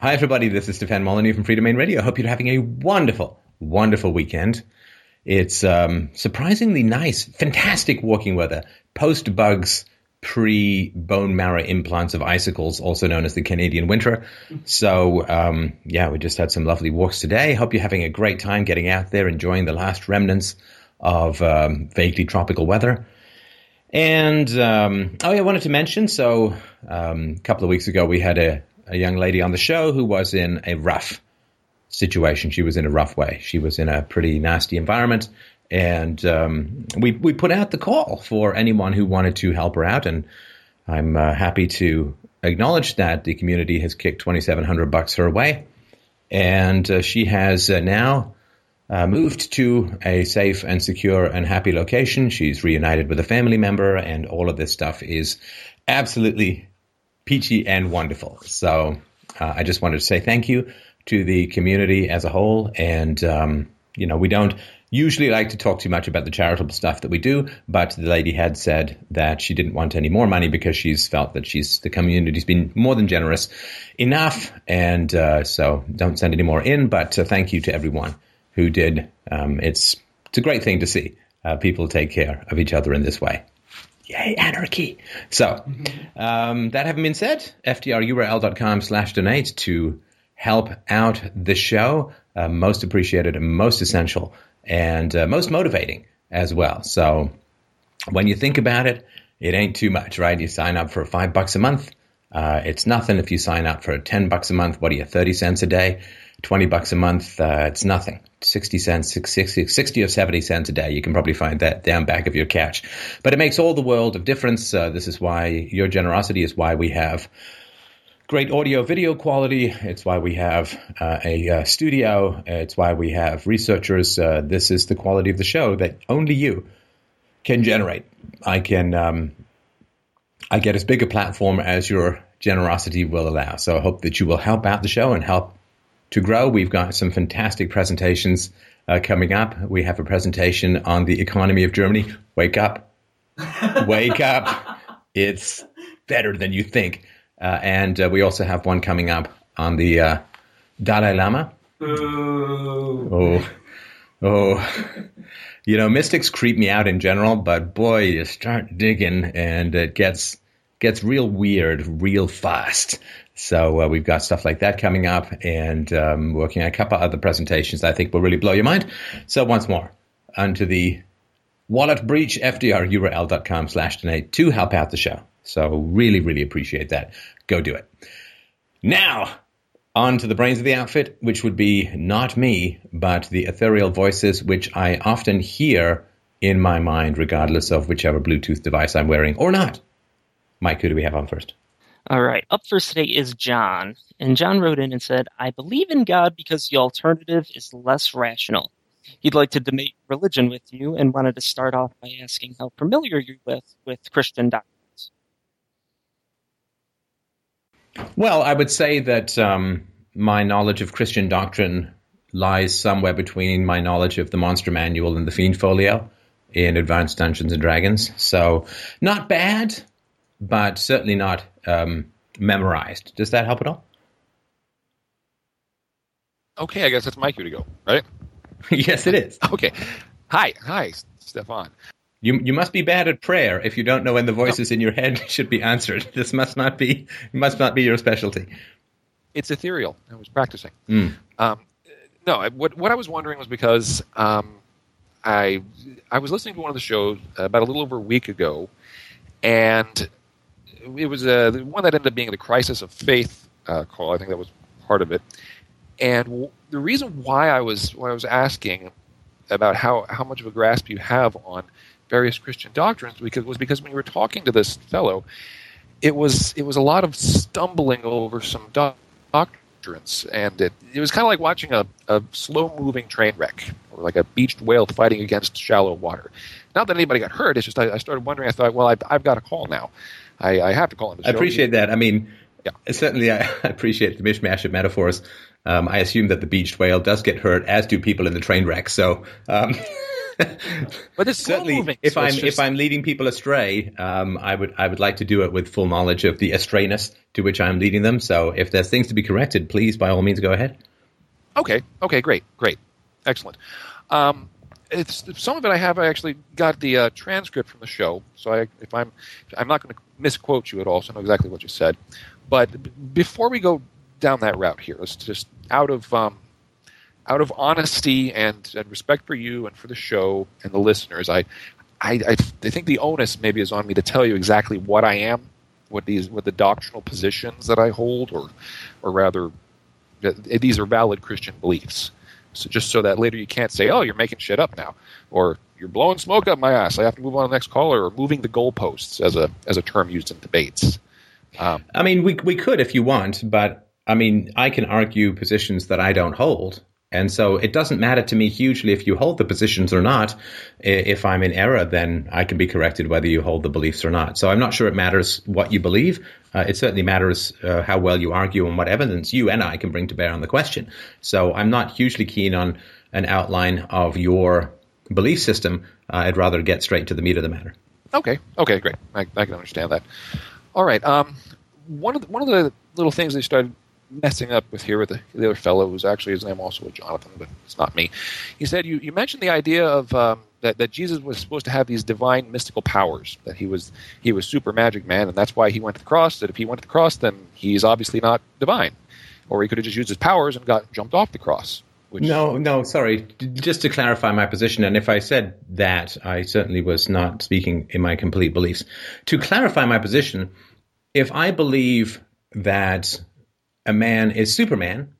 Hi, everybody. This is Stefan Molyneux from Freedomain Radio. I hope you're having a wonderful, wonderful weekend. It's um, surprisingly nice, fantastic walking weather, post bugs, pre bone marrow implants of icicles, also known as the Canadian winter. So, um, yeah, we just had some lovely walks today. Hope you're having a great time getting out there, enjoying the last remnants of um, vaguely tropical weather. And um, oh, yeah, I wanted to mention. So, um, a couple of weeks ago, we had a a young lady on the show who was in a rough situation. She was in a rough way. She was in a pretty nasty environment. And um, we, we put out the call for anyone who wanted to help her out. And I'm uh, happy to acknowledge that the community has kicked 2,700 bucks her way. And uh, she has uh, now uh, moved to a safe and secure and happy location. She's reunited with a family member, and all of this stuff is absolutely peachy and wonderful. So uh, I just wanted to say thank you to the community as a whole. And, um, you know, we don't usually like to talk too much about the charitable stuff that we do, but the lady had said that she didn't want any more money because she's felt that she's the community's been more than generous enough. And uh, so don't send any more in, but uh, thank you to everyone who did. Um, it's, it's a great thing to see uh, people take care of each other in this way. Yay, anarchy. So, um, that having been said, fdrurl.com slash donate to help out the show. Uh, most appreciated and most essential and uh, most motivating as well. So, when you think about it, it ain't too much, right? You sign up for five bucks a month. Uh, it's nothing if you sign up for 10 bucks a month. What are you, 30 cents a day? 20 bucks a month, uh, it's nothing. 60 cents, 60, 60, or 70 cents a day. You can probably find that down back of your couch. But it makes all the world of difference. Uh, this is why your generosity is why we have great audio video quality. It's why we have uh, a uh, studio. It's why we have researchers. Uh, this is the quality of the show that only you can generate. I can, um, I get as big a platform as your generosity will allow. So I hope that you will help out the show and help to grow. We've got some fantastic presentations uh, coming up. We have a presentation on the economy of Germany. Wake up. Wake up. It's better than you think. Uh, and uh, we also have one coming up on the uh, Dalai Lama. Ooh. Oh, oh. You know, mystics creep me out in general, but boy, you start digging and it gets gets real weird real fast. So uh, we've got stuff like that coming up and um, working on a couple other presentations I think will really blow your mind. So once more, onto the wallet breach, fdrurl.com slash donate to help out the show. So really, really appreciate that. Go do it. Now, on to the brains of the outfit, which would be not me, but the ethereal voices which I often hear in my mind, regardless of whichever Bluetooth device I'm wearing or not. Mike, who do we have on first? All right. Up first today is John. And John wrote in and said, I believe in God because the alternative is less rational. He'd like to debate religion with you and wanted to start off by asking how familiar you're with, with Christian doctrines. Well, I would say that um, my knowledge of Christian doctrine lies somewhere between my knowledge of the Monster Manual and the Fiend Folio in Advanced Dungeons and Dragons. So, not bad, but certainly not um, memorized. Does that help at all? Okay, I guess it's my cue to go, right? yes, it is. Okay. Hi, hi, Stefan. You you must be bad at prayer if you don't know when the voices in your head should be answered. This must not be must not be your specialty. It's ethereal. I was practicing. Mm. Um, no, what what I was wondering was because um, I I was listening to one of the shows about a little over a week ago, and it was uh, the one that ended up being the crisis of faith uh, call. I think that was part of it. And w- the reason why I was why I was asking about how, how much of a grasp you have on various Christian doctrines because was because when you were talking to this fellow, it was it was a lot of stumbling over some doctrines, and it, it was kind of like watching a, a slow moving train wreck or like a beached whale fighting against shallow water. Not that anybody got hurt. It's just I, I started wondering. I thought, well, I've, I've got a call now. I, I have to call him. I appreciate that. I mean, Yeah. certainly I appreciate the mishmash of metaphors. Um, I assume that the beached whale does get hurt, as do people in the train wreck. So, um, but it's Certainly, moving. if so I'm just- if I'm leading people astray, um, I would I would like to do it with full knowledge of the astrayness to which I'm leading them. So if there's things to be corrected, please by all means go ahead. Okay. Okay. Great. Great. Excellent. Um, it's some of it. I have. I actually got the uh, transcript from the show, so I, if I'm, I'm not going to misquote you at all, so I know exactly what you said. But b- before we go down that route here, let's just out of um, out of honesty and, and respect for you and for the show and the listeners, I, I, I, I think the onus maybe is on me to tell you exactly what I am, what these, what the doctrinal positions that I hold, or, or rather, these are valid Christian beliefs. So just so that later you can't say, "Oh, you're making shit up now," or "You're blowing smoke up my ass." I have to move on to the next caller, or moving the goalposts as a as a term used in debates. Um, I mean, we we could if you want, but I mean, I can argue positions that I don't hold, and so it doesn't matter to me hugely if you hold the positions or not. If I'm in error, then I can be corrected whether you hold the beliefs or not. So I'm not sure it matters what you believe. Uh, it certainly matters uh, how well you argue and what evidence you and I can bring to bear on the question. So I'm not hugely keen on an outline of your belief system. Uh, I'd rather get straight to the meat of the matter. Okay. Okay. Great. I, I can understand that. All right. Um, one of the, one of the little things they started messing up with here with the, the other fellow, who's actually his name also was Jonathan, but it's not me. He said you, you mentioned the idea of um, that that Jesus was supposed to have these divine mystical powers. That he was he was super magic man, and that's why he went to the cross. That if he went to the cross, then he's obviously not divine, or he could have just used his powers and got jumped off the cross. Which, No, no, sorry. Just to clarify my position, and if I said that, I certainly was not speaking in my complete beliefs. To clarify my position, if I believe that a man is Superman,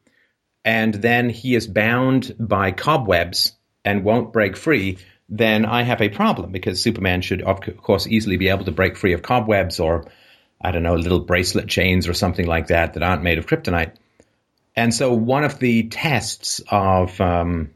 and then he is bound by cobwebs and won't break free, then I have a problem because Superman should, of course, easily be able to break free of cobwebs or, I don't know, little bracelet chains or something like that that aren't made of kryptonite. And so one of the tests of um,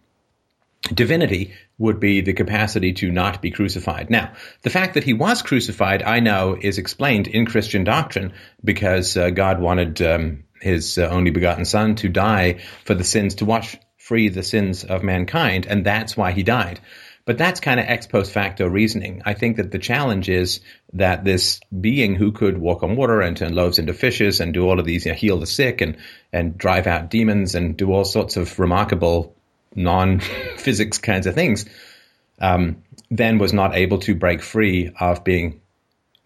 divinity would be the capacity to not be crucified. Now, the fact that he was crucified, I know, is explained in Christian doctrine because uh, God wanted um, his uh, only begotten Son to die for the sins, to wash free the sins of mankind, and that's why he died. But that's kind of ex post facto reasoning. I think that the challenge is that this being who could walk on water and turn loaves into fishes and do all of these, you know, heal the sick and, and drive out demons and do all sorts of remarkable non physics kinds of things, um, then was not able to break free of being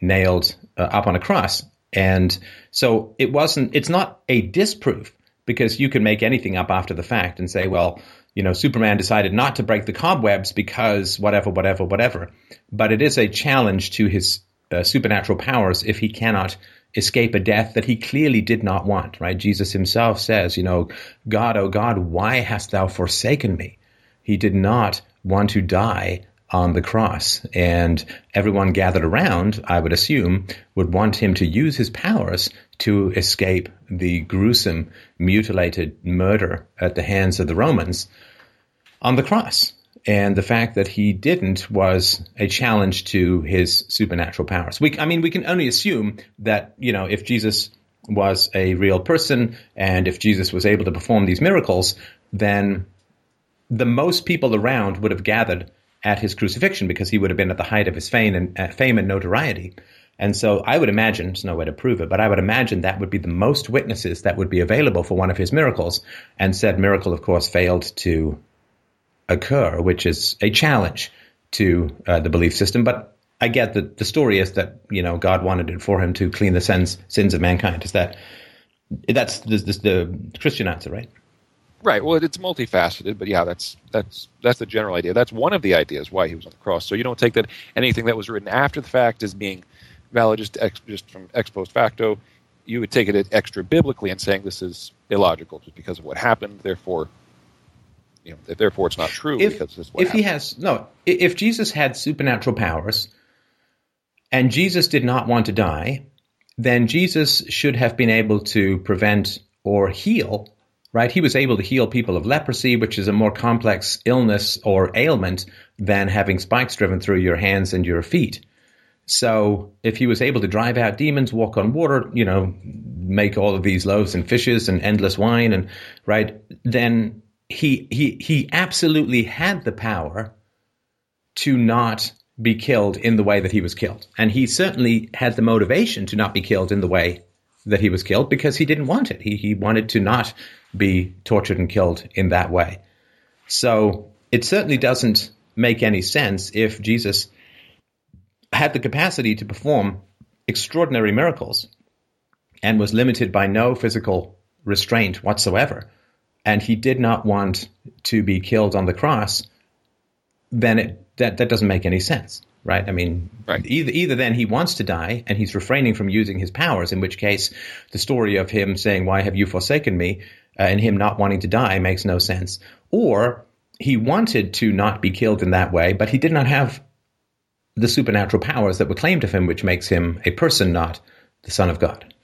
nailed uh, up on a cross. And so it wasn't, it's not a disproof because you can make anything up after the fact and say, well, you know, Superman decided not to break the cobwebs because whatever, whatever, whatever. But it is a challenge to his uh, supernatural powers if he cannot escape a death that he clearly did not want, right? Jesus himself says, you know, God, oh God, why hast thou forsaken me? He did not want to die on the cross. And everyone gathered around, I would assume, would want him to use his powers to escape the gruesome, mutilated murder at the hands of the Romans on the cross. And the fact that he didn't was a challenge to his supernatural powers. We, I mean, we can only assume that, you know, if Jesus was a real person and if Jesus was able to perform these miracles, then the most people around would have gathered at his crucifixion because he would have been at the height of his fame and, uh, fame and notoriety. And so I would imagine, there's no way to prove it, but I would imagine that would be the most witnesses that would be available for one of his miracles. And said miracle, of course, failed to occur, which is a challenge to uh, the belief system. But I get that the story is that, you know, God wanted it for him to clean the sins, sins of mankind. Is that, that's the, the, the Christian answer, right? Right. Well, it's multifaceted, but yeah, that's that's that's the general idea. That's one of the ideas why he was on the cross. So you don't take that anything that was written after the fact as being valid just ex, just from ex post facto. You would take it extra biblically and saying this is illogical just because of what happened. Therefore, you know, therefore it's not true if, because this is what if he has no if jesus had supernatural powers and jesus did not want to die then jesus should have been able to prevent or heal right he was able to heal people of leprosy which is a more complex illness or ailment than having spikes driven through your hands and your feet so if he was able to drive out demons, walk on water, you know, make all of these loaves and fishes and endless wine and right, then he he he absolutely had the power to not be killed in the way that he was killed. And he certainly had the motivation to not be killed in the way that he was killed because he didn't want it. He, he wanted to not be tortured and killed in that way. So it certainly doesn't make any sense if Jesus had the capacity to perform extraordinary miracles and was limited by no physical restraint whatsoever, and he did not want to be killed on the cross, then it, that, that doesn't make any sense, right? I mean, Right. either, either then he wants to die and he's refraining from using his powers, in which case the story of him saying, Why have you forsaken me? Uh, and him not wanting to die makes no sense. Or he wanted to not be killed in that way, but he did not have the supernatural powers that were claimed of him, which makes him a person, not the Son of God.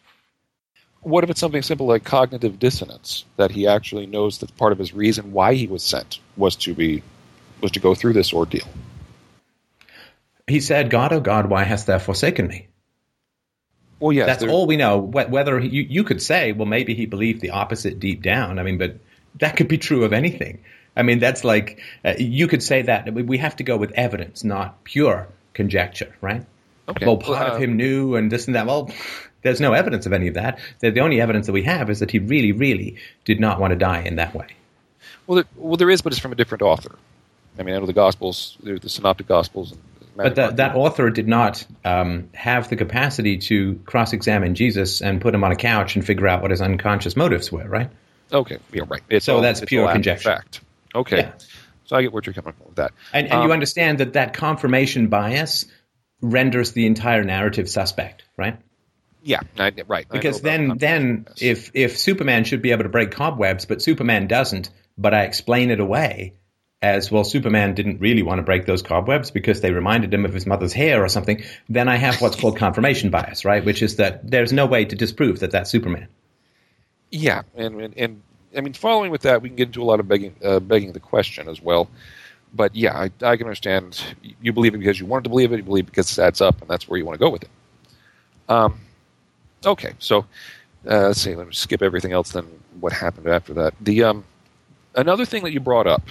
What if it's something simple like cognitive dissonance that he actually knows that part of his reason why he was sent was to be was to go through this ordeal? He said, God, oh God, why hast thou forsaken me? Well, yes, That's there- all we know. Whether he, you, you could say, well, maybe he believed the opposite deep down. I mean, but that could be true of anything. I mean, that's like, uh, you could say that. We- have to go with evidence, not pure conjecture, right? Okay. Well, part uh, of him knew and this and that. Well, there's no evidence of any of that. The, only evidence that we have is that he really, really did not want to die in that way. Well, there, well, there is, but it's from a different author. I mean, I know the Gospels, there's the Synoptic Gospels, and But that that author did not um, have the capacity to cross-examine Jesus and put him on a couch and figure out what his unconscious motives were, right? Okay, yeah, right. It's So all- that's pure conjecture. Fact. Okay, Yeah. so I get what you're coming from with that. And, and Um, you understand that that confirmation bias renders the entire narrative suspect, right? Yeah, I, right. Because then, then if if Superman should be able to break cobwebs, but Superman doesn't, but I explain it away as well, Superman didn't really want to break those cobwebs because they reminded him of his mother's hair or something. Then I have what's called confirmation bias, right? Which is that there's no way to disprove that that's Superman. Yeah, and, and and I mean, following with that, we can get into a lot of begging, uh, begging the question as well. But yeah, I, I can understand you believe it because you wanted to believe it. You believe it because it adds up, and that's where you want to go with it. Um, okay, so uh, let's see. Let me skip everything else. Then what happened after that? The um, another thing that you brought up.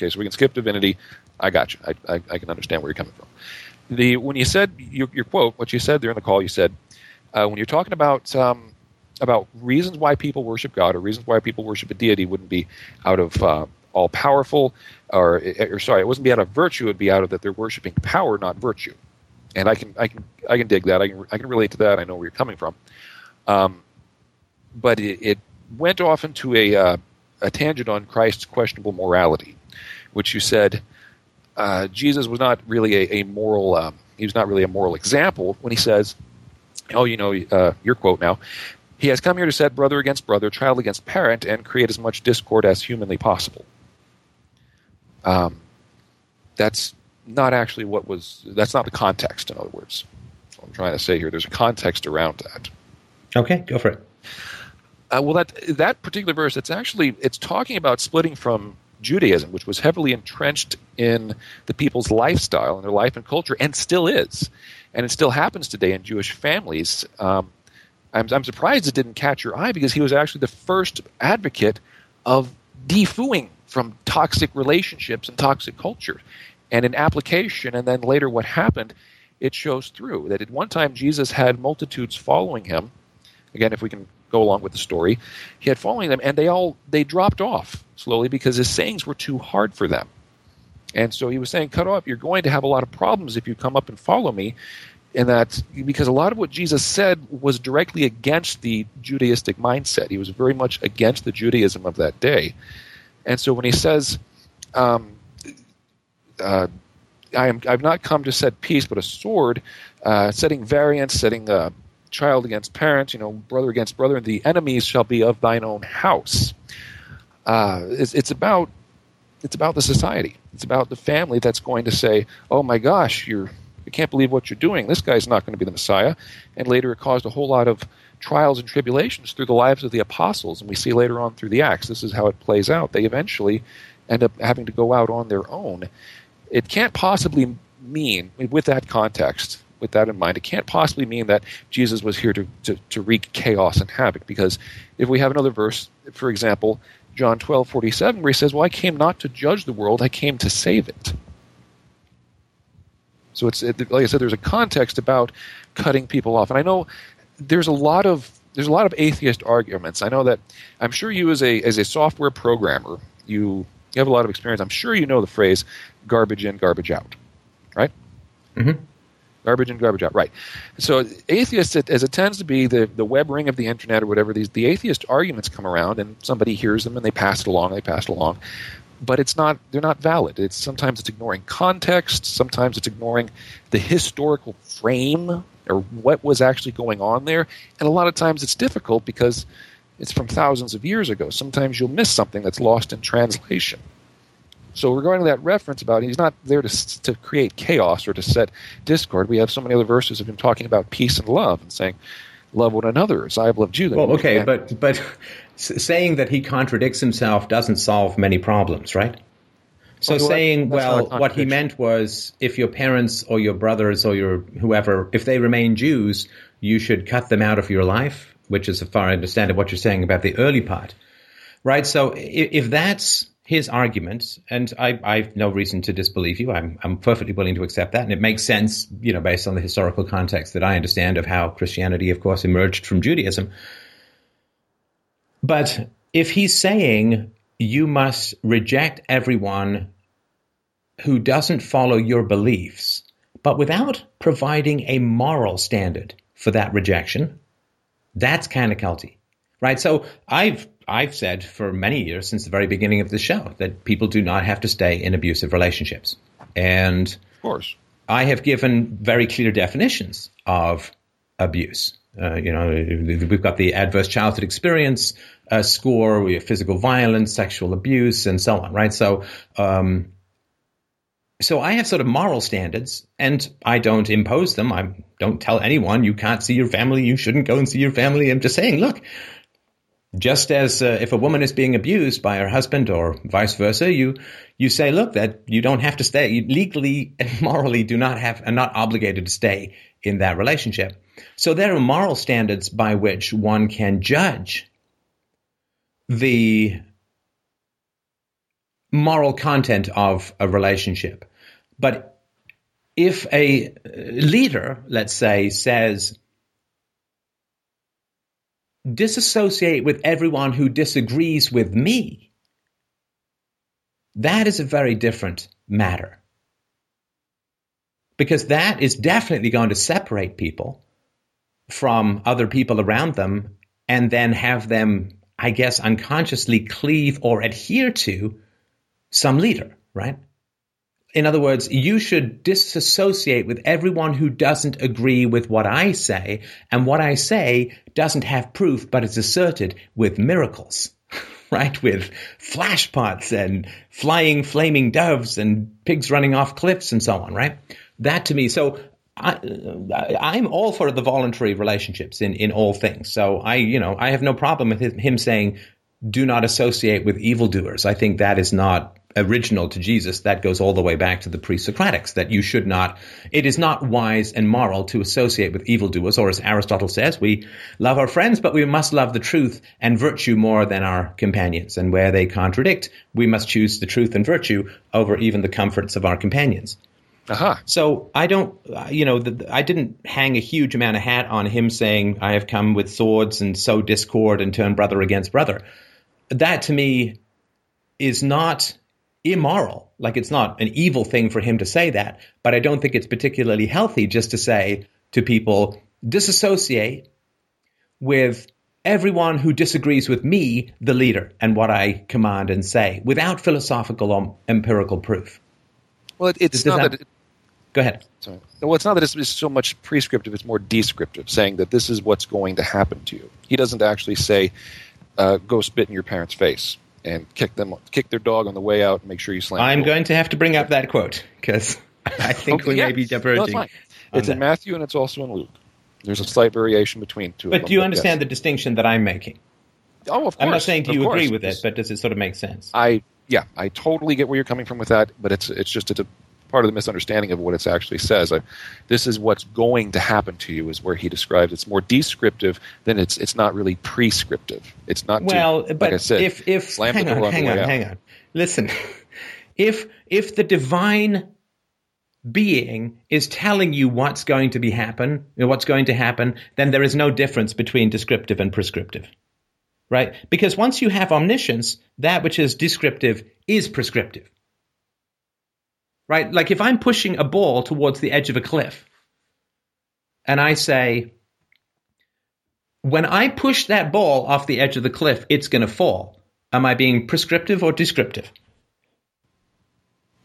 Okay, so we can skip divinity. I got you. I, I, I can understand where you're coming from. The when you said your, your quote, what you said there in the call, you said uh, when you're talking about um, about reasons why people worship God or reasons why people worship a deity wouldn't be out of uh, all powerful or, or sorry, it wouldn't be out of virtue. It'd be out of that they're worshiping power, not virtue. And I can I can I can dig that. I can I can relate to that. I know where you're coming from. Um, but it, it went off into a uh, a tangent on Christ's questionable morality, which you said uh, Jesus was not really a, a moral. Um, he was not really a moral example when he says, "Oh, you know, uh, your quote now." He has come here to set brother against brother, child against parent, and create as much discord as humanly possible. Um, that's not actually what was. That's not the context. In other words, what I'm trying to say here. There's a context around that. Okay, go for it. Uh, well, that that particular verse, it's actually it's talking about splitting from Judaism, which was heavily entrenched in the people's lifestyle and their life and culture, and still is, and it still happens today in Jewish families. Um, I'm, I'm surprised it didn't catch your eye because he was actually the first advocate of defooing from toxic relationships and toxic culture, and in application, and then later what happened, it shows through that at one time Jesus had multitudes following him again if we can go along with the story. He had following them and they all they dropped off slowly because his sayings were too hard for them. And so he was saying cut off you're going to have a lot of problems if you come up and follow me. And that because a lot of what jesus said was directly against the judaistic mindset. He was very much against the judaism of that day. And so when he says um, uh, I am, I've not come to set peace, but a sword, uh, setting variance, setting uh, child against parent, you know, brother against brother, and the enemies shall be of thine own house. Uh, it's, it's about it's about the society. It's about the family that's going to say, "Oh my gosh, you're I can't believe what you're doing. This guy's not going to be the Messiah." And later, it caused a whole lot of trials and tribulations through the lives of the apostles, and we see later on through the Acts. This is how it plays out. They eventually end up having to go out on their own. It can't possibly mean, with that context, with that in mind, it can't possibly mean that Jesus was here to, to, to wreak chaos and havoc. Because if we have another verse, for example, John twelve forty seven, where he says, Well, I came not to judge the world, I came to save it. So it's like I said, there's a context about cutting people off, and I know there's a lot of there's a lot of atheist arguments. I know that I'm sure you as a as a software programmer, you you have a lot of experience. I'm sure you know the phrase "garbage in, garbage out," right? Mm-hmm. Garbage in, garbage out, right? So atheists, as it tends to be the the web ring of the internet or whatever, these the atheist arguments come around, and somebody hears them and they pass it along. They pass it along, but it's not they're not valid. It's sometimes it's ignoring context. Sometimes it's ignoring the historical frame or what was actually going on there. And a lot of times it's difficult because it's from thousands of years ago. Sometimes you'll miss something that's lost in translation. So, regarding that reference about he's not there to, to create chaos or to set discord, we have so many other verses of him talking about peace and love and saying, Love one another as I have loved you. Well, okay, but, but saying that he contradicts himself doesn't solve many problems, right? So well, saying, well, what he meant was if your parents or your brothers or your whoever, if they remain Jews, you should cut them out of your life, which is, as far as I understand it, what you're saying about the early part. Right? So if, if that's his argument, and I, I've no reason to disbelieve you, I'm, I'm perfectly willing to accept that, and it makes sense, you know, based on the historical context that I understand of how Christianity, of course, emerged from Judaism. But if he's saying you must reject everyone who doesn't follow your beliefs, but without providing a moral standard for that rejection, that's kind of culty, right? So I've I've said for many years since the very beginning of the show that people do not have to stay in abusive relationships, and of course, I have given very clear definitions of abuse. Uh, you know, we've got the adverse childhood experience uh, score, we have physical violence, sexual abuse, and so on, right? So, um, so I have sort of moral standards, and I don't impose them. I don't tell anyone you can't see your family, you shouldn't go and see your family. I'm just saying, look, just as uh, if a woman is being abused by her husband or vice versa, you you say, look, that you don't have to stay. You legally and morally do not have are not obligated to stay in that relationship. So there are moral standards by which one can judge the moral content of a relationship. But if a leader, let's say, says, disassociate with everyone who disagrees with me, that is a very different matter. Because that is definitely going to separate people from other people around them and then have them I guess, unconsciously cleave or adhere to some leader, right? In other words, you should disassociate with everyone who doesn't agree with what I say, and what I say doesn't have proof, but it's asserted with miracles, right? With flashpots and flying flaming doves and pigs running off cliffs and so on, right? That to me, so I, am all for the voluntary relationships in, in all things. So I, you know, I have no problem with him saying, do not associate with evildoers. I think that is not original to Jesus. That goes all the way back to the pre-Socratics, that you should not, it is not wise and moral to associate with evildoers, or as Aristotle says, we love our friends, but we must love the truth and virtue more than our companions. And where they contradict, we must choose the truth and virtue over even the comforts of our companions. Uh-huh. So I don't, you know, the, I didn't hang a huge amount of hat on him saying, I have come with swords and sow discord and turn brother against brother. That to me is not immoral. Like it's not an evil thing for him to say that, but I don't think it's particularly healthy just to say to people, disassociate with everyone who disagrees with me, the leader, and what I command and say without philosophical or empirical proof. Well, it, it's Does not that, that it, Go ahead. Sorry. Well, it's not that it's, it's, so much prescriptive; it's more descriptive, saying that this is what's going to happen to you. He doesn't actually say, uh, "Go spit in your parents' face." And kick them, kick their dog on the way out, and make sure you slam. I'm going to have to bring up that quote because I think okay, we yeah. may be diverging. No, it's, it's in Matthew and it's also in Luke. There's a slight variation between two. But do you understand the distinction that I'm making? Oh, of course. I'm not saying do you course. agree with it, but does it sort of make sense? I yeah, I totally get where you're coming from with that, but it's it's just a part of the misunderstanding of what it actually says. I, this is what's going to happen to you, is where he describes. It's more descriptive than it's. It's not really prescriptive. It's not. Well, too, but like I said, if if hang on, hang on, hang on. Listen, if if the divine being is telling you what's going to be happen, what's going to happen, then there is no difference between descriptive and prescriptive. Right? Because once you have omniscience, that which is descriptive is prescriptive. Right? Like if I'm pushing a ball towards the edge of a cliff and I say, when I push that ball off the edge of the cliff, it's going to fall. Am I being prescriptive or descriptive?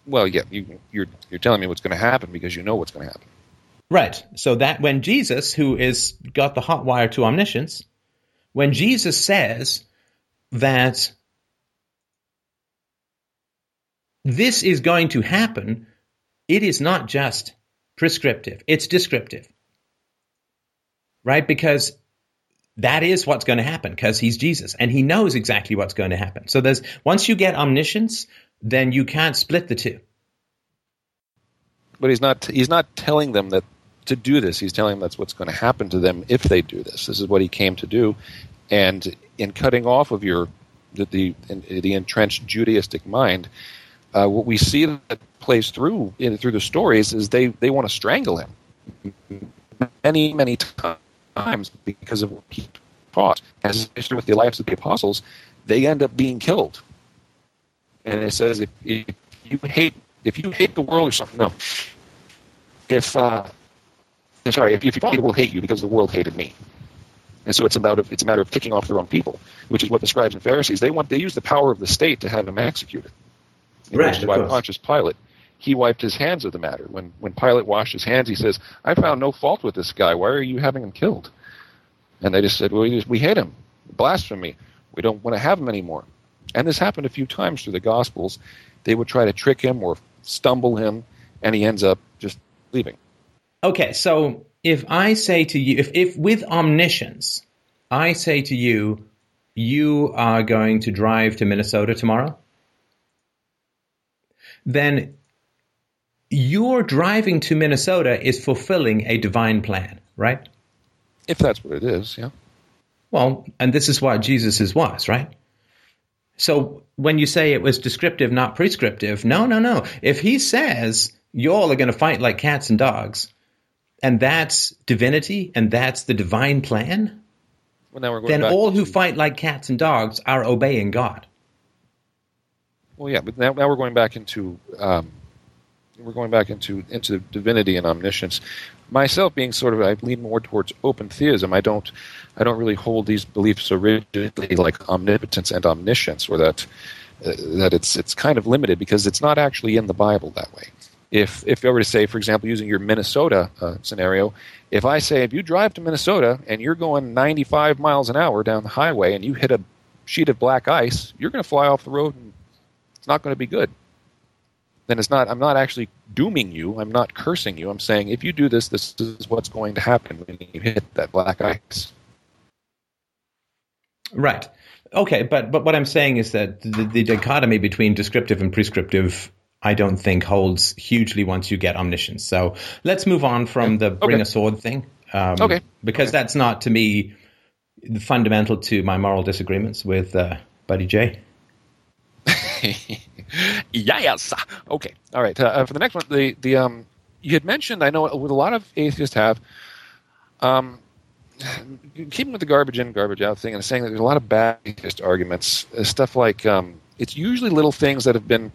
Well, yeah, you, you're you're telling me what's going to happen because you know what's going to happen. Right. So that when Jesus, who is got the hot wire to omniscience, when Jesus says that this is going to happen, it is not just prescriptive, it's descriptive. Right? Because that is what's going to happen because he's Jesus and he knows exactly what's going to happen. So there's once you get omniscience, then you can't split the two. But he's not he's not telling them that to do this. He's telling them that's what's going to happen to them if they do this. This is what he came to do, and in cutting off of your the the, the entrenched Judaistic mind, uh, what we see that plays through in, through the stories is they they want to strangle him many many times because of what he taught. As with the lives of the apostles, they end up being killed and it says if, if you hate if you hate the world or something. No, if uh, sorry, if, if you will hate you because the world hated me. And so it's about it's a matter of kicking off their own people, which is what the scribes and Pharisees they want. They use the power of the state to have him executed. Right. Why Pontius Pilate he wiped his hands of the matter. When when Pilate washed his hands, he says, "I found no fault with this guy. Why are you having him killed?" And they just said, "Well, we, just, we hate him, blasphemy. We don't want to have him anymore." And this happened a few times through the Gospels. They would try to trick him or stumble him, and he ends up just leaving. Okay, so if I say to you, if, if with omniscience, I say to you, you are going to drive to Minnesota tomorrow, then your driving to Minnesota is fulfilling a divine plan, right? If that's what it is, yeah. Well, and this is what Jesus is was, right? So when you say it was descriptive, not prescriptive, no, no, no. If he says y'all are going to fight like cats and dogs, and that's divinity and that's the divine plan, well, then all who fight like cats and dogs are obeying God. Well, yeah, but now, now we're going back into um, we're going back into into divinity and omniscience. Myself, being sort of, I lean more towards open theism. I don't I don't really hold these beliefs so rigidly like omnipotence and omniscience, or that uh, that it's it's kind of limited because it's not actually in the Bible that way. If if I were to say, for example, using your Minnesota uh, scenario, if I say if you drive to Minnesota and you're going 95 miles an hour down the highway and you hit a sheet of black ice, you're going to fly off the road and it's not going to be good. Then it's not. I'm not actually dooming you. I'm not cursing you. I'm saying if you do this, this is what's going to happen when you hit that black ice. Right. Okay, but but what I'm saying is that the, the dichotomy between descriptive and prescriptive I don't think holds hugely once you get omniscience. So let's move on from the bring okay. a sword thing. Um, okay. Because okay. that's not to me fundamental to my moral disagreements with uh, Buddy J. yes. Okay. All right. Uh, for the next one, the the um, you had mentioned. I know with a lot of atheists have um, keeping with the garbage in, garbage out thing, and saying that there's a lot of bad arguments, uh, stuff like um, it's usually little things that have been.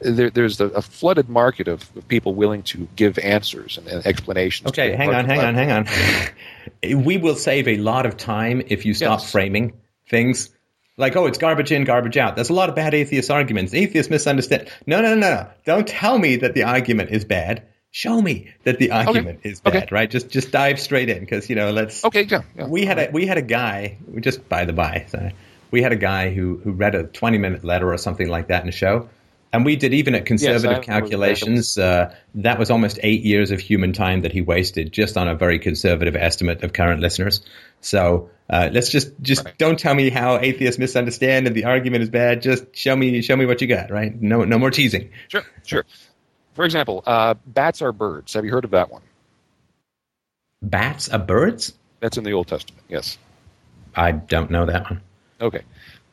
There, there's a, a, flooded market of, of, people willing to give answers and, and explanations. Okay, hang on, hang on, hang on. we will save a lot of time if you stop yes. framing things like, oh, it's garbage in, garbage out. There's a lot of bad atheist arguments. Atheists misunderstand. No, no, no, no. Don't tell me that the argument is bad show me that the argument okay. is bad, okay. right? Just just dive straight in because you know let's. Okay, yeah. yeah. We had a we had a guy just by the by. Sorry, we had a guy who who read a twenty minute letter or something like that in a show, and we did even at conservative yes, calculations. Uh, that was almost eight years of human time that he wasted just on a very conservative estimate of current listeners. So. Uh, let's just just right. don't tell me how atheists misunderstand and the argument is bad. Just show me show me what you got. Right? No no more teasing. Sure sure. For example, uh, bats are birds. Have you heard of that one? Bats are birds? That's in the Old Testament. Yes. I don't know that one. Okay.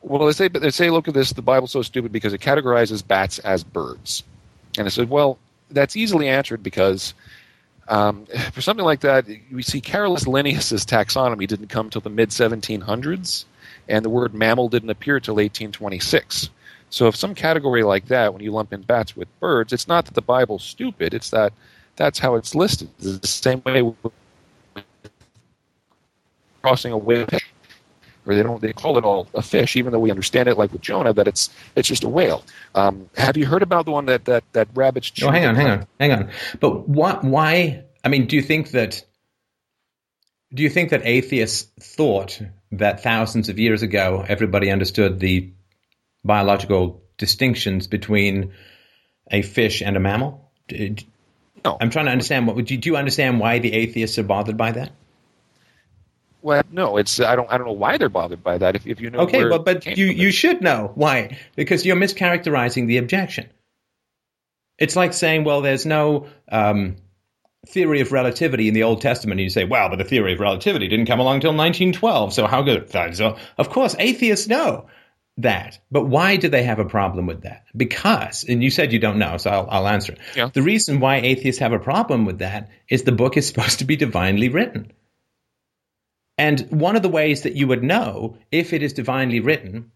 Well, they say, they say, look at this. The Bible's so stupid because it categorizes bats as birds, and I said, well, that's easily answered because um, for something like that, we see Carolus Linnaeus's taxonomy didn't come till the mid 1700s, and the word mammal didn't appear till 1826. So, if some category like that, when you lump in bats with birds, it's not that the Bible's stupid; it's that that's how it's listed. It's the same way crossing a fish, or they don't they call it all a fish, even though we understand it like with Jonah that it's it's just a whale. Um, have you heard about the one that that that rabbits? Oh, hang on, hang on, hang on. But what? Why? I mean, do you think that? Do you think that atheists thought that thousands of years ago everybody understood the biological distinctions between a fish and a mammal? No. I'm trying to understand. What do you, do you understand why the atheists are bothered by that? Well, no, it's I don't I don't know why they're bothered by that. If if you know Okay, but but you you should know why because you're mischaracterizing the objection. It's like saying, well, there's no um, theory of relativity in the Old Testament, and you say, well, but the theory of relativity didn't come along until 1912, so how good? So, of course, atheists know that, but why do they have a problem with that? Because, and you said you don't know, so I'll, I'll answer it. Yeah. The reason why atheists have a problem with that is the book is supposed to be divinely written. And one of the ways that you would know if it is divinely written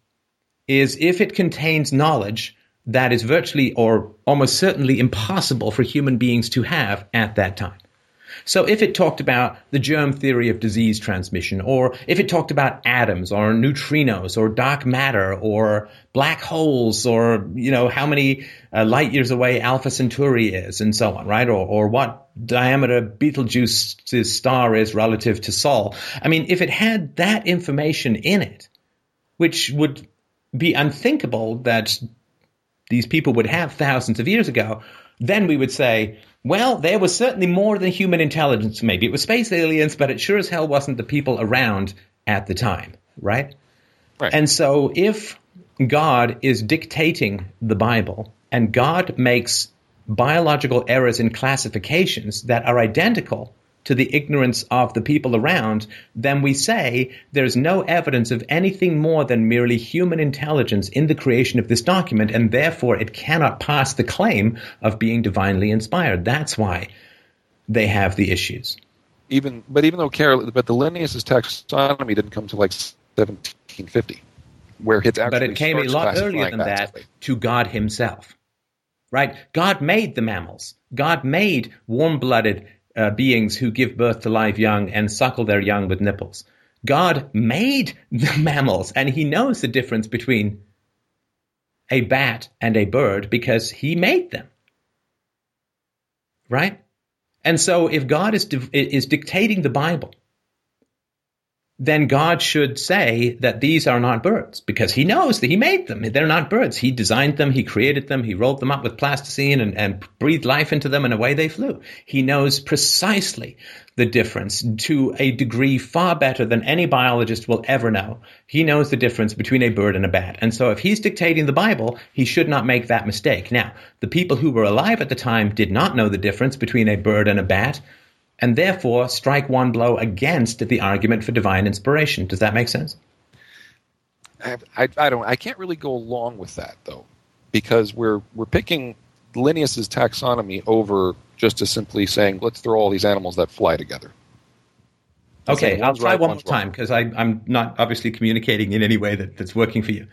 is if it contains knowledge that is virtually or almost certainly impossible for human beings to have at that time. So if it talked about the germ theory of disease transmission, or if it talked about atoms or neutrinos or dark matter or black holes or, you know, how many uh, light years away Alpha Centauri is and so on, right? Or, or what diameter Betelgeuse's star is relative to Sol. I mean, if it had that information in it, which would be unthinkable that these people would have thousands of years ago, then we would say, well, there was certainly more than human intelligence. Maybe it was space aliens, but it sure as hell wasn't the people around at the time, right? Right. And so if God is dictating the Bible and God makes biological errors in classifications that are identical to the ignorance of the people around, then we say there's no evidence of anything more than merely human intelligence in the creation of this document, and therefore it cannot pass the claim of being divinely inspired. That's why they have the issues. even but even though Carol but the Linnaeus taxonomy didn't come to like 1750, where it's actually But it came a lot earlier than bats. that to God Himself. Right? God made the mammals. God made warm blooded uh, beings who give birth to live young and suckle their young with nipples. God made the mammals, and He knows the difference between a bat and a bird because He made them. Right? And so if God is, is dictating the Bible, then God should say that these are not birds because he knows that he made them. They're not birds. He designed them, he created them, he rolled them up with plasticine and, and breathed life into them, and away they flew. He knows precisely the difference to a degree far better than any biologist will ever know. He knows the difference between a bird and a bat. And so if he's dictating the Bible, he should not make that mistake. Now, the people who were alive at the time did not know the difference between a bird and a bat and therefore strike one blow against the argument for divine inspiration. Does that make sense? I, I, I don't. I can't really go along with that though, because we're we're picking Linnaeus's taxonomy over just to simply saying let's throw all these animals that fly together. Okay, I'll try right, one more time because I'm not obviously communicating in any way that, that's working for you.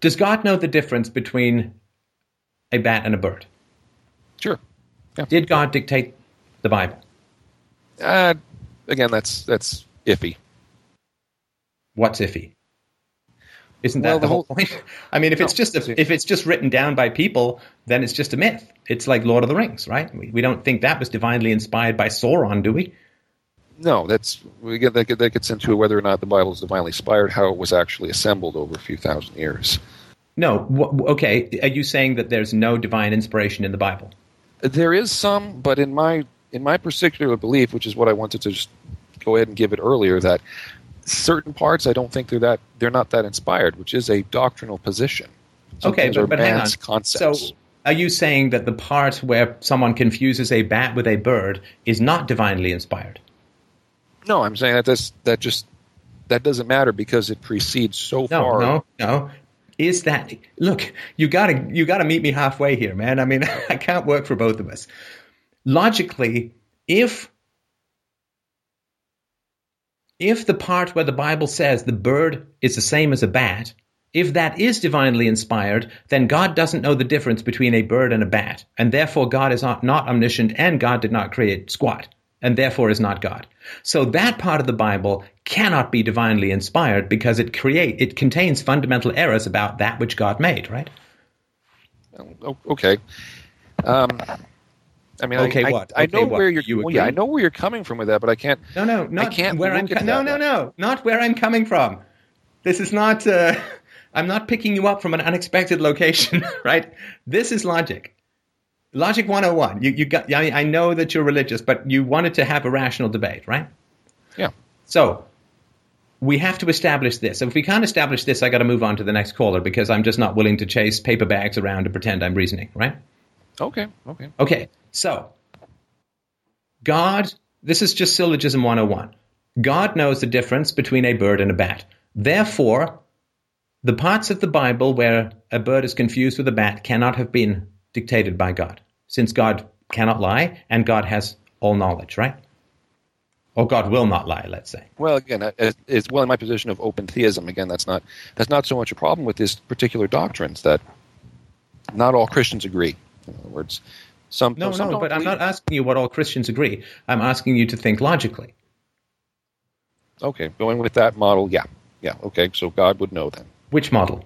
Does God know the difference between a bat and a bird? Sure. Did God dictate the Bible? Uh, again, that's that's iffy. What's iffy? Isn't that Well, the, the whole whole- point? I mean, if it's just a, if it's just written down by people, then it's just a myth. It's like Lord of the Rings, right? We, we don't think that was divinely inspired by Sauron, do we? No, that's we get that, that gets into whether or not the Bible is divinely inspired, how it was actually assembled over a few thousand years. No. W- okay. Are you saying that there's no divine inspiration in the Bible? There is some, but in my in my particular belief, which is what I wanted to just go ahead and give it earlier, that certain parts I don't think they're that they're not that inspired, which is a doctrinal position. Some Okay, but, but hang on. concepts. So, are you saying that the part where someone confuses a bat with a bird is not divinely inspired? no, I'm saying that that's, that just that doesn't matter because it precedes so No, far. no, no. is that look, you gotta you gotta meet me halfway here, man. I mean, I can't work for both of us. Logically, if if the part where the Bible says the bird is the same as a bat, if that is divinely inspired, then God doesn't know the difference between a bird and a bat, and therefore God is not, not omniscient, and God did not create squat, and therefore is not God. So that part of the Bible cannot be divinely inspired because it create it contains fundamental errors about that which God made, right? Oh, okay. Um, I mean, Okay, I, I- what? I, Okay, know what? where you're. You well, yeah, I know where you're coming from with that, but I can't. No, no, not can't where I'm. look at co- no, no, no, not where I'm coming from. This is not. Uh, I'm not picking you up from an unexpected location, right? This is logic. Logic 101. You, you got. I, I know that you're religious, but you wanted to have a rational debate, right? Yeah. So we have to establish this. If we can't establish this, I got to move on to the next caller because I'm just not willing to chase paper bags around and pretend I'm reasoning, right? Okay. Okay. Okay, so God, this is just syllogism 101. God knows the difference between a bird and a bat. Therefore, the parts of the Bible where a bird is confused with a bat cannot have been dictated by God, since God cannot lie and God has all knowledge, right? Or God will not lie, let's say. Well, again, uh, as well in my position of open theism. Again, that's not that's not so much a problem with this particular doctrines that not all Christians agree. In other words, some No, some no, but I'm not asking you what all Christians agree. I'm asking you to think logically. Okay, going with that model, yeah, yeah. Okay, so God would know then Which model?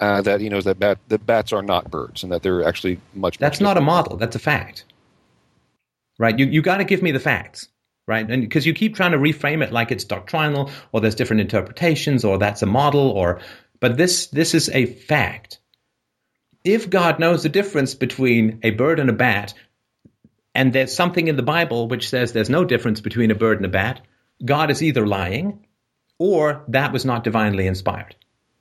uh, that he knows that bat, that bats are not birds and that they're actually much. That's not a model. That's a fact. Right? You you got to give me the facts. Right? And because you keep trying to reframe it like it's doctrinal or there's different interpretations or that's a model or but this this is a fact. If God knows the difference between a bird and a bat and there's something in the Bible which says there's no difference between a bird and a bat, God is either lying or that was not divinely inspired.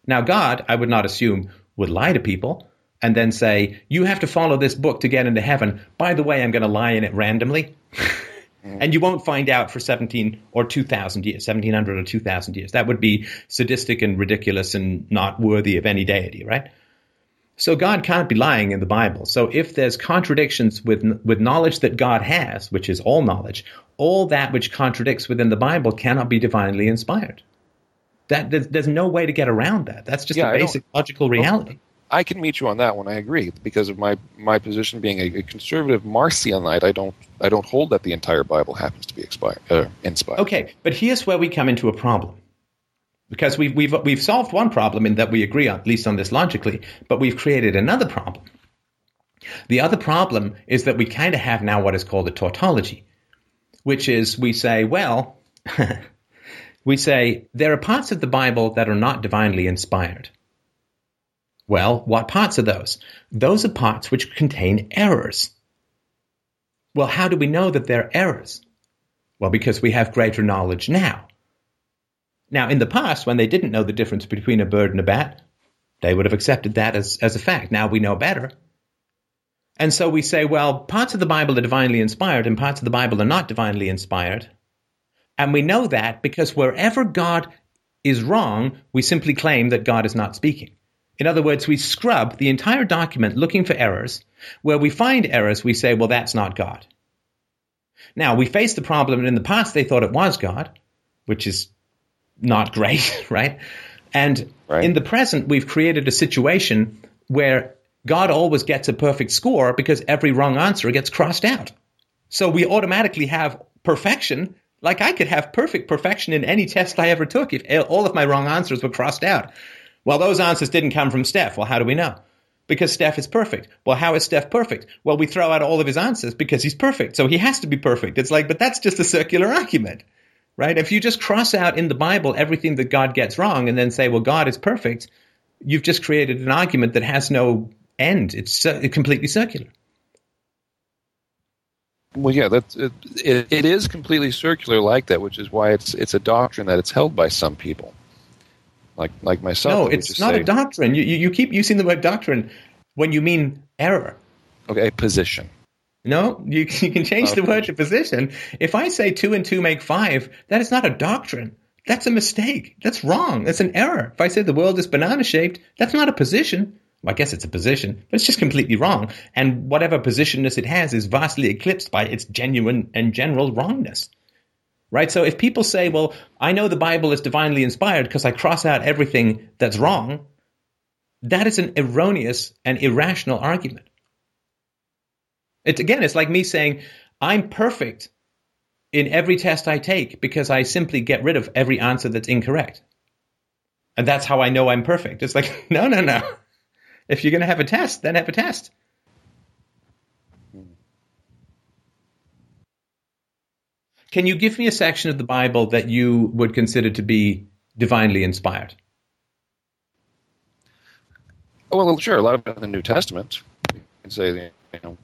Now, God, I would not assume, would lie to people and then say, You have to follow this book to get into heaven. By the way, I'm going to lie in it randomly. and you won't find out for 17 or 2,000 years, 1700 or 2,000 years. That would be sadistic and ridiculous and not worthy of any deity, right? So God can't be lying in the Bible. So if there's contradictions with with knowledge that God has, which is all knowledge, all that which contradicts within the Bible cannot be divinely inspired. That there's, there's no way to get around that. That's just Yeah, a basic logical reality. I can meet you on that one. I agree because of my my position being a, a conservative Marcionite. I don't I don't hold that the entire Bible happens to be expired, uh, inspired. Okay, but here's where we come into a problem. Because we've, we've, we've solved one problem in that we agree at least on this logically, but we've created another problem. The other problem is that we kind of have now what is called a tautology, which is we say, well, we say there are parts of the Bible that are not divinely inspired. Well, what parts are those? Those are parts which contain errors. Well, how do we know that they're errors? Well, because we have greater knowledge now. Now, in the past, when they didn't know the difference between a bird and a bat, they would have accepted that as, as a fact. Now we know better. And so we say, well, parts of the Bible are divinely inspired and parts of the Bible are not divinely inspired. And we know that because wherever God is wrong, we simply claim that God is not speaking. In other words, we scrub the entire document looking for errors. Where we find errors, we say, well, that's not God. Now, we face the problem, and in the past they thought it was God, which is not great, right? And Right. in the present, we've created a situation where God always gets a perfect score because every wrong answer gets crossed out. So we automatically have perfection. Like I could have perfect perfection in any test I ever took if all of my wrong answers were crossed out. Well, those answers didn't come from Steph. Well, how do we know? Because Steph is perfect. Well, how is Steph perfect? Well, we throw out all of his answers because he's perfect. So he has to be perfect. It's like, but that's just a circular argument, right? If you just cross out in the Bible everything that God gets wrong and then say, well, God is perfect, you've just created an argument that has no end. It's completely circular. Well, yeah, that's it, it, it is completely circular like that, which is why it's it's a doctrine that it's held by some people, like like myself. No, it's not say, a doctrine. You, you, you keep using the word doctrine when you mean error. Okay, a position. No, you, you can change the word to position. If I say two and two make five, that is not a doctrine. That's a mistake. That's wrong. That's an error. If I say the world is banana shaped, that's not a position. Well, I guess it's a position, but it's just completely wrong. And whatever positionness it has is vastly eclipsed by its genuine and general wrongness. Right? So if people say, well, I know the Bible is divinely inspired because I cross out everything that's wrong, that is an erroneous and irrational argument. It's again, it's like me saying, I'm perfect in every test I take because I simply get rid of every answer that's incorrect. And that's how I know I'm perfect. It's like, no, no, no. If you're going to have a test, then have a test. Can you give me a section of the Bible that you would consider to be divinely inspired? Well, sure. A lot of it in the New Testament. You can say, you know,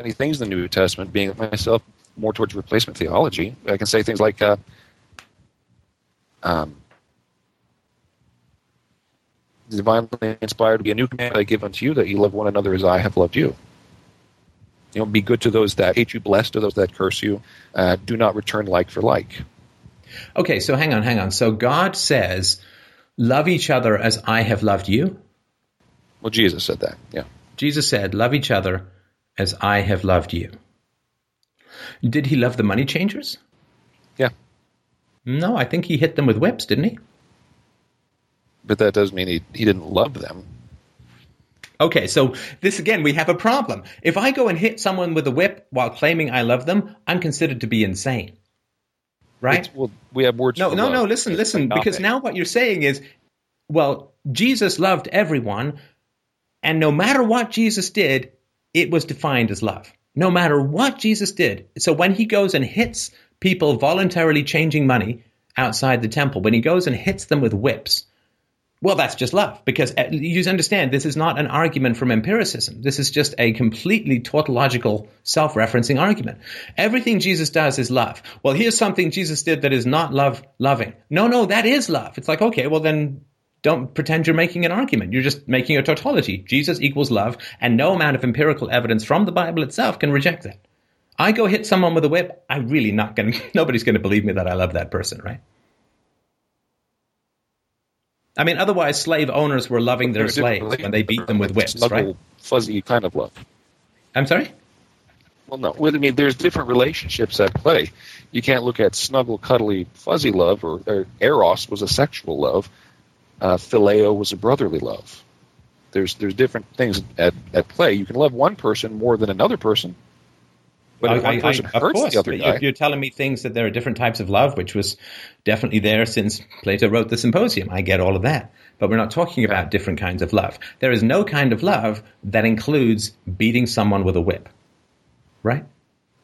many things in the New Testament, being myself more towards replacement theology. I can say things like, uh, um, divinely inspired to be a new command I give unto you that you love one another as I have loved you. You know, be good to those that hate you, blessed to those that curse you. Uh, do not return like for like. Okay, so hang on, hang on. So God says, love each other as I have loved you. Well, Jesus said that, yeah. Jesus said, love each other as I have loved you. Did he love the money changers? Yeah. No, I think he hit them with whips, didn't he? But that doesn't mean he, he didn't love them. Okay, so this again, we have a problem. If I go and hit someone with a whip while claiming I love them, I'm considered to be insane. Right? It's, well, we have words. No, no, love. no. Listen, It's listen. Because now what you're saying is, well, Jesus loved everyone, and no matter what Jesus did, it was defined as love. No matter what Jesus did. So when he goes and hits people voluntarily changing money outside the temple, when he goes and hits them with whips, well, that's just love. Because uh, you understand, this is not an argument from empiricism. This is just a completely tautological, self referencing argument. Everything Jesus does is love. Well, here's something Jesus did that is not love loving. No, no, that is love. It's like, okay, well, then don't pretend you're making an argument. You're just making a tautology. Jesus equals love, and no amount of empirical evidence from the Bible itself can reject that. I go hit someone with a whip, I'm really not going to, nobody's going to believe me that I love that person, right? I mean, otherwise, slave owners were loving their There's a different slaves when they beat them with whips, snuggle, right? Fuzzy kind of love. I'm sorry? Well, no. Well, I mean, there's different relationships at play. You can't look at snuggle, cuddly, fuzzy love, or, or eros was a sexual love. Uh, phileo was a brotherly love. There's there's different things at, at play. You can love one person more than another person, but if I- one I- person of hurts course, the other guy, you're telling me things that there are different types of love, which was definitely there since Plato wrote the Symposium. I get all of that. But we're not talking about different kinds of love. There is no kind of love that includes beating someone with a whip. Right?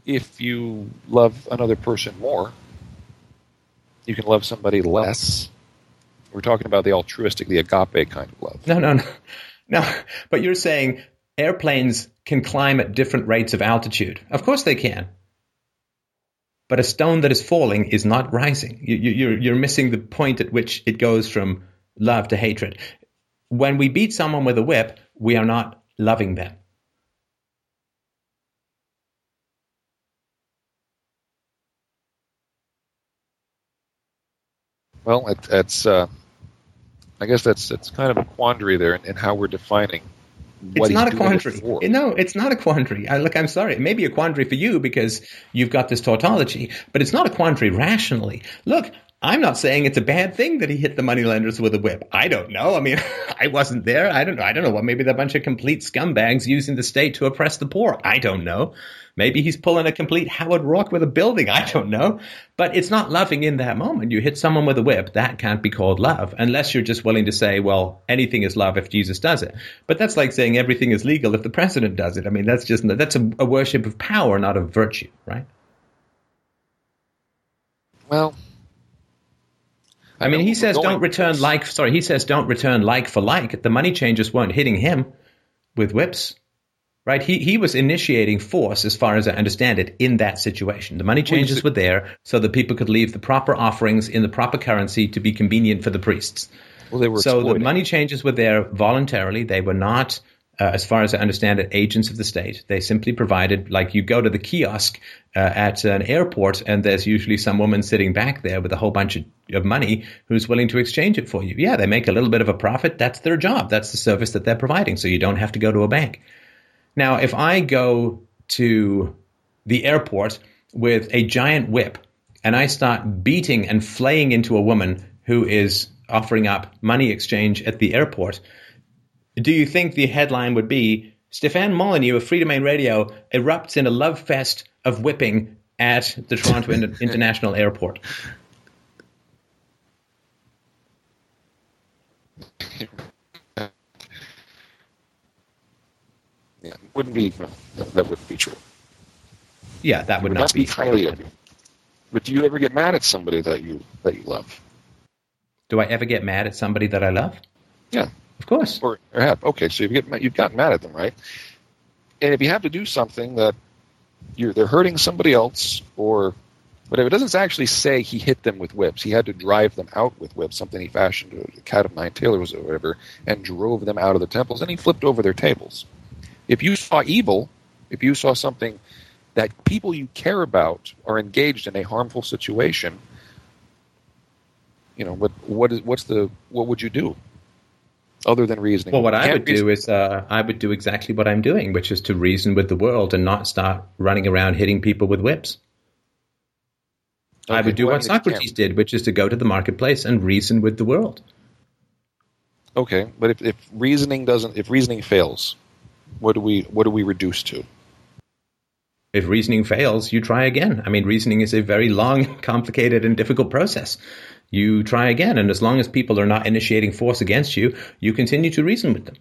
if you love another person more, you can love somebody less. We're talking about the altruistic, the agape kind of love. No, no, no. No. But you're saying airplanes can climb at different rates of altitude. Of course they can. But a stone that is falling is not rising. You, you, you're, you're missing the point at which it goes from love to hatred. When we beat someone with a whip, we are not loving them. Well, it, it's uh, I guess that's it's kind of a quandary there in, in how we're defining. What It's not a it quandary. for. No, it's not a quandary. I, look, I'm sorry. It may be a quandary for you because you've got this tautology, but it's not a quandary rationally. Look, I'm not saying it's a bad thing that he hit the moneylenders with a whip. I don't know. I mean, I wasn't there. I don't know. I don't know what. Maybe they're a bunch of complete scumbags using the state to oppress the poor. I don't know. Maybe he's pulling a complete Howard Roark with a building. I don't know. But it's not loving in that moment. You hit someone with a whip. That can't be called love unless you're just willing to say, well, anything is love if Jesus does it. But that's like saying everything is legal if the president does it. I mean, that's just, that's a, a worship of power, not of virtue, right? Well, I mean, he says don't return like, sorry, he says don't return like for like. The money changers weren't hitting him with whips. Right? He he was initiating force, as far as I understand it, in that situation. The money changers were there so that people could leave the proper offerings in the proper currency to be convenient for the priests. well, they were So the money changers were there voluntarily. They were not uh, as far as I understand it, agents of the state. They simply provided, like, you go to the kiosk uh, at an airport, and there's usually some woman sitting back there with a whole bunch of, of money who's willing to exchange it for you. Yeah, they make a little bit of a profit. That's their job. That's the service that they're providing. So you don't have to go to a bank. Now, if I go to the airport with a giant whip and I start beating and flaying into a woman who is offering up money exchange at the airport, do you think the headline would be Stefan Molyneux of Freedomain Radio erupts in a love fest of whipping at the Toronto International Airport? Yeah, wouldn't be that wouldn't be true. Yeah, that would It not be be. highly. But do you ever get mad at somebody that you that you love? Do I ever get mad at somebody that I love? Yeah. Of course. Or, or have okay, so you get you've gotten mad at them, right? And if you have to do something that you're they're hurting somebody else, or whatever, it doesn't actually say he hit them with whips. He had to drive them out with whips, something he fashioned, a cat of nine tailors or whatever, and drove them out of the temples. And he flipped over their tables. If you saw evil, if you saw something that people you care about are engaged in a harmful situation, you know what what is what's the what would you do other than reasoning? Well, what I would reason- do is uh, I would do exactly what I'm doing, which is to reason with the world and not start running around hitting people with whips. I would do well, what mean, if you Socrates did, which is to go to the marketplace and reason with the world. Okay, but if, if reasoning doesn't, if reasoning fails, what do we what do we reduce to? If reasoning fails, you try again. I mean, reasoning is a very long, complicated, and difficult process. You try again, and as long as people are not initiating force against you, you continue to reason with them.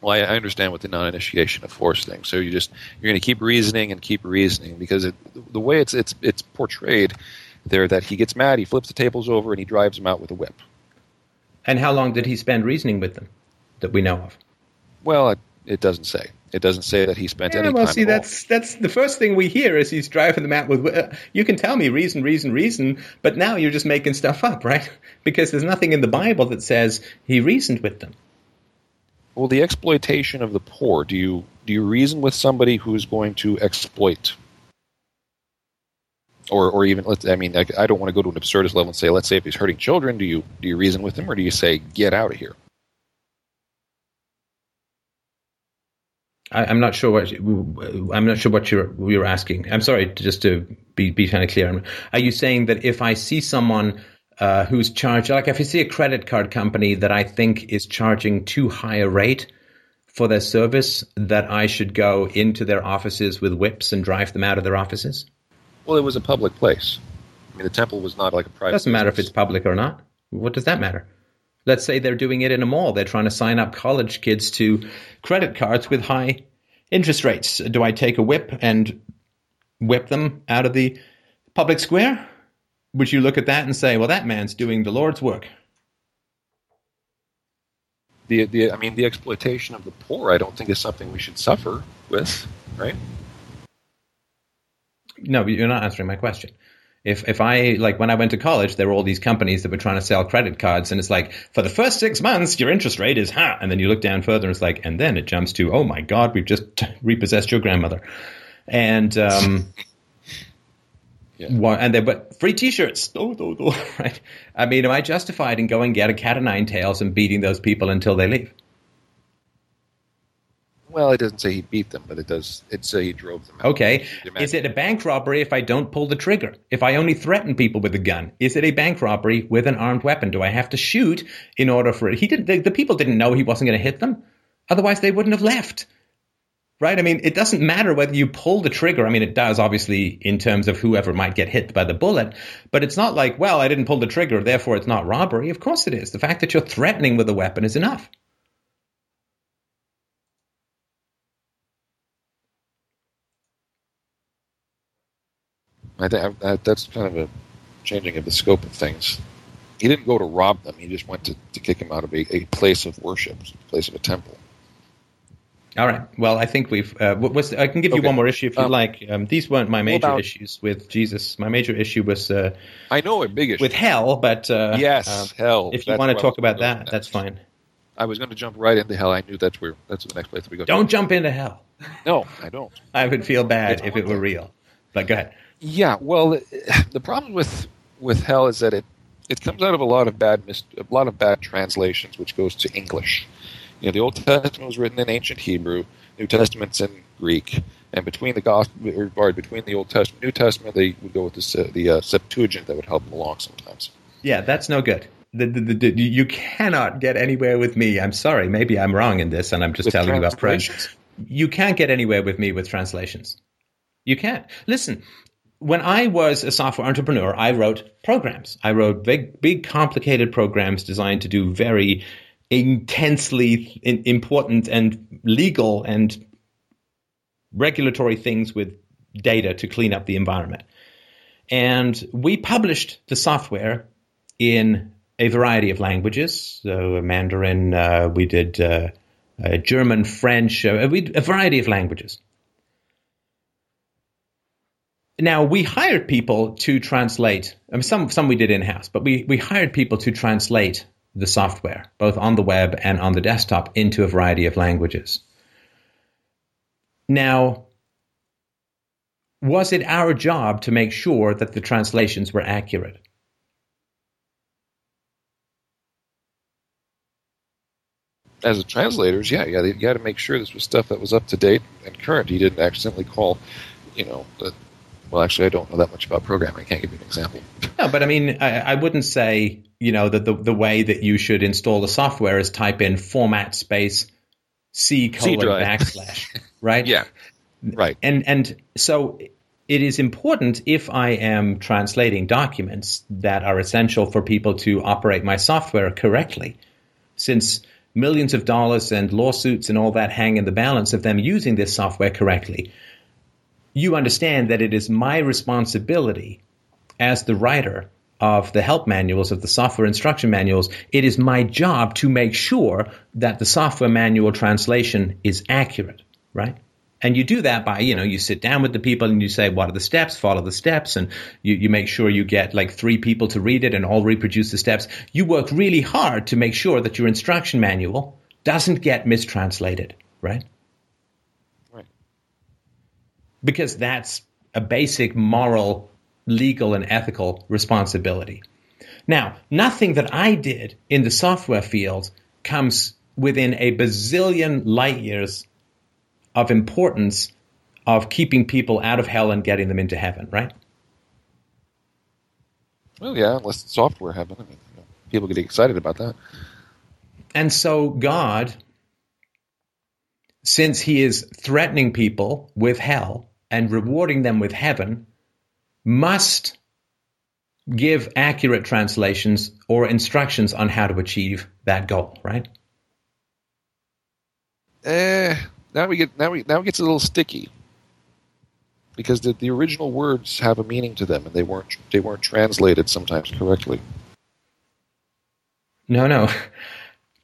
Well, I, understand with the non-initiation of force thing. So you just you're going to keep reasoning and keep reasoning because it, the way it's it's it's portrayed there that he gets mad, he flips the tables over, and he drives them out with a whip. And how long did he spend reasoning with them that we know of? Well, it, it doesn't say. It doesn't say that he spent Yeah, any well, time. see, at all. that's that's the first thing we hear is he's driving them out with. Uh, you can tell me reason, reason, reason, but now you're just making stuff up, right? Because there's nothing in the Bible that says he reasoned with them. Well, the exploitation of the poor. Do you do you reason with somebody who's going to exploit, or or even let's? I mean, I, I don't want to go to an absurdist level and say, let's say if he's hurting children, do you do you reason with him, or do you say, get out of here? I, I'm not sure what I'm not sure what you're you're asking. I'm sorry, just to be be kind of clear. Are you saying that if I see someone uh, who's charged, like if I see a credit card company that I think is charging too high a rate for their service, that I should go into their offices with whips and drive them out of their offices? Well, it was a public place. I mean, the temple was not like a private. doesn't matter if it's public or not. What does that matter? Let's say they're doing it in a mall. They're trying to sign up college kids to credit cards with high interest rates. Do I take a whip and whip them out of the public square? Would you look at that and say, well, that man's doing the Lord's work? the the. I mean, the exploitation of the poor. I don't think is something we should suffer with, right? No, you're not answering my question. If if I like when I went to college, there were all these companies that were trying to sell credit cards, and it's like for the first six months, your interest rate is ha, and then you look down further, and it's like, and then it jumps to, oh my god, we've just repossessed your grandmother, and um, Yeah. and they but free T-shirts, oh, oh, oh, right? I mean, am I justified in going get a cat of nine tails and beating those people until they leave? Well, it doesn't say he beat them, but it does. It say he drove them. out. Okay. Is it a bank robbery if I don't pull the trigger? If I only threaten people with a gun? Is it a bank robbery with an armed weapon? Do I have to shoot in order for it? He didn't, the, the people didn't know he wasn't going to hit them. Otherwise, they wouldn't have left. Right? I mean, it doesn't matter whether you pull the trigger. I mean, it does obviously in terms of whoever might get hit by the bullet, but it's not like, well, I didn't pull the trigger, therefore it's not robbery. Of course it is. The fact that you're threatening with a weapon is enough. I think that, that's kind of a changing of the scope of things. He didn't go to rob them. He just went to, to kick them out of a, a place of worship, a place of a temple. All right. Well, I think we've. Uh, was I can give you Okay. one more issue if you Um, like. Um, these weren't my major about- issues with Jesus. My major issue was uh, I know a big issue. with hell, but uh, yes, um, hell. if you want to talk about that, that's fine. I was going to jump right into hell. I knew that's where that's the next place we go. Don't jump into hell. No, I don't. I would feel bad It's if it were real. But go ahead. Yeah, well, the- problem with with hell is that it it comes out of a lot of bad mis- a lot of bad translations, which goes to English. You know, the Old Testament was written in ancient Hebrew, New Testament's in Greek, and between the gospel or or between the Old Testament, New Testament, they would go with the the uh, Septuagint that would help them along sometimes. Yeah, that's no good. The, the, the, you cannot get anywhere with me. I'm sorry. Maybe I'm wrong in this, and I'm just With telling you about translations? You can't get anywhere with me with translations. You can't. Listen, when I was a software entrepreneur, I wrote programs. I wrote big, big, complicated programs designed to do very intensely important and legal and regulatory things with data to clean up the environment. And we published the software in a variety of languages. So Mandarin, uh, we did uh, uh, German, French, uh, we, a variety of languages. Now we hired people to translate. I mean, some some we did in house, but we we hired people to translate the software, both on the web and on the desktop, into a variety of languages. Now, was it our job to make sure that the translations were accurate? As translators, yeah, yeah, you got to make sure this was stuff that was up to date and current. You didn't accidentally call, you know, the, well, actually, I don't know that much about programming. I can't give you an example. No, but I mean, I, I wouldn't say, you know, that the, the way that you should install the software is type in format space C colon drive. backslash, right? Yeah, right. And and so it is important if I am translating documents that are essential for people to operate my software correctly, since millions of dollars and lawsuits and all that hang in the balance of them using this software correctly. You understand that it is my responsibility as the writer of the help manuals, of the software instruction manuals, it is my job to make sure that the software manual translation is accurate, right? And you do that by, you know, you sit down with the people and you say, what are the steps? Follow the steps. And you, you make sure you get like three people to read it and all reproduce the steps. You work really hard to make sure that your instruction manual doesn't get mistranslated, right? Because that's a basic moral, legal, and ethical responsibility. Now, nothing that I did in the software field comes within a bazillion light years of importance of keeping people out of hell and getting them into heaven, right? Well, yeah, unless it's software heaven. I mean, you know, people get excited about that. And so God, since he is threatening people with hell and rewarding them with heaven, must give accurate translations or instructions on how to achieve that goal, right? Eh, now we get now we now it gets a little sticky because the, the original words have a meaning to them, and they weren't they weren't translated sometimes correctly. No, no.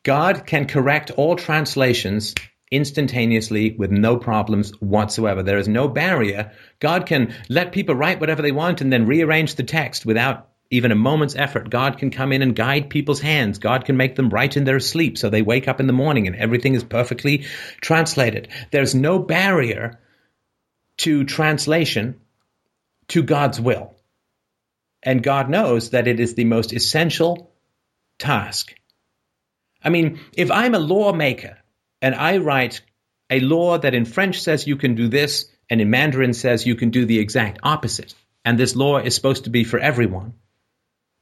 God can correct all translations instantaneously with no problems whatsoever. There is no barrier. God can let people write whatever they want and then rearrange the text without even a moment's effort. God can come in and guide people's hands. God can make them write in their sleep so they wake up in the morning and everything is perfectly translated. There's no barrier to translation to God's will. And God knows that it is the most essential task. I mean, if I'm a lawmaker and I write a law that in French says you can do this and in Mandarin says you can do the exact opposite, and this law is supposed to be for everyone,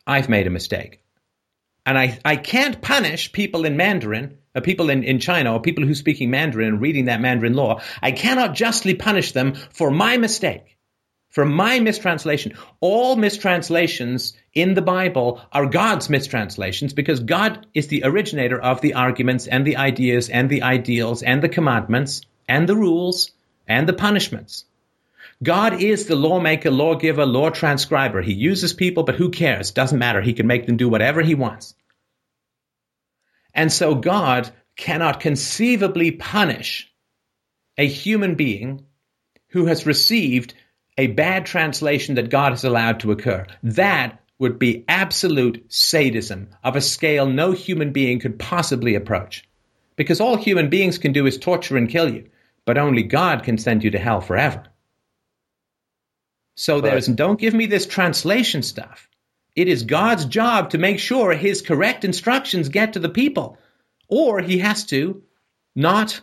I've made a mistake. And I, I can't punish people in Mandarin, or people in, in China, or people who speaking Mandarin and reading that Mandarin law. I cannot justly punish them for my mistake, for my mistranslation. All mistranslations in the Bible are God's mistranslations because God is the originator of the arguments and the ideas and the ideals and the commandments and the rules and the punishments. God is the lawmaker, lawgiver, law transcriber. He uses people, but who cares? Doesn't matter. He can make them do whatever he wants. And so God cannot conceivably punish a human being who has received a bad translation that God has allowed to occur. That would be absolute sadism of a scale no human being could possibly approach. Because all human beings can do is torture and kill you, but only God can send you to hell forever. So there's, don't give me this translation stuff. It is God's job to make sure his correct instructions get to the people, or he has to not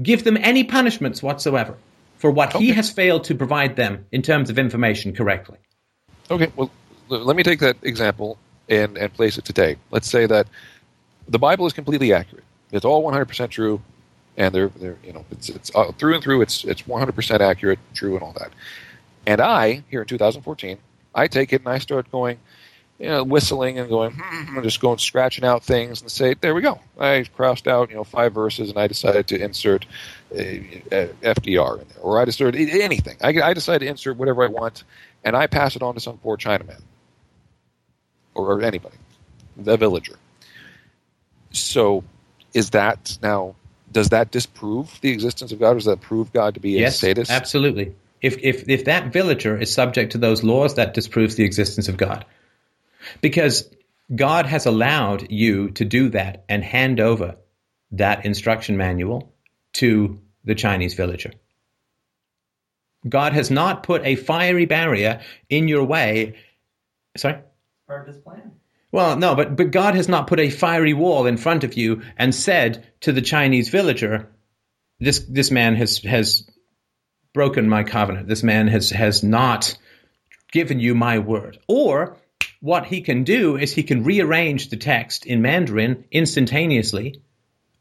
give them any punishments whatsoever for what okay. he has failed to provide them in terms of information correctly. Okay, well, let me take that example and, and place it today. Let's say that the Bible is completely accurate. It's all 100% true, and they're, they're you know, it's, it's uh, through and through, it's, it's 100% accurate, true, and all that. And I, here in 2014, I take it and I start going, you know, whistling and going, hmm, just going scratching out things and say, there we go. I crossed out, you know, five verses and I decided to insert a, a FDR in there, or I decided anything. I, I decided to insert whatever I want, and I pass it on to some poor Chinaman or, or anybody, the villager. So, is that now? Does that disprove the existence of God? Or does that prove God to be a yes, sadist? Absolutely. If, if, if that villager is subject to those laws, that disproves the existence of God. Because God has allowed you to do that and hand over that instruction manual to the Chinese villager. God has not put a fiery barrier in your way. Sorry? Part of his plan. Well, no, but, but God has not put a fiery wall in front of you and said to the Chinese villager, this, this man has, has broken my covenant. This man has, has not given you my word. Or what he can do is he can rearrange the text in Mandarin instantaneously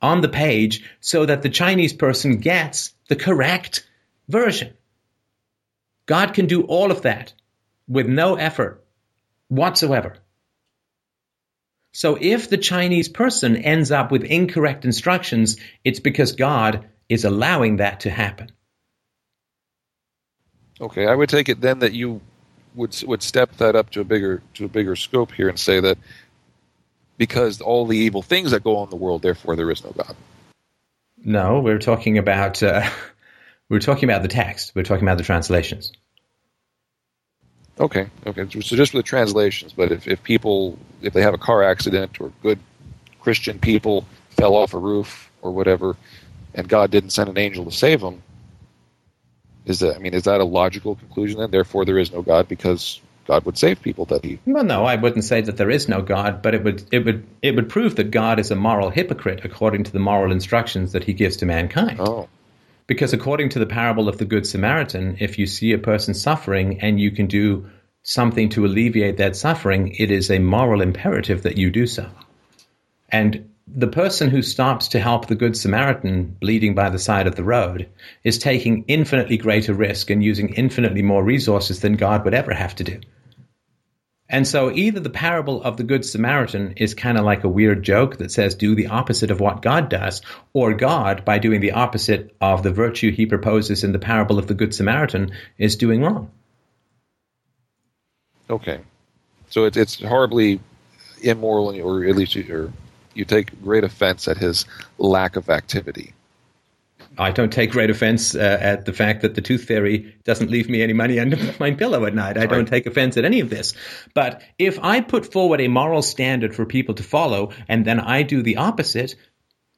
on the page so that the Chinese person gets the correct version. God can do all of that with no effort whatsoever. So if the Chinese person ends up with incorrect instructions, it's because God is allowing that to happen. Okay, I would take it then that you would would step that up to a bigger to a bigger scope here and say that because all the evil things that go on in the world, therefore there is no God. No, we're talking about uh, we're talking about the text. We're talking about the translations. Okay, okay. So just for the translations, but if, if people if they have a car accident or good Christian people fell off a roof or whatever, and God didn't send an angel to save them, is that I mean is that a logical conclusion? Then therefore there is no God because God would save people that he. Well, no, I wouldn't say that there is no God, but it would it would it would prove that God is a moral hypocrite according to the moral instructions that He gives to mankind. Oh. Because according to the parable of the Good Samaritan, if you see a person suffering and you can do something to alleviate that suffering, it is a moral imperative that you do so. And the person who stops to help the Good Samaritan bleeding by the side of the road is taking infinitely greater risk and using infinitely more resources than God would ever have to do. And so either the parable of the Good Samaritan is kind of like a weird joke that says do the opposite of what God does, or God, by doing the opposite of the virtue he proposes in the parable of the Good Samaritan, is doing wrong. Okay. So it's, it's horribly immoral, or at least or you take great offense at his lack of activity. I don't take great offense uh, at the fact that the tooth fairy doesn't leave me any money under my pillow at night. I don't take offense at any of this. But if I put forward a moral standard for people to follow and then I do the opposite,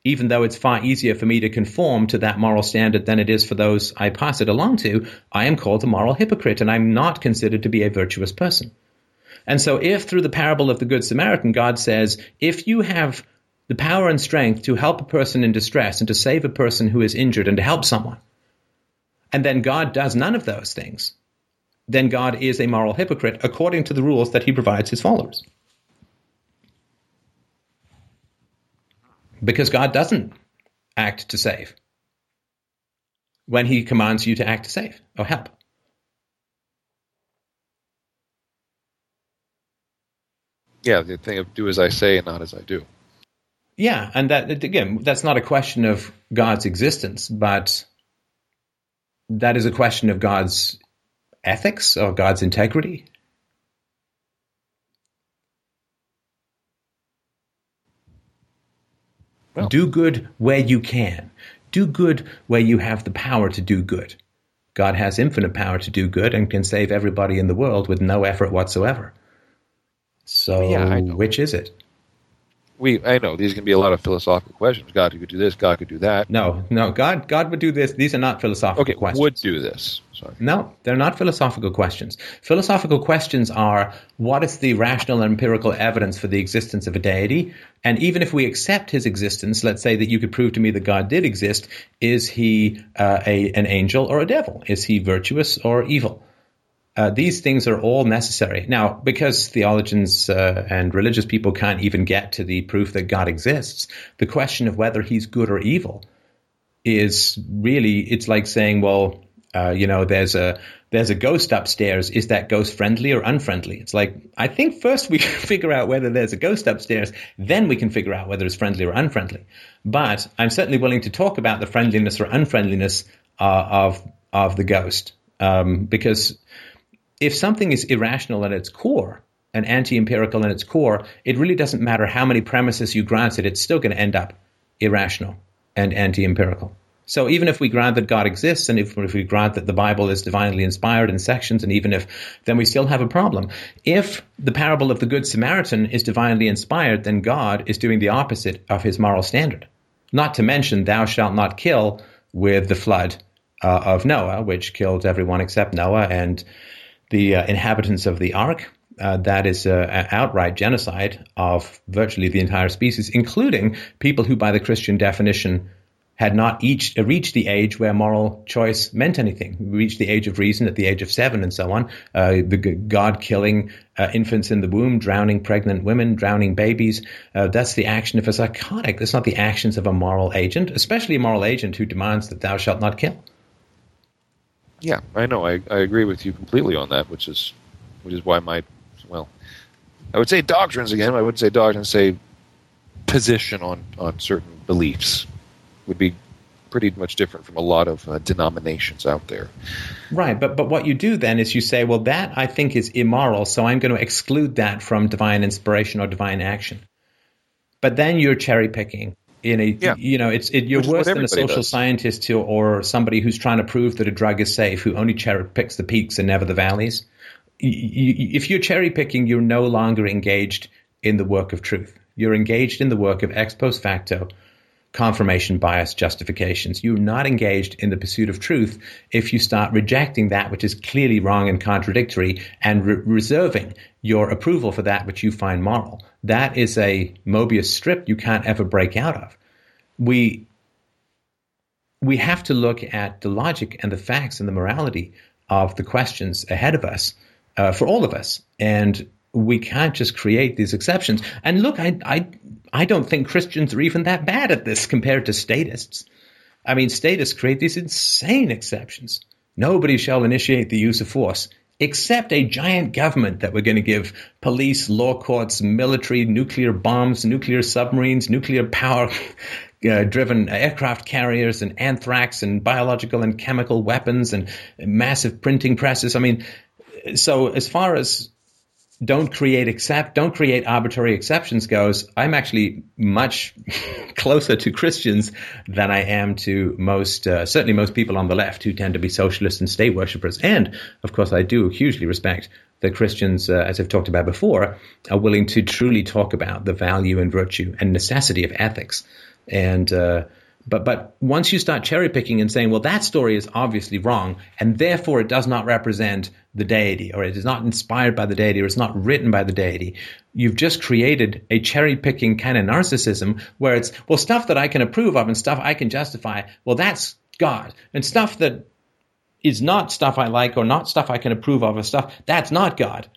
even though it's far easier for me to conform to that moral standard than it is for those I pass it along to, I am called a moral hypocrite and I'm not considered to be a virtuous person. And so if through the parable of the Good Samaritan, God says, if you have the power and strength to help a person in distress and to save a person who is injured and to help someone, and then God does none of those things, then God is a moral hypocrite according to the rules that he provides his followers. Because God doesn't act to save when he commands you to act to save or help. Yeah, the thing of do as I say and not as I do. Yeah, and that again, that's not a question of God's existence, but that is a question of God's ethics or God's integrity. Well, do good where you can. Do good where you have the power to do good. God has infinite power to do good and can save everybody in the world with no effort whatsoever. So, Yeah, which is it? We, I know these can be a lot of philosophical questions. God could do this. God could do that. No, no, God, God would do this. These are not philosophical Okay, questions. would do this. Sorry. No, they're not philosophical questions. Philosophical questions are what is the rational and empirical evidence for the existence of a deity? And even if we accept his existence, let's say that you could prove to me that God did exist, is he uh, a, an angel or a devil? Is he virtuous or evil? Uh, these things are all necessary. Now, because theologians uh, and religious people can't even get to the proof that God exists, the question of whether he's good or evil is really, it's like saying, well, uh, you know, there's a there's a ghost upstairs. Is that ghost friendly or unfriendly? It's like I think first we figure out whether there's a ghost upstairs, then we can figure out whether it's friendly or unfriendly. But I'm certainly willing to talk about the friendliness or unfriendliness uh, of of the ghost um, because if something is irrational at its core and anti-empirical at its core, it really doesn't matter how many premises you grant it; it's still going to end up irrational and anti-empirical. So even if we grant that God exists, and if, if, we grant that the Bible is divinely inspired in sections, and even if, then we still have a problem. If the parable of the Good Samaritan is divinely inspired, then God is doing the opposite of his moral standard. Not to mention, thou shalt not kill with the flood uh, of Noah, which killed everyone except Noah and the uh, inhabitants of the ark. Uh, that is uh, outright genocide of virtually the entire species, including people who, by the Christian definition, had not each reached the age where moral choice meant anything. We reached the age of reason at the age of seven and so on. Uh, the God killing uh, infants in the womb, drowning pregnant women, drowning babies. Uh, that's the action of a psychotic. That's not the actions of a moral agent, especially a moral agent who demands that thou shalt not kill. Yeah, I know. I, I agree with you completely on that, which is which is why my well, I would say doctrines again. I would say doctrines say position on on certain beliefs would be pretty much different from a lot of uh, denominations out there. Right, but but what you do then is you say, well, that I think is immoral, so I'm going to exclude that from divine inspiration or divine action. But then you're cherry picking. In a, Yeah. you know, it's it, you're Which worse than a social does. scientist who, or somebody who's trying to prove that a drug is safe, who only cherry picks the peaks and never the valleys. You, you, if you're cherry picking, you're no longer engaged in the work of truth. You're engaged in the work of ex post facto confirmation bias justifications. You're not engaged in the pursuit of truth if you start rejecting that which is clearly wrong and contradictory and re- reserving your approval for that which you find moral. That is a Mobius strip you can't ever break out of. We we have to look at the logic and the facts and the morality of the questions ahead of us uh, for all of us. And we can't just create these exceptions. And look, I, I, I don't think Christians are even that bad at this compared to statists. I mean, statists create these insane exceptions. Nobody shall initiate the use of force except a giant government that we're going to give police, law courts, military, nuclear bombs, nuclear submarines, nuclear power uh, driven aircraft carriers and anthrax and biological and chemical weapons and massive printing presses. I mean, so as far as don't create except don't create arbitrary exceptions goes, I'm actually much closer to Christians than I am to most uh, certainly most people on the left who tend to be socialists and state worshippers. And of course, I do hugely respect that Christians, uh, as I've talked about before, are willing to truly talk about the value and virtue and necessity of ethics. And uh, but but once you start cherry picking and saying, well, that story is obviously wrong, and therefore it does not represent the deity, or it is not inspired by the deity, or it's not written by the deity, you've just created a cherry picking kind of narcissism where it's well stuff that I can approve of and stuff I can justify. Well, that's God, and stuff that is not stuff I like or not stuff I can approve of or stuff that's not God.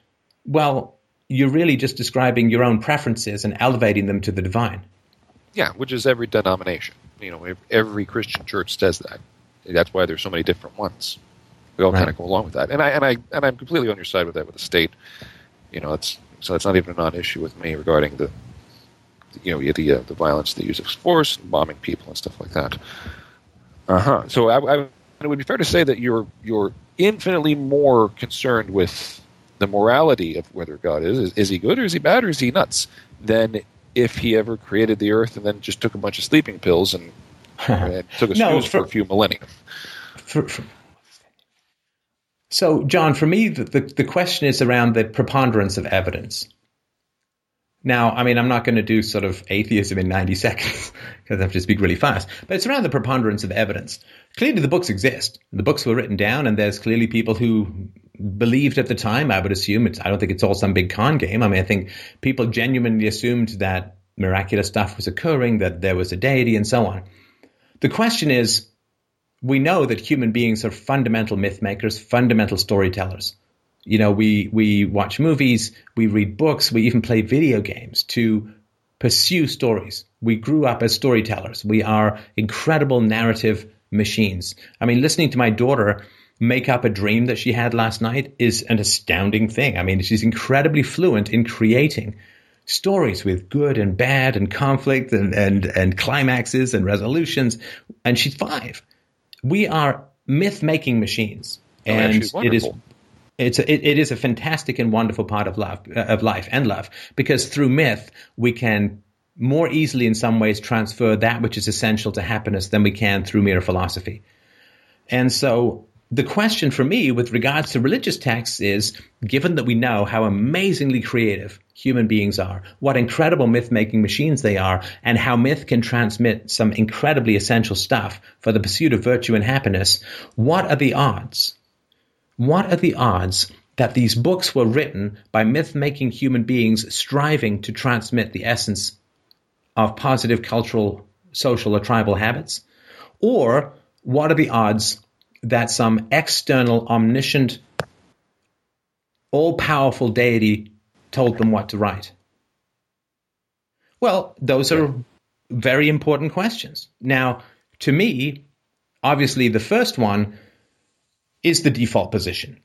Well, you're really just describing your own preferences and elevating them to the divine. Yeah, which is every denomination. You know, every Christian church says that. That's why there's so many different ones. We all Right. kind of go along with that, and I and I and I'm completely on your side with that with the state. You know, it's so it's not even a non-issue with me regarding the, you know, the uh, the violence, the use of force, bombing people, and stuff like that. Uh huh. So I, I, it would be fair to say that you're you're infinitely more concerned with the morality of whether God is is, is he good or is he bad or is he nuts than if he ever created the earth and then just took a bunch of sleeping pills and it took a No, snooze for, for- a few millennia. For, for, so, John, for me, the, the, the question is around the preponderance of evidence. Now, I mean, I'm not going to do sort of atheism in 90 seconds because I have to speak really fast, but it's around the preponderance of evidence. Clearly, the books exist. The books were written down, and there's clearly people who believed at the time. I would assume it's, I don't think it's all some big con game. I mean, I think people genuinely assumed that miraculous stuff was occurring, that there was a deity, and so on. The question is, we know that human beings are fundamental myth makers, fundamental storytellers. You know, we, we watch movies, we read books, we even play video games to pursue stories. We grew up as storytellers. We are incredible narrative machines. I mean, listening to my daughter make up a dream that she had last night is an astounding thing. I mean, she's incredibly fluent in creating stories with good and bad and conflict and, and, and climaxes and resolutions. And she's five. We are myth making machines. Oh, And it is it's a, it, it is a fantastic and wonderful part of love uh, of life and love because through myth we can more easily in some ways transfer that which is essential to happiness than we can through mere philosophy. And so the question for me with regards to religious texts is given that we know how amazingly creative human beings are, what incredible myth making machines they are, and how myth can transmit some incredibly essential stuff for the pursuit of virtue and happiness, what are the odds? What are the odds that these books were written by myth making human beings striving to transmit the essence of positive cultural, social, or tribal habits? Or what are the odds that some external, omniscient, all powerful deity told them what to write? Well, those are very important questions. Now, to me, obviously, the first one is the default position,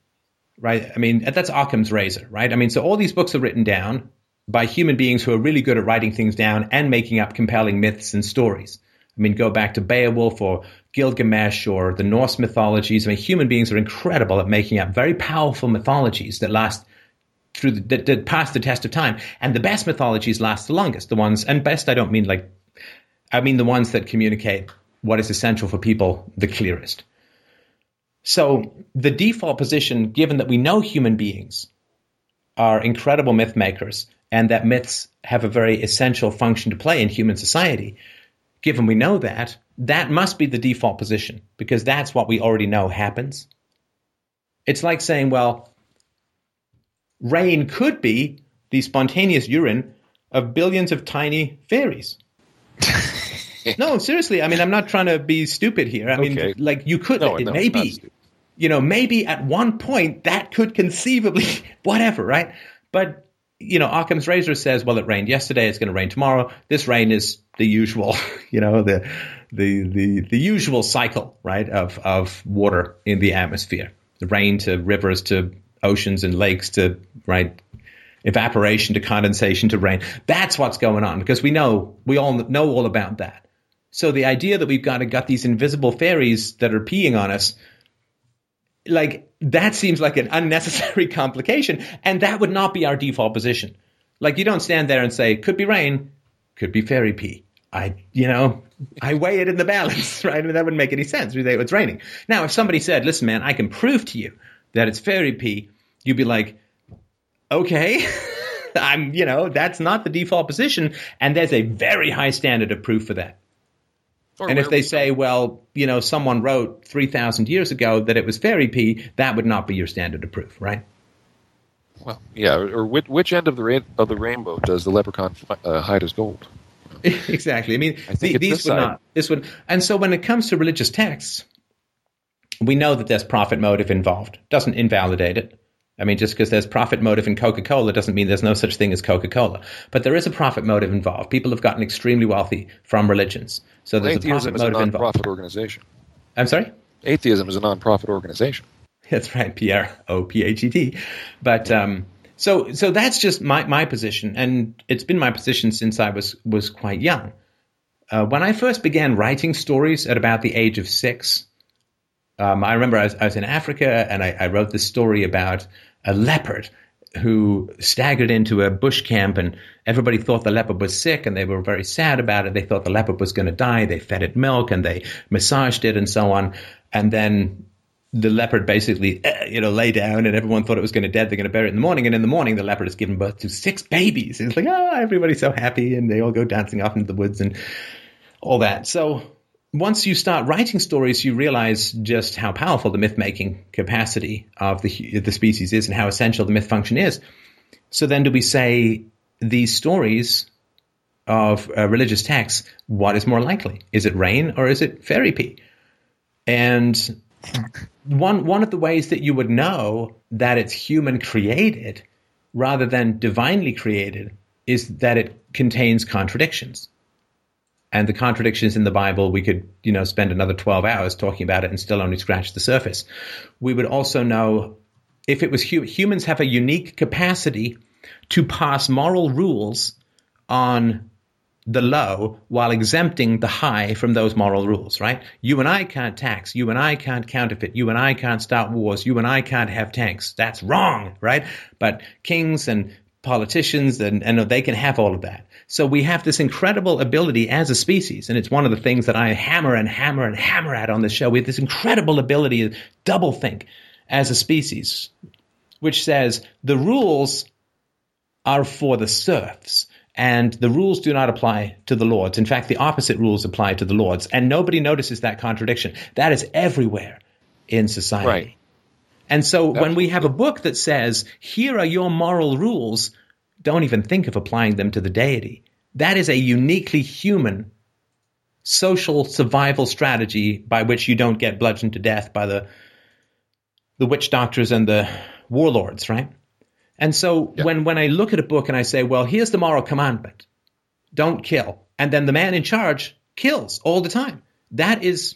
right? I mean, that's Occam's razor, right? I mean, so all these books are written down by human beings who are really good at writing things down and making up compelling myths and stories. I mean, go back to Beowulf or Gilgamesh or the Norse mythologies. I mean, human beings are incredible at making up very powerful mythologies that last through the, that, that pass the test of time. And the best mythologies last the longest. The ones, and best, I don't mean like, I mean the ones that communicate what is essential for people the clearest. So the default position, given that we know human beings are incredible myth makers and that myths have a very essential function to play in human society, given we know that, that must be the default position because that's what we already know happens. It's like saying, well, rain could be the spontaneous urine of billions of tiny fairies. no, seriously. I mean, I'm not trying to be stupid here. I mean, Okay. like you could, No, it no, may it's not be, stupid. you know, maybe at one point that could conceivably, whatever, right? But you know, Occam's razor says, well, it rained yesterday, it's going to rain tomorrow. This rain is the usual, you know, the the the the usual cycle, right, of of water in the atmosphere. The rain to rivers to oceans and lakes to right evaporation to condensation to rain. That's what's going on because we know we all know all about that. So the idea that we've got got these invisible fairies that are peeing on us, like that seems like an unnecessary complication, and that would not be our default position. Like you don't stand there and say, "Could be rain, could be fairy pee." I, you know, I weigh it in the balance, right? I mean, that wouldn't make any sense. We say it's raining. Now, if somebody said, "Listen, man, I can prove to you that it's fairy pee," you'd be like, "Okay." I'm, you know, that's not the default position, and there's a very high standard of proof for that. Or And if they say, well, you know, someone wrote 3,000 years ago that it was fairy pee, that would not be your standard of proof, right? well, yeah, or which, which end of the ra- of the rainbow does the leprechaun uh, hide his gold? exactly. I mean, I the- these would side. not. This would, and so when it comes to religious texts, we know that there's profit motive involved. Doesn't invalidate it. I mean, just because there's profit motive in Coca Cola doesn't mean there's no such thing as Coca Cola. But there is a profit motive involved. People have gotten extremely wealthy from religions, so there's a Atheism profit is a motive involved. organization. I'm sorry. Atheism is a non-profit organization. That's right, Pierre O P H E T. But um, so so that's just my my position, and it's been my position since I was was quite young. Uh, when I first began writing stories at about the age of six, um, I remember I was, I was in Africa and I, I wrote this story about a leopard who staggered into a bush camp and everybody thought the leopard was sick and they were very sad about it. They thought the leopard was going to die. They fed it milk and they massaged it and so on. And then the leopard basically, uh, you know, lay down and everyone thought it was going to dead. They're going to bury it in the morning. And in the morning, the leopard has given birth to six babies. And it's like, oh, everybody's so happy. And they all go dancing off into the woods and all that. So once you start writing stories, you realize just how powerful the myth making capacity of the, the species is and how essential the myth function is. So then do we say these stories of uh, religious texts, what is more likely? Is it rain or is it fairy pee? And one one of the ways that you would know that it's human created rather than divinely created is that it contains contradictions. And the contradictions in the Bible, we could, you know, spend another 12 hours talking about it and still only scratch the surface. We would also know if it was hu- humans have a unique capacity to pass moral rules on the low while exempting the high from those moral rules, right? You and I can't tax. You and I can't counterfeit. You and I can't start wars. You and I can't have tanks. That's wrong, right? But kings and politicians and, and they can have all of that. So we have this incredible ability as a species, and it's one of the things that I hammer and hammer and hammer at on the show. We have this incredible ability to double think as a species, which says the rules are for the serfs and the rules do not apply to the lords. In fact, the opposite rules apply to the lords, and nobody notices that contradiction. That is everywhere in society. Right. And so when we have a book that says, here are your moral rules, don't even think of applying them to the deity. That is a uniquely human social survival strategy by which you don't get bludgeoned to death by the the witch doctors and the warlords, right? And so Yeah. when, when I look at a book and I say, well, here's the moral commandment. Don't kill. And then the man in charge kills all the time. That is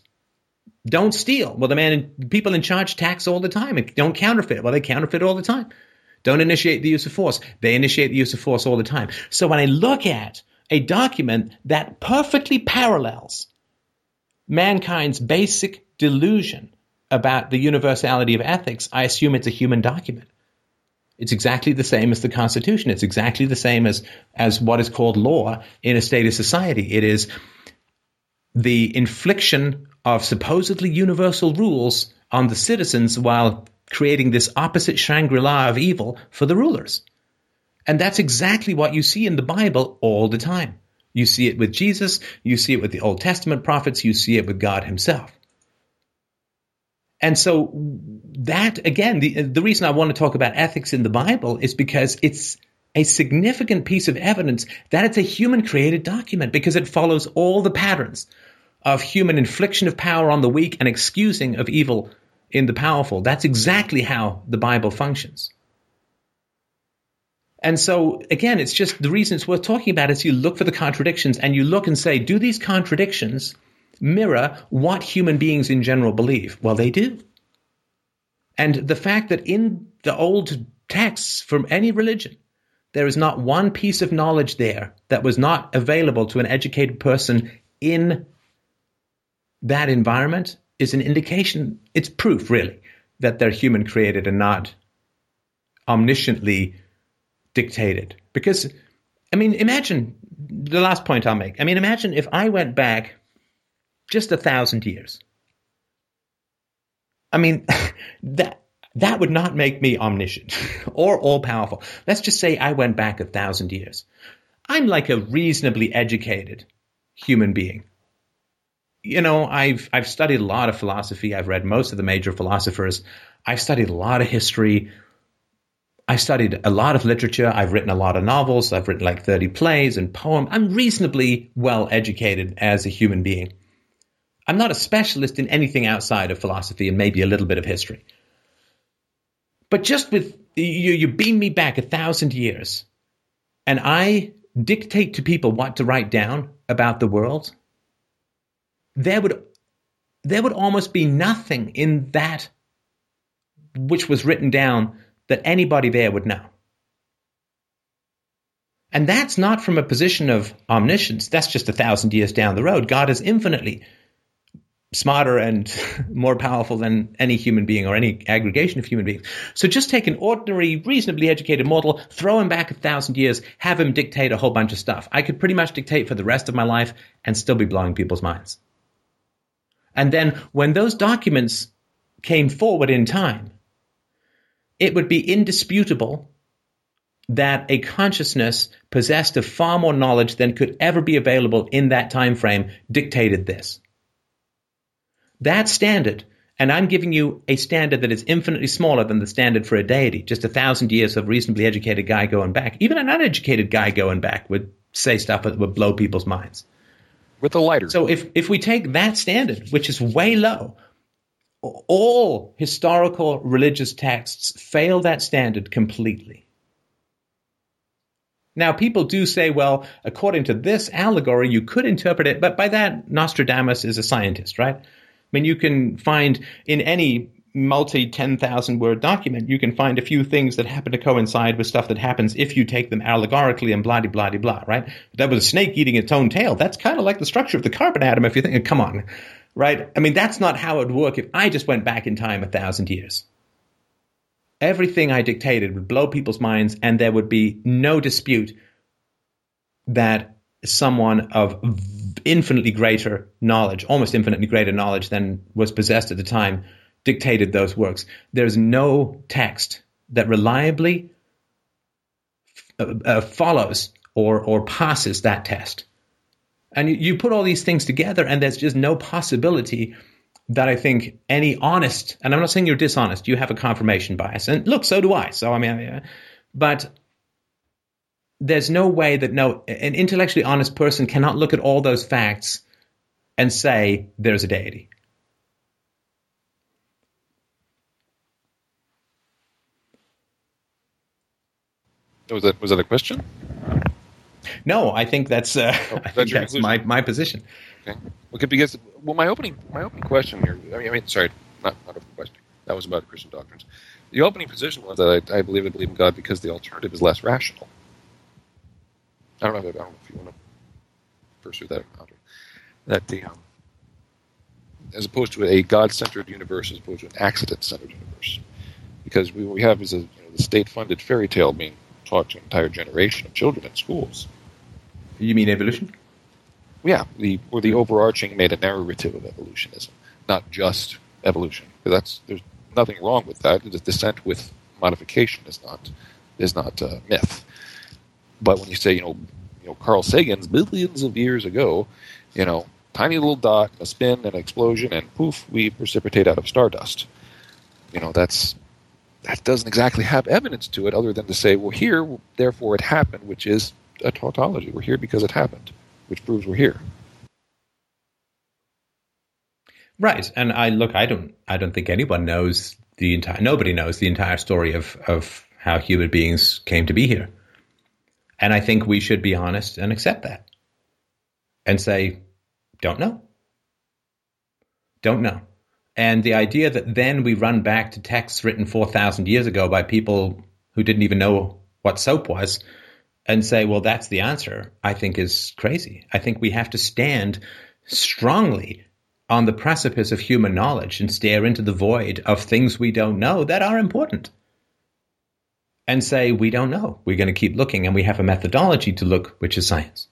don't steal. Well, the man in, people in charge tax all the time and don't counterfeit. Well, they counterfeit all the time. Don't initiate the use of force. They initiate the use of force all the time. So when I look at a document that perfectly parallels mankind's basic delusion about the universality of ethics, I assume it's a human document. It's exactly the same as the Constitution. It's exactly the same as, as what is called law in a state of society. It is the infliction of supposedly universal rules on the citizens while creating this opposite Shangri La of evil for the rulers. And that's exactly what you see in the Bible all the time. You see it with Jesus, you see it with the Old Testament prophets, you see it with God Himself. And so that again, the the reason I want to talk about ethics in the Bible is because it's a significant piece of evidence that it's a human created document because it follows all the patterns of human infliction of power on the weak and excusing of evil in the powerful. That's exactly how the Bible functions. And so, again, it's just the reason it's worth talking about is you look for the contradictions and you look and say, do these contradictions mirror what human beings in general believe? Well, they do. And the fact that in the old texts from any religion, there is not one piece of knowledge there that was not available to an educated person in that environment is an indication, it's proof really, that they're human created and not omnisciently dictated. Because, I mean, imagine the last point I'll make. I mean, imagine if I went back just a thousand years. I mean, that that would not make me omniscient or all powerful. Let's just say I went back a thousand years. I'm like a reasonably educated human being. You know, I've I've studied a lot of philosophy. I've read most of the major philosophers. I've studied a lot of history. I've studied a lot of literature. I've written a lot of novels. I've written like 30 plays and poems. I'm reasonably well educated as a human being. I'm not a specialist in anything outside of philosophy and maybe a little bit of history. But just with you, you beam me back a thousand years and I dictate to people what to write down about the world, there would there would almost be nothing in that which was written down that anybody there would know. And that's not from a position of omniscience. That's just a thousand years down the road. God is infinitely smarter and more powerful than any human being or any aggregation of human beings. So just take an ordinary, reasonably educated mortal, throw him back a thousand years, have him dictate a whole bunch of stuff. I could pretty much dictate for the rest of my life and still be blowing people's minds. And then when those documents came forward in time, it would be indisputable that a consciousness possessed of far more knowledge than could ever be available in that time frame dictated this. That standard, and I'm giving you a standard that is infinitely smaller than the standard for a deity, just a thousand years of reasonably educated guy going back. Even an uneducated guy going back would say stuff that would blow people's minds. With a lighter. So if, if we take that standard, which is way low, all historical religious texts fail that standard completely. Now, people do say, well, according to this allegory, you could interpret it, but by that, Nostradamus is a scientist, right? I mean, you can find in any multi 10,000 word document, you can find a few things that happen to coincide with stuff that happens if you take them allegorically and blah, blah, blah, blah, right? That was a snake eating its own tail. That's kind of like the structure of the carbon atom if you think, come on, right? I mean, that's not how it would work if I just went back in time a thousand years everything I dictated would blow people's minds, and there would be no dispute that someone of infinitely greater knowledge, almost infinitely greater knowledge than was possessed at the time, dictated those works. There's no text that reliably uh, uh, follows or or passes that test. And you, you put all these things together, and there's just no possibility that I think any honest, and I'm not saying you're dishonest, you have a confirmation bias. And look, so do I. So, I mean, but there's no way that no, an intellectually honest person cannot look at all those facts and say there's a deity. Was that was that a question? No, I think that's uh, Oh, I that's think that's my, my position. Okay. Well, because well, my opening my opening question here. I mean, I mean sorry, not not opening question. That was about Christian doctrines. The opening position was that I, I believe I believe in God because the alternative is less rational. I don't know. If, I don't know if you want to pursue that or. That the um, as opposed to a God-centered universe, as opposed to an accident-centered universe, because we, what we have is a you know, the state-funded fairy tale being taught to an entire generation of children in schools. You mean evolution? Yeah, the or the overarching meta narrative of evolutionism, not just evolution. that's there's nothing wrong with that. The descent with modification is not is not uh, myth. But when you say you know you know Carl Sagan's billions of years ago, you know tiny little dot, a spin, an explosion, and poof, we precipitate out of stardust. You know that's that doesn't exactly have evidence to it, other than to say, well, here, therefore, it happened, which is a tautology. We're here because it happened which proves we're here. Right. And I look, I don't, I don't think anyone knows the entire, nobody knows the entire story of, of how human beings came to be here. And I think we should be honest and accept that and say, don't know. Don't know. And the idea that then we run back to texts written 4,000 years ago by people who didn't even know what soap was and say, well, that's the answer, I think is crazy. I think we have to stand strongly on the precipice of human knowledge and stare into the void of things we don't know that are important and say, we don't know. We're going to keep looking and we have a methodology to look, which is science.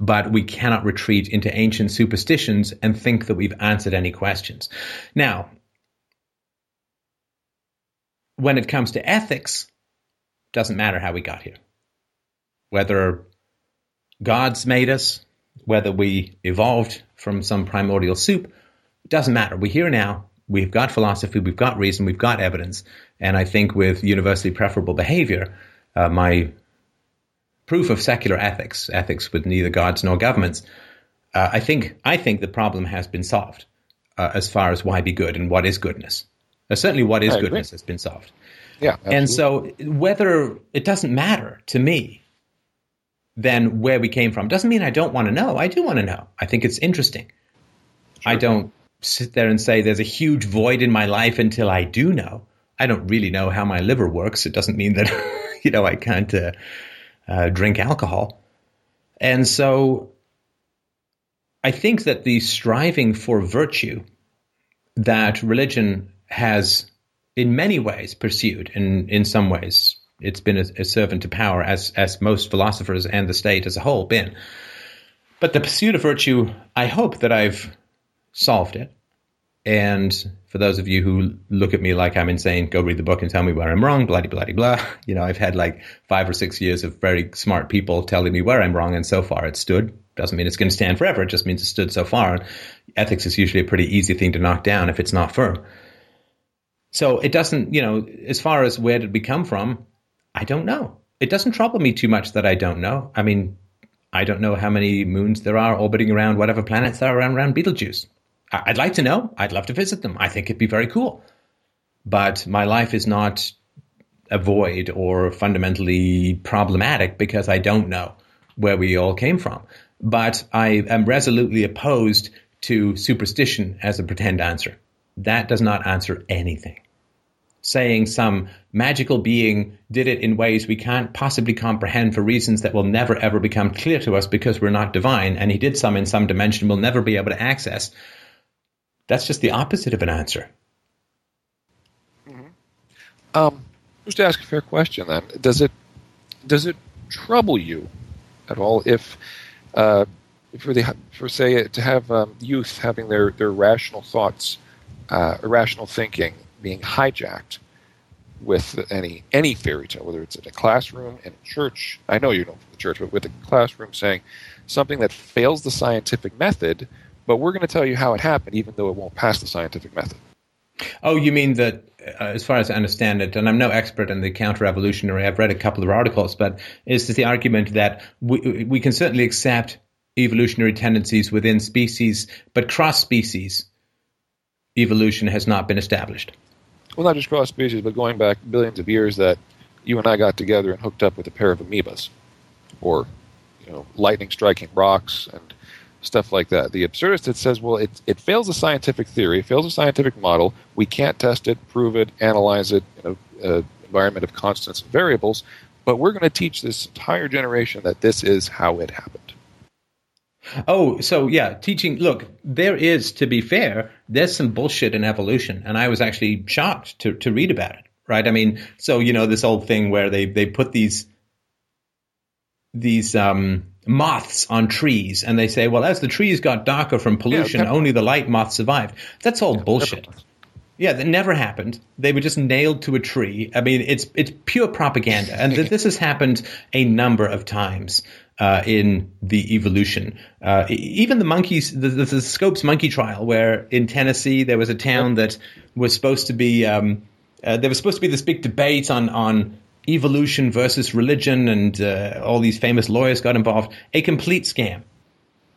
But we cannot retreat into ancient superstitions and think that we've answered any questions. Now, when it comes to ethics, doesn't matter how we got here. Whether gods made us, whether we evolved from some primordial soup, doesn't matter. We're here now. We've got philosophy, we've got reason, we've got evidence. And I think with universally preferable behavior, uh, my proof of secular ethics, ethics with neither gods nor governments, uh, I think I think the problem has been solved uh, as far as why be good and what is goodness. Uh, certainly, what is goodness has been solved. Yeah, And so, whether it doesn't matter to me, then where we came from doesn't mean I don't want to know. I do want to know. I think it's interesting. I don't sit there and say there's a huge void in my life until I do know. I don't really know how my liver works. It doesn't mean that you know I can't uh, uh, drink alcohol. And so, I think that the striving for virtue that religion has in many ways pursued, and in some ways it's been a, a, servant to power, as as most philosophers and the state as a whole been. But the pursuit of virtue, I hope that I've solved it. And for those of you who look at me like I'm insane, go read the book and tell me where I'm wrong, blah, blah, blah, blah. You know, I've had like five or six years of very smart people telling me where I'm wrong, and so far it's stood. Doesn't mean it's going to stand forever. It just means it stood so far. Ethics is usually a pretty easy thing to knock down if it's not firm. So it doesn't, you know, as far as where did we come from, I don't know. It doesn't trouble me too much that I don't know. I mean, I don't know how many moons there are orbiting around whatever planets are around, around Betelgeuse. I'd like to know. I'd love to visit them. I think it'd be very cool. But my life is not a void or fundamentally problematic because I don't know where we all came from. But I am resolutely opposed to superstition as a pretend answer. That does not answer anything saying some magical being did it in ways we can't possibly comprehend for reasons that will never ever become clear to us because we're not divine, and he did some in some dimension we'll never be able to access. That's just the opposite of an answer. Mm-hmm. Um, just to ask a fair question, then, does it does it trouble you at all if, uh, for the for say to have um, youth having their their rational thoughts, uh, irrational thinking being hijacked with any any fairy tale, whether it's in a classroom, in a church. I know you don't from the church, but with a classroom saying something that fails the scientific method, but we're going to tell you how it happened, even though it won't pass the scientific method. Oh, you mean that, uh, as far as I understand it, and I'm no expert in the counter-evolutionary. I've read a couple of articles, but is the argument that we we can certainly accept evolutionary tendencies within species, but cross species evolution has not been established well, not just cross species, but going back billions of years that you and I got together and hooked up with a pair of amoebas, or you know, lightning striking rocks and stuff like that. The absurdist that says, well, it, it fails a scientific theory, it fails a scientific model. We can't test it, prove it, analyze it in an environment of constants and variables, but we're going to teach this entire generation that this is how it happened. Oh, so yeah, teaching. Look, there is, to be fair, there's some bullshit in evolution, and I was actually shocked to to read about it. Right? I mean, so you know this old thing where they they put these these um, moths on trees, and they say, well, as the trees got darker from pollution, yeah, only the light moths survived. That's all yeah, bullshit. Yeah, that never happened. They were just nailed to a tree. I mean, it's it's pure propaganda, and this has happened a number of times uh, in the evolution. Uh, even the monkeys, the, the, the, Scopes monkey trial, where in Tennessee there was a town that was supposed to be, um, uh, there was supposed to be this big debate on on evolution versus religion, and uh, all these famous lawyers got involved. A complete scam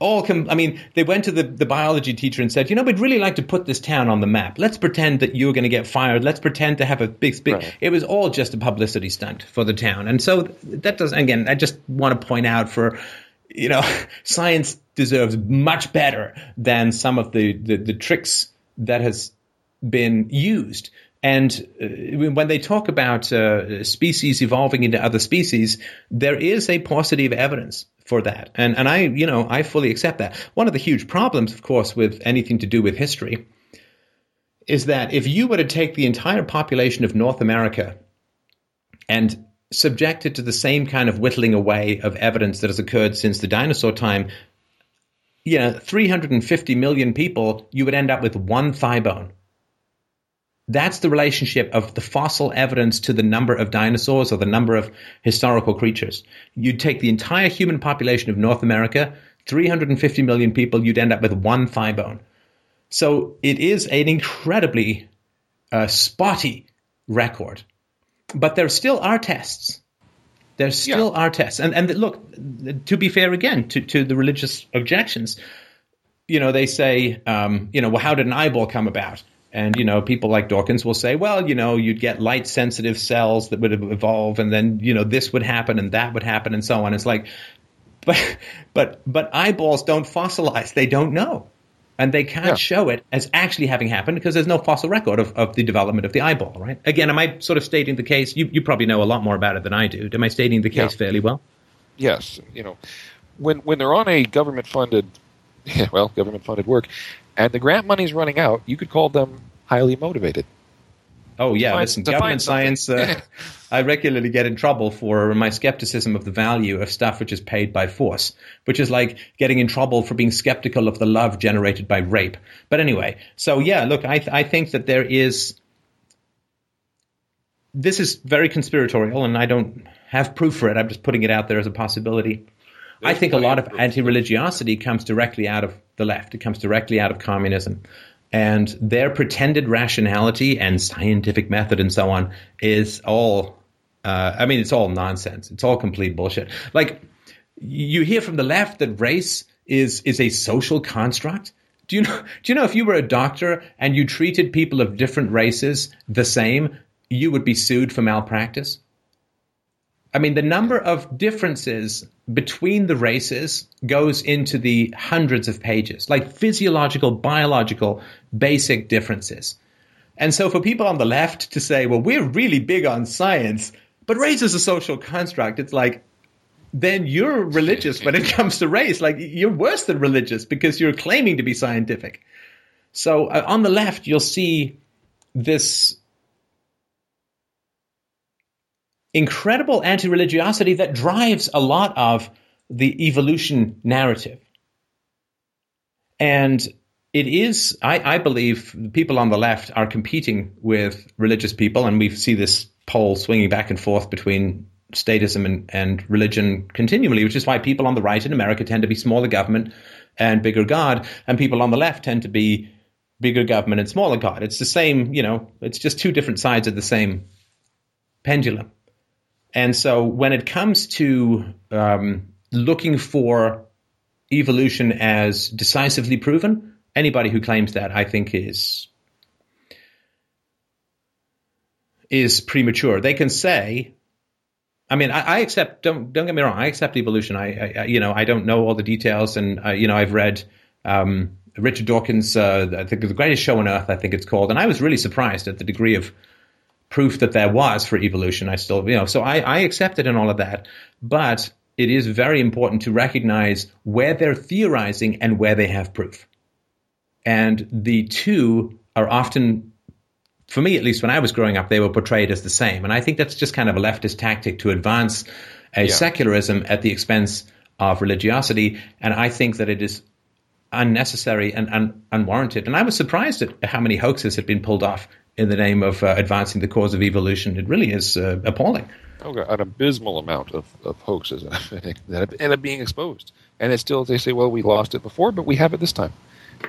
all com- I mean, they went to the, the biology teacher and said, you know, we'd really like to put this town on the map. Let's pretend that you're going to get fired. Let's pretend to have a big, big. Right. It was all just a publicity stunt for the town. And so that does, again, I just want to point out for, you know, science deserves much better than some of the, the, the tricks that has been used. And uh, when they talk about uh, species evolving into other species, there is a of evidence for that. And, and I, you know, I fully accept that. One of the huge problems, of course, with anything to do with history is that if you were to take the entire population of North America and subject it to the same kind of whittling away of evidence that has occurred since the dinosaur time, you know, 350 million people, you would end up with one thigh bone. That's the relationship of the fossil evidence to the number of dinosaurs or the number of historical creatures. You'd take the entire human population of North America, 350 million people, you'd end up with one thigh bone. So it is an incredibly uh, spotty record. But there still are tests. There still yeah. are tests. And, and look, to be fair again to, to the religious objections, you know, they say, um, you know, well, how did an eyeball come about? And, you know, people like Dawkins will say, well, you know, you'd get light sensitive cells that would evolve and then, you know, this would happen and that would happen and so on. It's like, but, but, but eyeballs don't fossilize. They don't know. And they can't yeah. show it as actually having happened because there's no fossil record of, of the development of the eyeball, right? Again, am I sort of stating the case? You, you probably know a lot more about it than I do. Am I stating the case yeah. fairly well? Yes. You know, when, when they're on a government funded well, government funded work, and the grant money's running out, you could call them highly motivated. Oh yeah, Find- listen, government science. Uh, I regularly get in trouble for my skepticism of the value of stuff which is paid by force, which is like getting in trouble for being skeptical of the love generated by rape. But anyway, so yeah, look, I I think that there is. This is very conspiratorial, and I don't have proof for it. I'm just putting it out there as a possibility. I think a lot of of anti-religiosity comes directly out of the left. It comes directly out of communism. And their pretended rationality and scientific method and so on is all, uh, I mean, it's all nonsense. It's all complete bullshit. Like, you hear from the left that race is, is a social construct. Do you know, do you know if you were a doctor and you treated people of different races the same, you would be sued for malpractice? I mean, the number of differences between the races goes into the hundreds of pages, like physiological, biological, basic differences. And so for people on the left to say, well, we're really big on science, but race is a social construct, it's like, then you're religious when it comes to race. Like, you're worse than religious because you're claiming to be scientific. So uh, on the left, you'll see this incredible anti religiosity that drives a lot of the evolution narrative. And it is, I, I believe, people on the left are competing with religious people, and we see this pole swinging back and forth between statism and, and religion continually, which is why people on the right in America tend to be smaller government and bigger God, and people on the left tend to be bigger government and smaller God. It's the same, you know, it's just two different sides of the same pendulum. And so when it comes to um, looking for evolution as decisively proven, anybody who claims that I think is is premature. They can say, I mean, I, I accept. Don't don't get me wrong. I accept evolution. I, I I- you know I don't know all the details, and uh, you know I've read um, Richard Dawkins. Uh, I think the greatest show on earth. I think it's called, and I was really surprised at the degree of proof that there was for evolution. I still, you know, so I, I accept it and all of that. But it is very important to recognize where they're theorizing and where they have proof. And the two are often, for me at least, when I was growing up, they were portrayed as the same. And I think that's just kind of a leftist tactic to advance a Yeah. secularism at the expense of religiosity. And I think that it is unnecessary and un- unwarranted. And I was surprised at how many hoaxes had been pulled off in the name of uh, advancing the cause of evolution. It really is uh, appalling. Oh, God, an abysmal amount of, of hoaxes that end up being exposed. And it's still, they say, well, we lost it before, but we have it this time.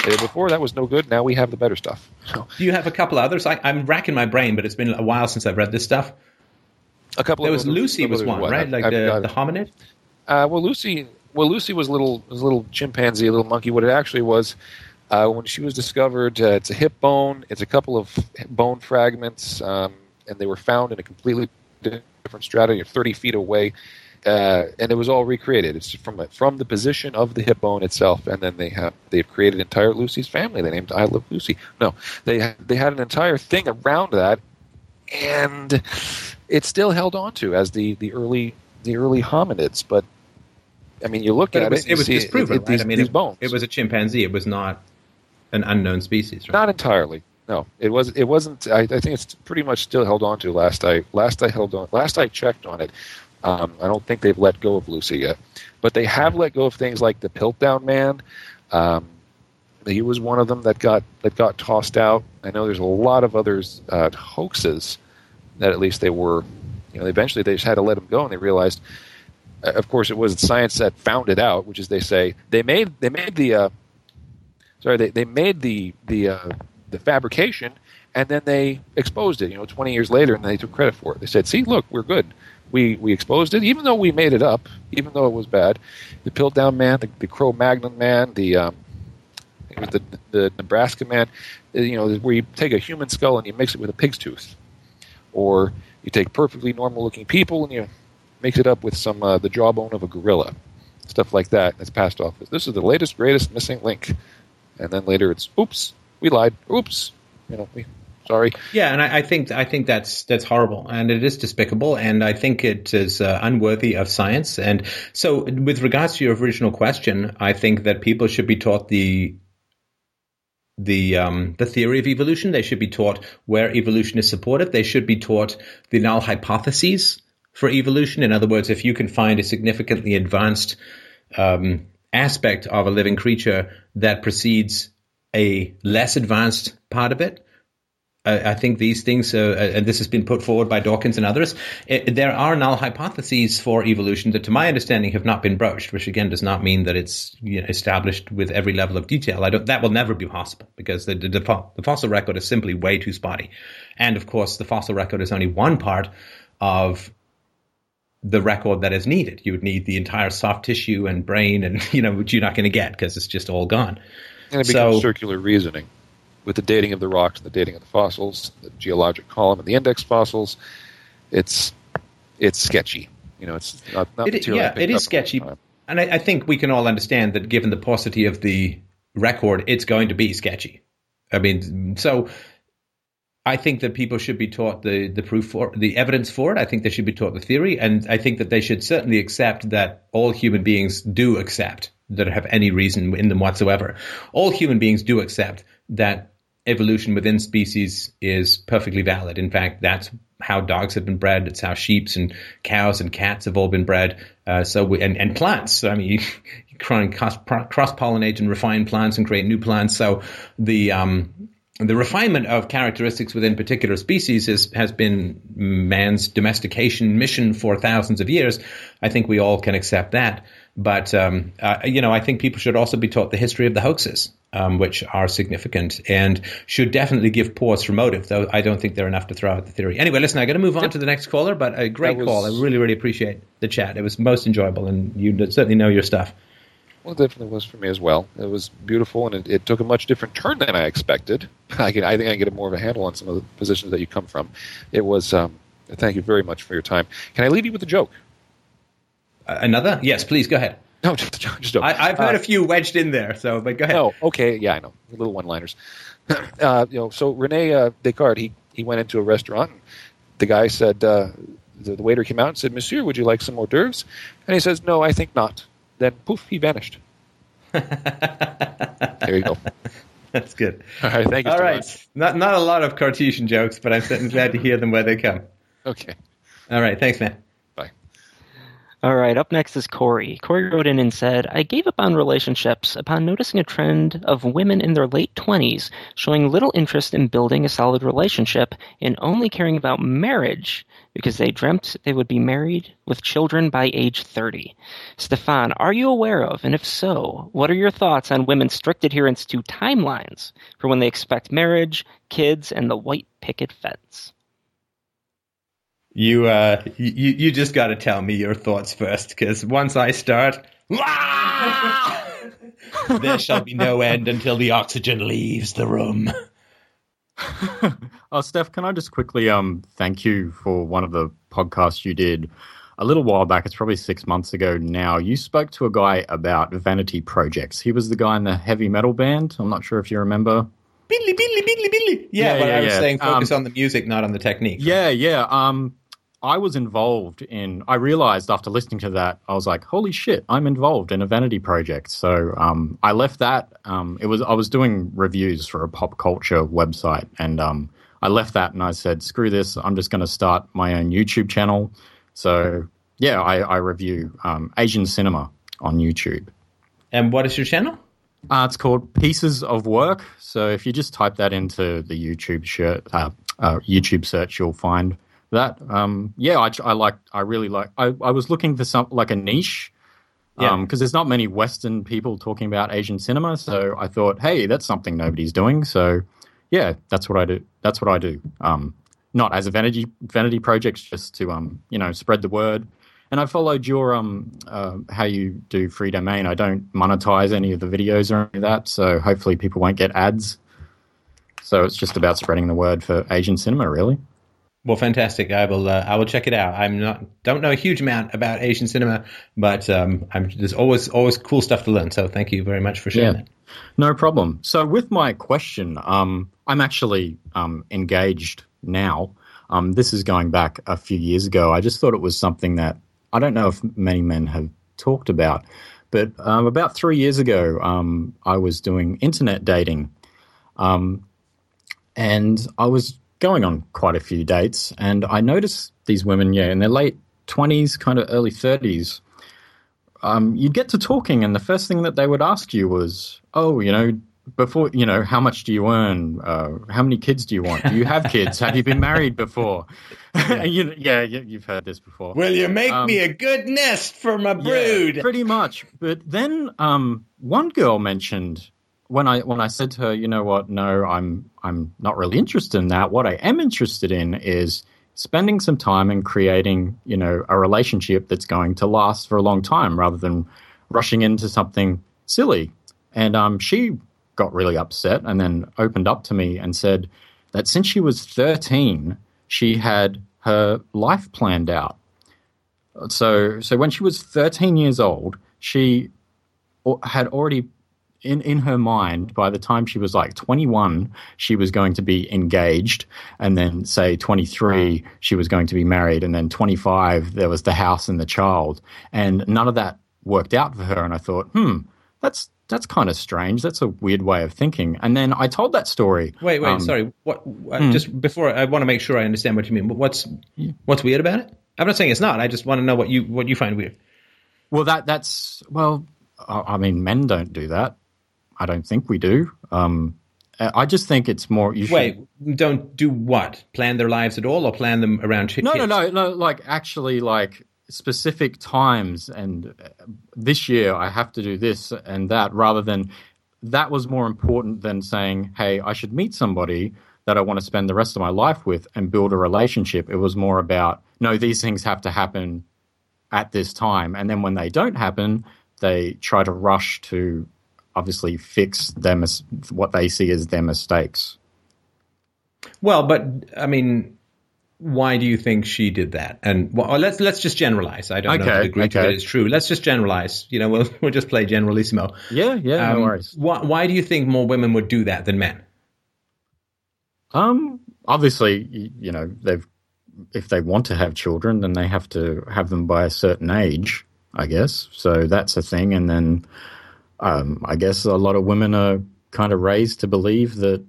Before that was no good. Now we have the better stuff. So, Do you have a couple others? I, I'm racking my brain, but it's been a while since I've read this stuff. a couple. There of was others- Lucy was one, right? I've- Like I've the, got the hominid. Uh, well, Lucy. Well, Lucy was a little was a little chimpanzee, a little monkey. What it actually was, uh, when she was discovered, uh, it's a hip bone. It's a couple of bone fragments, um, and they were found in a completely different strata, you're 30 feet away, uh, and it was all recreated. It's from from the position of the hip bone itself, and then they have they've created entire Lucy's family. They named I Love Lucy. No, they they had an entire thing around that, and it's still held on to as the the early the early hominids, but. I mean, you look But at it was, it, it was you see disproven, right? these, I mean, these it, bones. it was a chimpanzee. It was not an unknown species, right? Not entirely. No, it was. It wasn't. I, I think it's pretty much still held on to. Last I last I held on. Last I checked on it, um, I don't think they've let go of Lucy yet, but they have let go of things like the Piltdown Man. Um, he was one of them that got that got tossed out. I know there's a lot of others uh, hoaxes that at least they were. You know, eventually they just had to let them go, and they realized. Uh, of course, it was science that found it out, which is they say they made they made the uh, sorry they, they made the the uh, the fabrication and then they exposed it you know 20 years later and they took credit for it. They said see look we're good. We we exposed it. Even though we made it up even though it was bad the Piltdown man the, the Cro-Magnon man the um, it was the the Nebraska man uh, you know where you take a human skull and you mix it with a pig's tooth or you take perfectly normal looking people and you mix it up with some uh, the jawbone of a gorilla stuff like that that's passed off. As this is the latest greatest missing link and then later it's oops we lied oops you know we Sorry. Yeah, and I, I, think I think that's that's horrible, and it is despicable, and I think it is uh, unworthy of science. And so, with regards to your original question, I think that people should be taught the the um, the theory of evolution. They should be taught where evolution is supported. They should be taught the null hypotheses for evolution. In other words, if you can find a significantly advanced um, aspect of a living creature that precedes a less advanced part of it, I think these things, uh, uh, and this has been put forward by Dawkins and others, it, there are null hypotheses for evolution that, to my understanding, have not been broached. Which again does not mean that it's you know, established with every level of detail. I don't. That will never be possible because the, the, the fossil record is simply way too spotty, and of course, the fossil record is only one part of the record that is needed. You would need the entire soft tissue and brain, and you know, which you're not going to get because it's just all gone. And it becomes so, circular reasoning with the dating of the rocks and the dating of the fossils, the geologic column and the index fossils, it's it's sketchy. You know, it's not, not it, yeah, it is sketchy, and I, I, think we can all understand that given the paucity of the record, it's going to be sketchy. I mean, so I think that people should be taught the the proof for the evidence for it. I think they should be taught the theory, and I think that they should certainly accept that all human beings do accept that have any reason in them whatsoever. All human beings do accept that evolution within species is perfectly valid. In fact, that's how dogs have been bred. It's how sheep and cows and cats have all been bred. Uh, so we, and, and plants. I mean, you, you cross, cross pollinate and refine plants and create new plants. So the um, the refinement of characteristics within particular species is, has been man's domestication mission for thousands of years. I think we all can accept that. But um, uh, you know, I think people should also be taught the history of the hoaxes, um, which are significant and should definitely give pause for motive. Though I don't think they're enough to throw out the theory. Anyway, listen, I got to move on to the next caller, but a great was, call. I really, really appreciate the chat. It was most enjoyable, and you certainly know your stuff. Well, it definitely was for me as well. It was beautiful, and it, it, took a much different turn than I expected. I, can, I think I get more of a handle on some of the positions that you come from. It was. Um, thank you very much for your time. Can I leave you with a joke? another? Yes, please go ahead. No, just, just I, have heard uh, a few wedged in there, so but go ahead. Oh, okay, yeah, I know, little one-liners. uh, you know, so Rene uh, Descartes, he he went into a restaurant. The guy said, uh, the, the, waiter came out and said, "Monsieur, would you like some hors d'oeuvres?" And he says, "No, I think not." Then poof, he vanished. there you go. That's good. All right, thank you. All right, much. not not a lot of Cartesian jokes, but I'm glad to hear them where they come. Okay. All right, thanks, man. All right, up next is Corey. Corey wrote in and said, I gave up on relationships upon noticing a trend of women in their late 20s showing little interest in building a solid relationship and only caring about marriage because they dreamt they would be married with children by age 30. Stefan, are you aware of, and if so, what are your thoughts on women's strict adherence to timelines for when they expect marriage, kids, and the white picket fence? You uh, you you just got to tell me your thoughts first, because once I start, there shall be no end until the oxygen leaves the room. oh, Steph, can I just quickly um thank you for one of the podcasts you did a little while back. It's probably six months ago now. You spoke to a guy about vanity projects. He was the guy in the heavy metal band. I'm not sure if you remember. Billy, Billy, Billy, Billy. Yeah, yeah but yeah, I was yeah. saying focus um, on the music, not on the technique. Yeah, yeah. Um, I was involved in. I realized after listening to that, I was like, "Holy shit! I'm involved in a vanity project." So um, I left that. Um, it was I was doing reviews for a pop culture website, and um, I left that and I said, "Screw this! I'm just going to start my own YouTube channel." So yeah, I, I review um, Asian cinema on YouTube. And what is your channel? Uh, it's called Pieces of Work. So if you just type that into the YouTube shirt, uh, uh, YouTube search, you'll find that. Um, yeah, I, I like. I really like. I, I was looking for some like a niche. Yeah. Because um, there's not many Western people talking about Asian cinema, so I thought, hey, that's something nobody's doing. So, yeah, that's what I do. That's what I do. Um, not as a vanity vanity project, just to um, you know, spread the word. And I followed your um, uh, how you do Freedomain. I don't monetize any of the videos or any of that, so hopefully people won't get ads. So it's just about spreading the word for Asian cinema, really. Well, fantastic. I will. Uh, I will check it out. I'm not. Don't know a huge amount about Asian cinema, but um, I'm, there's always always cool stuff to learn. So thank you very much for sharing yeah. that. No problem. So, with my question, um, I'm actually um, engaged now. Um, this is going back a few years ago. I just thought it was something that I don't know if many men have talked about. But um, about three years ago, um, I was doing internet dating. Um, and I was going on quite a few dates. And I noticed these women, yeah, in their late 20s, kind of early 30s. Um, you'd get to talking, and the first thing that they would ask you was, Oh, you know, before you know how much do you earn uh, how many kids do you want do you have kids have you been married before yeah. you, yeah you've heard this before will you make um, me a good nest for my brood yeah, pretty much but then um, one girl mentioned when i when i said to her you know what? No i'm i'm not really interested in that. What i am interested in is spending some time and creating you know a relationship that's going to last for a long time rather than rushing into something silly. And um, she got really upset and then opened up to me and said that since she was 13, she had her life planned out. So, so when she was 13 years old, she had already in, in her mind, by the time she was like 21, she was going to be engaged. And then, say, 23, she was going to be married. And then 25, there was the house and the child. And none of that worked out for her. And I thought, hmm, that's that's kind of strange. That's a weird way of thinking. And then I told that story. Wait, wait, um, sorry. What? Uh, Just before, I want to make sure I understand what you mean. What's what's weird about it? I'm not saying it's not. I just want to know what you what you find weird. Well, that that's well. I mean, men don't do that. I don't think we do. Um, I just think it's more. You Wait, don't do what? Plan their lives at all, or plan them around? No, no, no, no. Like actually, like specific times and uh, this year I have to do this and that rather than that was more important than saying, hey, I should meet somebody that I want to spend the rest of my life with and build a relationship. It was more about, no, these things have to happen at this time. And then when they don't happen, they try to rush to obviously fix them what they see as their mistakes. Well, but I mean, why do you think she did that? And well, let's let's just generalize. I don't okay, know the degree okay. to it is true. Let's just generalize. You know, we'll we'll just play generalissimo. Yeah, yeah, um, no worries. Why, why do you think more women would do that than men? Um, obviously, you know, they've if they want to have children, then they have to have them by a certain age, I guess. So that's a thing. And then, um, I guess a lot of women are kind of raised to believe that,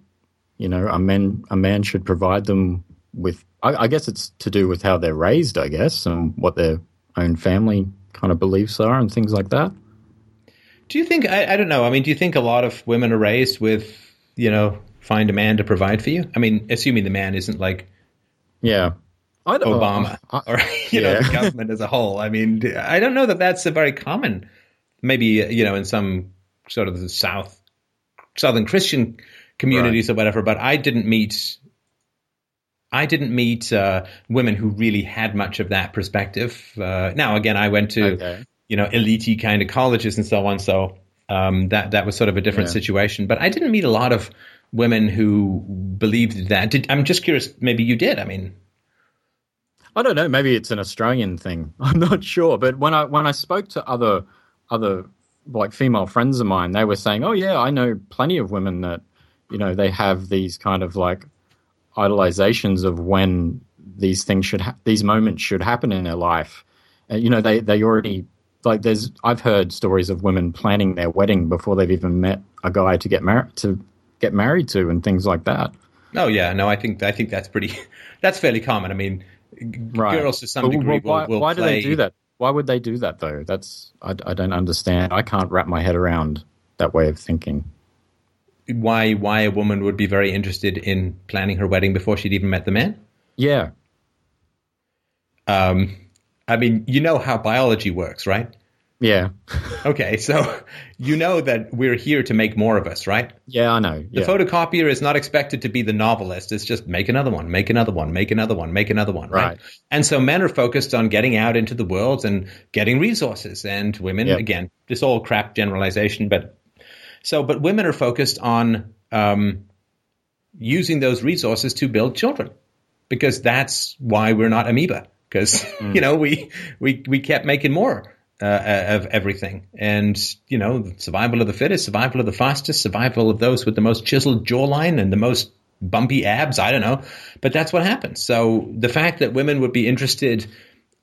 you know, a man a man should provide them with I, I, guess it's to do with how they're raised, I guess, and what their own family kind of beliefs are and things like that. Do you think? I, I don't know. I mean, do you think a lot of women are raised with, you know, find a man to provide for you? I mean, assuming the man isn't like, yeah, I don't, Obama I, or you yeah. know the government as a whole. I mean, I don't know that that's a very common. Maybe you know in some sort of the South, Southern Christian communities right. or whatever. But I didn't meet I didn't meet uh, women who really had much of that perspective. Uh, now, again, I went to okay. you know elite kind of colleges and so on, so um, that that was sort of a different yeah. situation. But I didn't meet a lot of women who believed that. Did, I'm just curious. Maybe you did. I mean, I don't know. Maybe it's an Australian thing. I'm not sure. But when I when I spoke to other other like female friends of mine, they were saying, "Oh yeah, I know plenty of women that you know they have these kind of like idolizations of when these things should ha- these moments should happen in their life. Uh, you know, they they already like there's I've heard stories of women planning their wedding before they've even met a guy to get married to get married to and things like that. Oh yeah, no, I think I think that's pretty that's fairly common. I mean, right. girls to some degree well, why, will, will why play... do they do that? Why would they do that though? That's I, I don't understand. I can't wrap my head around that way of thinking why why a woman would be very interested in planning her wedding before she'd even met the man? Yeah. Um, I mean, you know how biology works, right? Yeah. okay, so you know that we're here to make more of us, right? Yeah, I know. Yeah. The photocopier is not expected to be the novelist. It's just make another one, make another one, make another one, make another one, right? right. And so men are focused on getting out into the world and getting resources, and women, yep. again, this all crap generalization, but so, but women are focused on um, using those resources to build children because that's why we're not amoeba because mm. you know we we we kept making more uh, of everything. And, you know, survival of the fittest, survival of the fastest, survival of those with the most chiseled jawline and the most bumpy abs. I don't know. But that's what happens. So the fact that women would be interested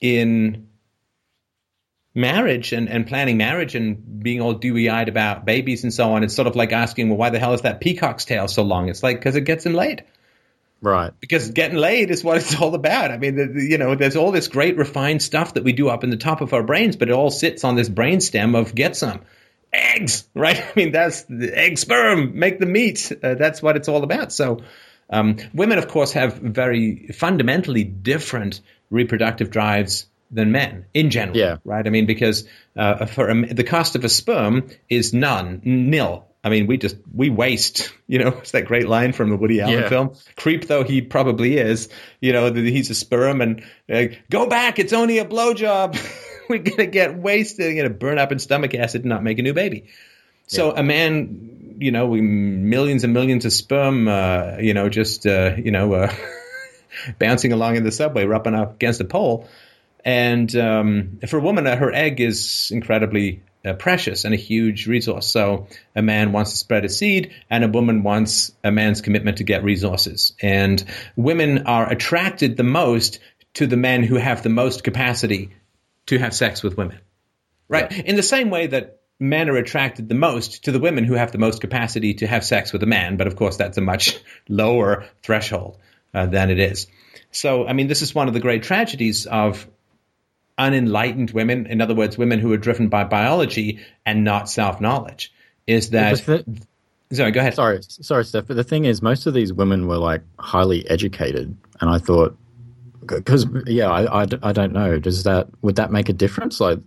in marriage and, and planning marriage and being all dewy eyed about babies and so on, it's sort of like asking, well, why the hell is that peacock's tail so long? It's like, because it gets him laid. Right. Because getting laid is what it's all about. I mean, the, the, you know, there's all this great refined stuff that we do up in the top of our brains, but it all sits on this brain stem of get some eggs, right? I mean, that's the egg sperm, make the meat. Uh, that's what it's all about. So, um, women, of course, have very fundamentally different reproductive drives than men in general, Yeah. right? I mean, because uh, for a, the cost of a sperm is none, nil. I mean, we just we waste. You know, it's that great line from the Woody Allen Yeah. film. Creep though he probably is, you know, he's a sperm and uh, go back. It's only a blowjob. We're gonna get wasted. We're gonna burn up in stomach acid and not make a new baby. So a man, you know, we millions and millions of sperm, uh, you know, just uh, you know, uh, bouncing along in the subway, rubbing up against a pole. And um, for a woman, uh, her egg is incredibly uh, precious and a huge resource. So a man wants to spread a seed, and a woman wants a man's commitment to get resources. And women are attracted the most to the men who have the most capacity to have sex with women. Right? In the same way that men are attracted the most to the women who have the most capacity to have sex with a man, but of course that's a much lower threshold uh, than it is. So, I mean, this is one of the great tragedies of unenlightened women, in other words, women who are driven by biology and not self knowledge, is that. Sorry, go ahead. sorry, sorry, Steph. But the thing is, most of these women were like highly educated, and I thought, because yeah, I I don't know. Does that would that make a difference? Like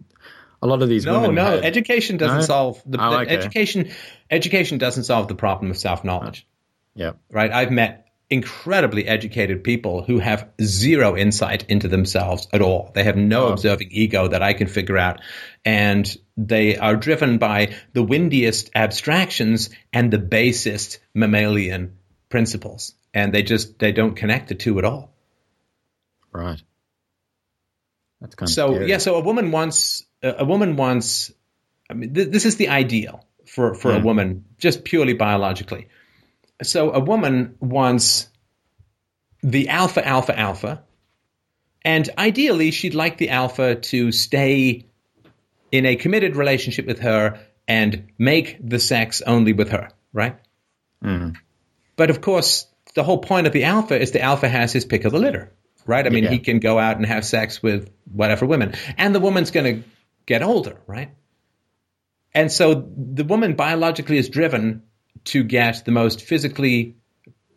a lot of these No, women. no. had- Education doesn't No? solve the, Oh, okay. education. Education doesn't solve the problem of self knowledge. yeah, right? I've met incredibly educated people who have zero insight into themselves at all. They have no Oh. observing ego that I can figure out. And they are driven by the windiest abstractions and the basest mammalian principles. And they just, they don't connect the two at all. right. That's kind of So yeah, so a woman wants a woman wants. I mean, th- this is the ideal for for a Mm. woman, just purely biologically. So a woman wants the alpha, alpha, alpha, and ideally, she'd like the alpha to stay in a committed relationship with her and make the sex only with her, right? Mm. But of course, the whole point of the alpha is the alpha has his pick of the litter, right? I mean, Yeah. he can go out and have sex with whatever women, and the woman's going to get older, right? And so the woman biologically is driven to get the most physically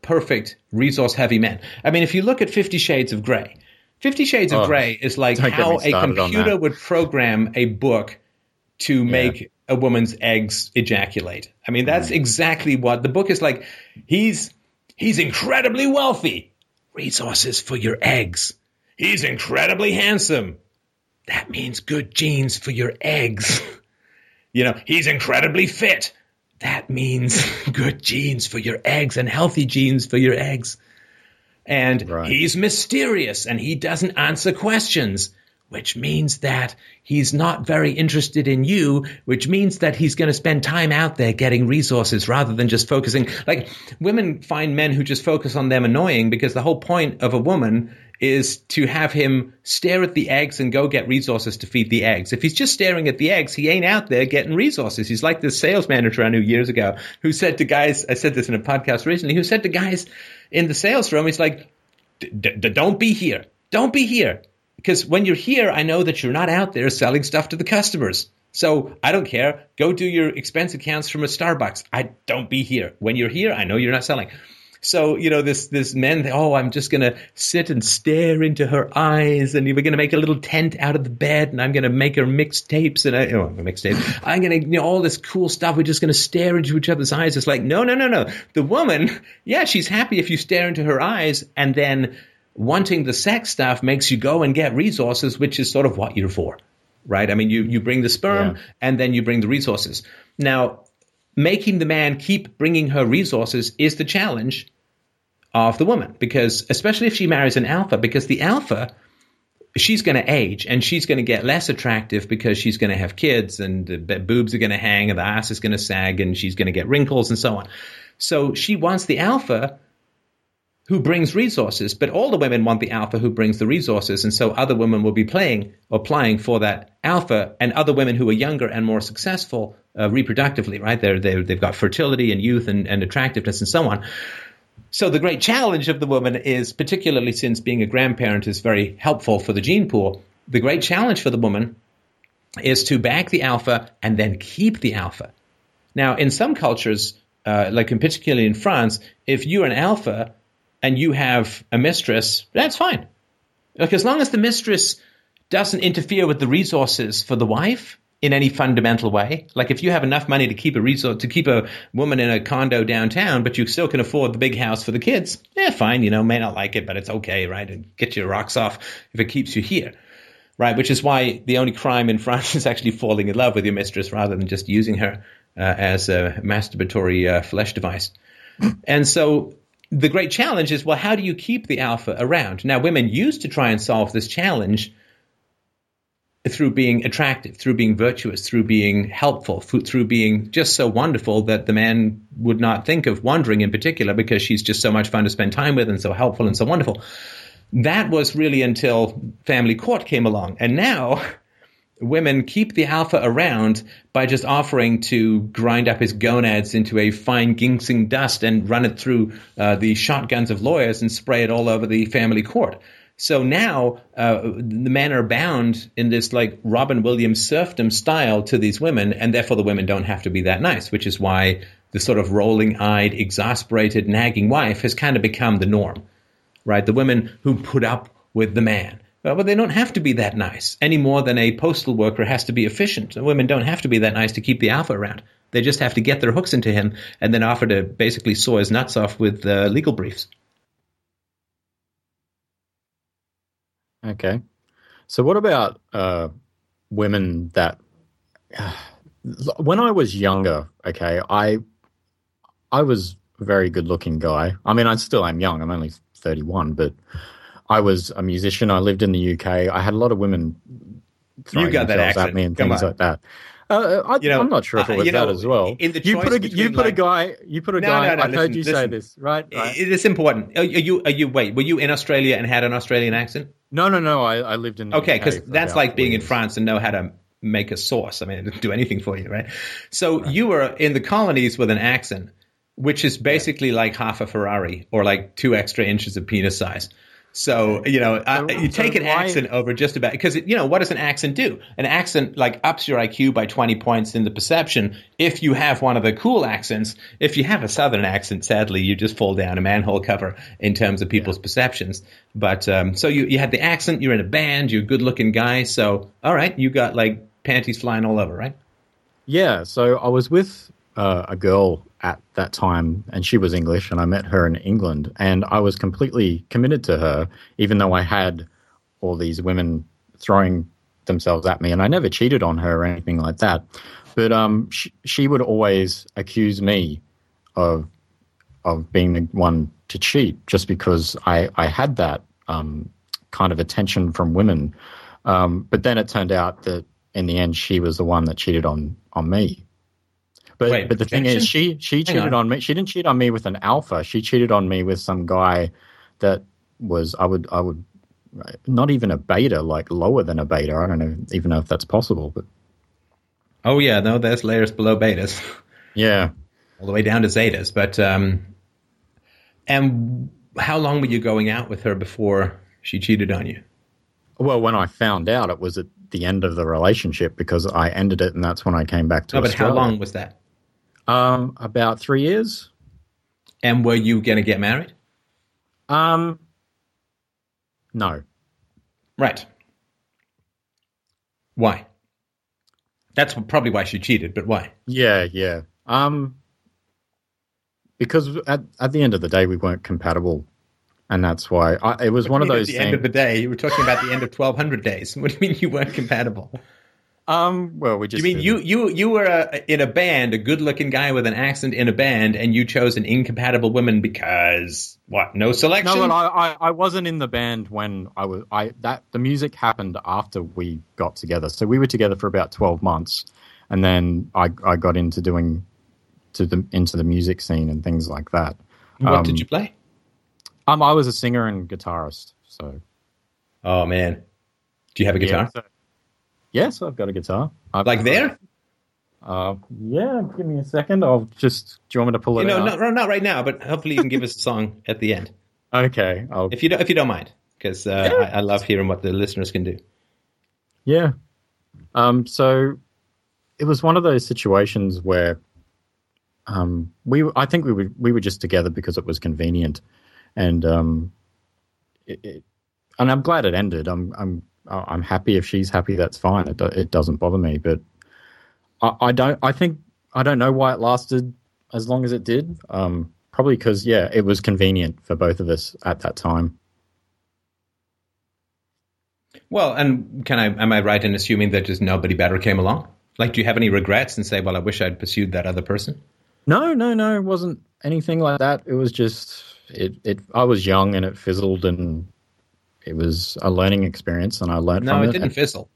perfect, resource heavy men. I mean, if you look at Fifty Shades of Grey, Fifty Shades of Oh, Grey is like how a computer would program a book to make a woman's eggs ejaculate. I mean, Mm. that's exactly what the book is like. He's he's incredibly wealthy. Resources for your eggs. He's incredibly handsome. That means good genes for your eggs. you know, he's incredibly fit. That means good genes for your eggs and healthy genes for your eggs. And Right. he's mysterious and he doesn't answer questions, which means that he's not very interested in you, which means that he's going to spend time out there getting resources rather than just focusing. Like women find men who just focus on them annoying because the whole point of a woman is to have him stare at the eggs and go get resources to feed the eggs. If he's just staring at the eggs, he ain't out there getting resources. He's like this sales manager I knew years ago who said to guys, I said this in a podcast recently, who said to guys in the sales room, he's like, don't be here. Don't be here. Because when you're here, I know that you're not out there selling stuff to the customers. So I don't care. Go do your expense accounts from a Starbucks. I don't be here. When you're here, I know you're not selling. So, you know, this, this men, oh, I'm just going to sit and stare into her eyes and we're going to make a little tent out of the bed and I'm going to make her mix tapes and I, oh, mix tape. I'm going to, you know, all this cool stuff. We're just going to stare into each other's eyes. It's like, no, no, no, no. The woman, yeah, she's happy if you stare into her eyes and then wanting the sex stuff makes you go and get resources, which is sort of what you're for, right? I mean, you, you bring the sperm Yeah. and then you bring the resources. Now, making the man keep bringing her resources is the challenge of the woman because especially if she marries an alpha because the alpha she's going to age and she's going to get less attractive because she's going to have kids and the boobs are going to hang and the ass is going to sag and she's going to get wrinkles and so on. So she wants the alpha who brings resources, but all the women want the alpha who brings the resources. And so other women will be playing or applying for that alpha and other women who are younger and more successful uh, reproductively, right? They're, they're, they've got fertility and youth and, and attractiveness and so on. So the great challenge of the woman is, particularly since being a grandparent is very helpful for the gene pool, the great challenge for the woman is to back the alpha and then keep the alpha. Now, in some cultures, uh, like in particularly in France, if you're an alpha and you have a mistress, that's fine. Like as long as the mistress doesn't interfere with the resources for the wife, in any fundamental way. Like if you have enough money to keep a resort to keep a woman in a condo downtown, but you still can afford the big house for the kids, yeah, fine. You know, may not like it, but it's okay, right? And get your rocks off if it keeps you here, right? Which is why the only crime in France is actually falling in love with your mistress rather than just using her uh, as a masturbatory uh, flesh device. and so the great challenge is, well, how do you keep the alpha around? Now, women used to try and solve this challenge through being attractive, through being virtuous, through being helpful, through being just so wonderful that the man would not think of wandering in particular because she's just so much fun to spend time with and so helpful and so wonderful. That was really until family court came along. And now women keep the alpha around by just offering to grind up his gonads into a fine ginseng dust and run it through uh, the shotguns of lawyers and spray it all over the family court. So now uh, the men are bound in this like Robin Williams serfdom style to these women, and therefore the women don't have to be that nice, which is why the sort of rolling eyed, exasperated, nagging wife has kind of become the norm, right? The women who put up with the man. Well, but they don't have to be that nice any more than a postal worker has to be efficient. The women don't have to be that nice to keep the alpha around. They just have to get their hooks into him and then offer to basically saw his nuts off with uh, legal briefs. Okay. So what about uh, women that uh, when I was younger, okay, I I was a very good looking guy. I mean, I still am young. I'm only 31, but I was a musician. I lived in the UK. I had a lot of women throwing you got that accent. at me and Come things on. like that. Uh, I, You know, I'm not sure if uh, it was know, that as well. in the you put a you put a guy you put a No, guy. no, no, I've heard listen, you say this, right? right. It is important. Are you, are you, wait, were you in Australia and had an Australian accent? No, no, no. I, I lived in Okay, because that's like being four in. France and know how to make a sauce. I mean, it do anything for you, right? So you were in the colonies with an accent, which is basically like half a Ferrari or like two extra inches of penis size. So you know, So- you take an why- accent over just about because you know what does an accent do? An accent like ups your IQ by twenty points in the perception. If you have one of the cool accents, if you have a southern accent, sadly you just fall down a manhole cover in terms of people's perceptions. But um, so you you had the accent, you're in a band, you're a good looking guy. So all right, you got like panties flying all over, right? Yeah, so I was with uh, a girl at that time, and she was English, and I met her in England, and I was completely committed to her, even though I had all these women throwing themselves at me, and I never cheated on her or anything like that. But um, she, she would always accuse me of of being the one to cheat, just because I I had that um, kind of attention from women. Um, but then it turned out that in the end, she was the one that cheated on on me. But Wait, but the thing is, she she cheated on. on. me. She didn't cheat on me with an alpha. She cheated on me with some guy that was I would I would not even a beta, like lower than a beta. I don't know even know if that's possible, but Oh yeah, no, there's layers below betas. yeah. all the way down to zetas. But um, and how long were you going out with her before she cheated on you? Well, when I found out, it was at the end of the relationship because I ended it, and that's when I came back to No, but how long was that? Um, about three years. And were you going to get married? Um, no. Right. Why? That's probably why she cheated, but why? Yeah, yeah. Um, because at at the end of the day, we weren't compatible, and that's why I, it was one of those At the things. end of the day, you were talking about the end of 1200 days. What do you mean you weren't compatible? Um, well, we just. You mean you didn't- you you were a, in a band, a good-looking guy with an accent in a band, and you chose an incompatible woman because what? No selection. No, but I, I, I wasn't in the band when I was. I that the music happened after we got together. So we were together for about twelve months, and then I I got into doing to the into the music scene and things like that. what um, did you play? Um, I was a singer and guitarist. So Oh man, do you have a guitar? Yeah, so, yes, I've got a guitar. I've, Like there? Uh, yeah. Give me a second. I'll just. Do you want me to pull it You know, out? not, not right now, but hopefully you can give us a song at the end, Okay. I'll. if you don't, if you don't mind, because uh, I, I love hearing what the listeners can do. Yeah. Um, so it was one of those situations where um, we I think we were we were just together because it was convenient, and um, it, it, and I'm glad it ended. I'm I'm I'm happy if she's happy. That's fine. It do- it doesn't bother me. But I, I don't. I think I don't know why it lasted as long as it did. Um, probably because yeah, it was convenient for both of us at that time. Well, and can I am I right in assuming that just nobody better came along? Like, do you have any regrets and say, well, I wish I'd pursued that other person? No, no, no. It wasn't anything like that. It was just it. It. I was young and it fizzled, and it was a learning experience, and I learned No, from it No, it. didn't fizzle.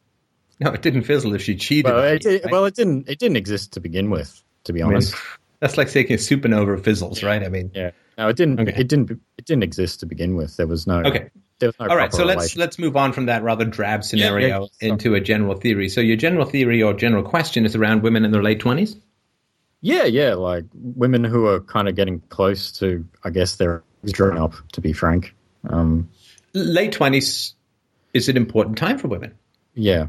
No, it didn't fizzle if she cheated. Well, it, it- well, it didn't. It didn't exist to begin with. To be I mean, honest, that's like saying a supernova fizzles, right? I mean, yeah. No, it didn't. Okay. It didn't. It didn't exist to begin with. There was no. okay. There was no. All right, so let's let's move on from that rather drab scenario yeah, into a general theory. So your general theory or general question is around women in their late twenties. Yeah, yeah. Like women who are kind of getting close to, I guess they're grown up. To be frank. Um, Late twenties is an important time for women, yeah.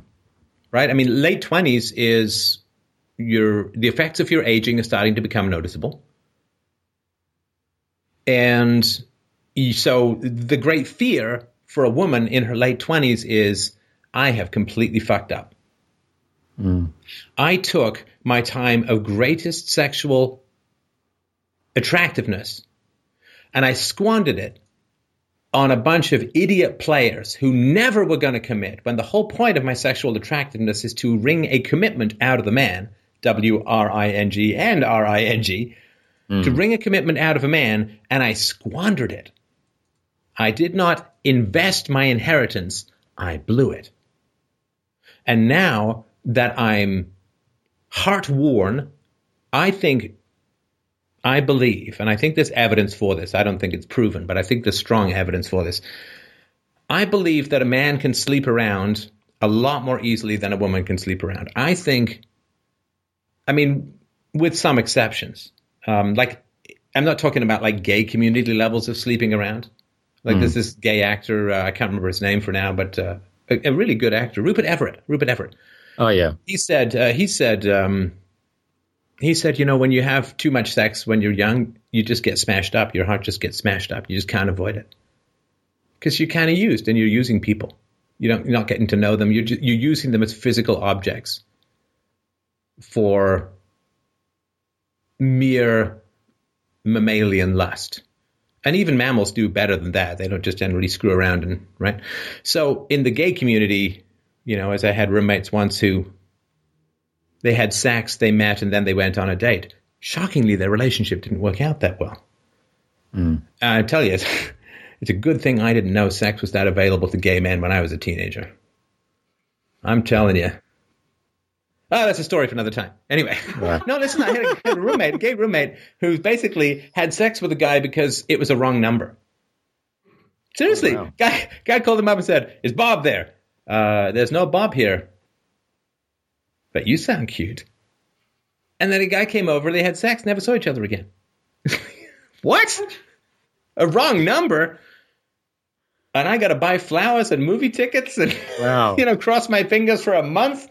right? I mean, late twenties is your the effects of your aging are starting to become noticeable, and so the great fear for a woman in her late twenties is, I have completely fucked up. Mm. I took my time of greatest sexual attractiveness and I squandered it on a bunch of idiot players who never were going to commit when the whole point of my sexual attractiveness is to wring a commitment out of the man, W R I N G and R I N G, to mm. wring a commitment out of a man, and I squandered it. I did not invest my inheritance, I blew it. And now that I'm heart worn, I think, I believe, and I think there's evidence for this. I don't think it's proven, but I think there's strong evidence for this. I believe that a man can sleep around a lot more easily than a woman can sleep around. I think, I mean, with some exceptions. Um, like, I'm not talking about like gay community levels of sleeping around. Like, there's this gay actor, uh, I can't remember his name for now, but uh, a, a really good actor, Rupert Everett. Rupert Everett Oh yeah. he said uh, he said um, he said you know when you have too much sex when you're young you just get smashed up. Your heart just gets smashed up. You just can't avoid it. Because you're kind of used and you're using people. You don't you're not getting to know them. You're ju- you're using them as physical objects for mere mammalian lust. And even mammals do better than that. They don't just generally screw around and right? So in the gay community you know, as I had roommates once who they had sex, they met, and then they went on a date. Shockingly, their relationship didn't work out that well. I tell you, it's, it's a good thing I didn't know sex was that available to gay men when I was a teenager. I'm telling you. Oh, that's a story for another time. Anyway, Right. no, listen, I had a, had a roommate, a gay roommate, who basically had sex with a guy because it was a wrong number. Seriously, Oh, wow. guy guy called him up and said, "Is Bob there?" Uh, there's no Bob here. But you sound cute. And then a guy came over, they had sex, never saw each other again. what? A wrong number? And I got to buy flowers and movie tickets and, Wow. you know, cross my fingers for a month?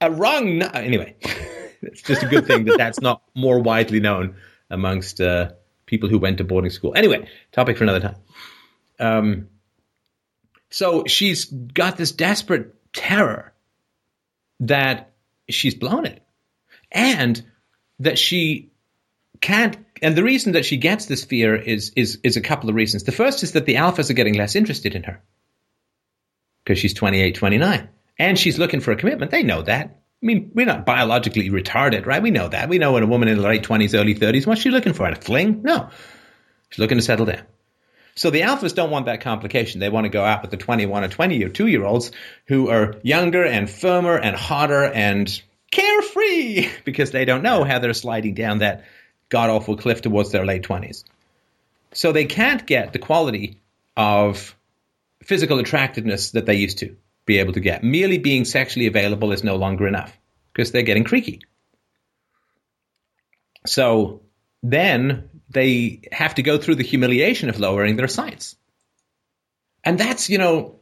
A wrong nu- Anyway, it's just a good thing that that's not more widely known amongst uh, people who went to boarding school. Anyway, topic for another time. Um, so she's got this desperate terror that she's blown it and that she can't and the reason that she gets this fear is is is a couple of reasons the first is that the alphas are getting less interested in her because she's 28 29 and she's looking for a commitment, they know that. I mean, we're not biologically retarded, right? We know that. We know when a woman in the late 20s, early 30s, what's she looking for? A fling? No. She's looking to settle down. So the alphas don't want that complication. They want to go out with the 21 or 22 year olds who are younger and firmer and hotter and carefree because they don't know how they're sliding down that god awful cliff towards their late 20s. So they can't get the quality of physical attractiveness that they used to be able to get. Merely being sexually available is no longer enough because they're getting creaky. So then they have to go through the humiliation of lowering their sights. And that's, you know,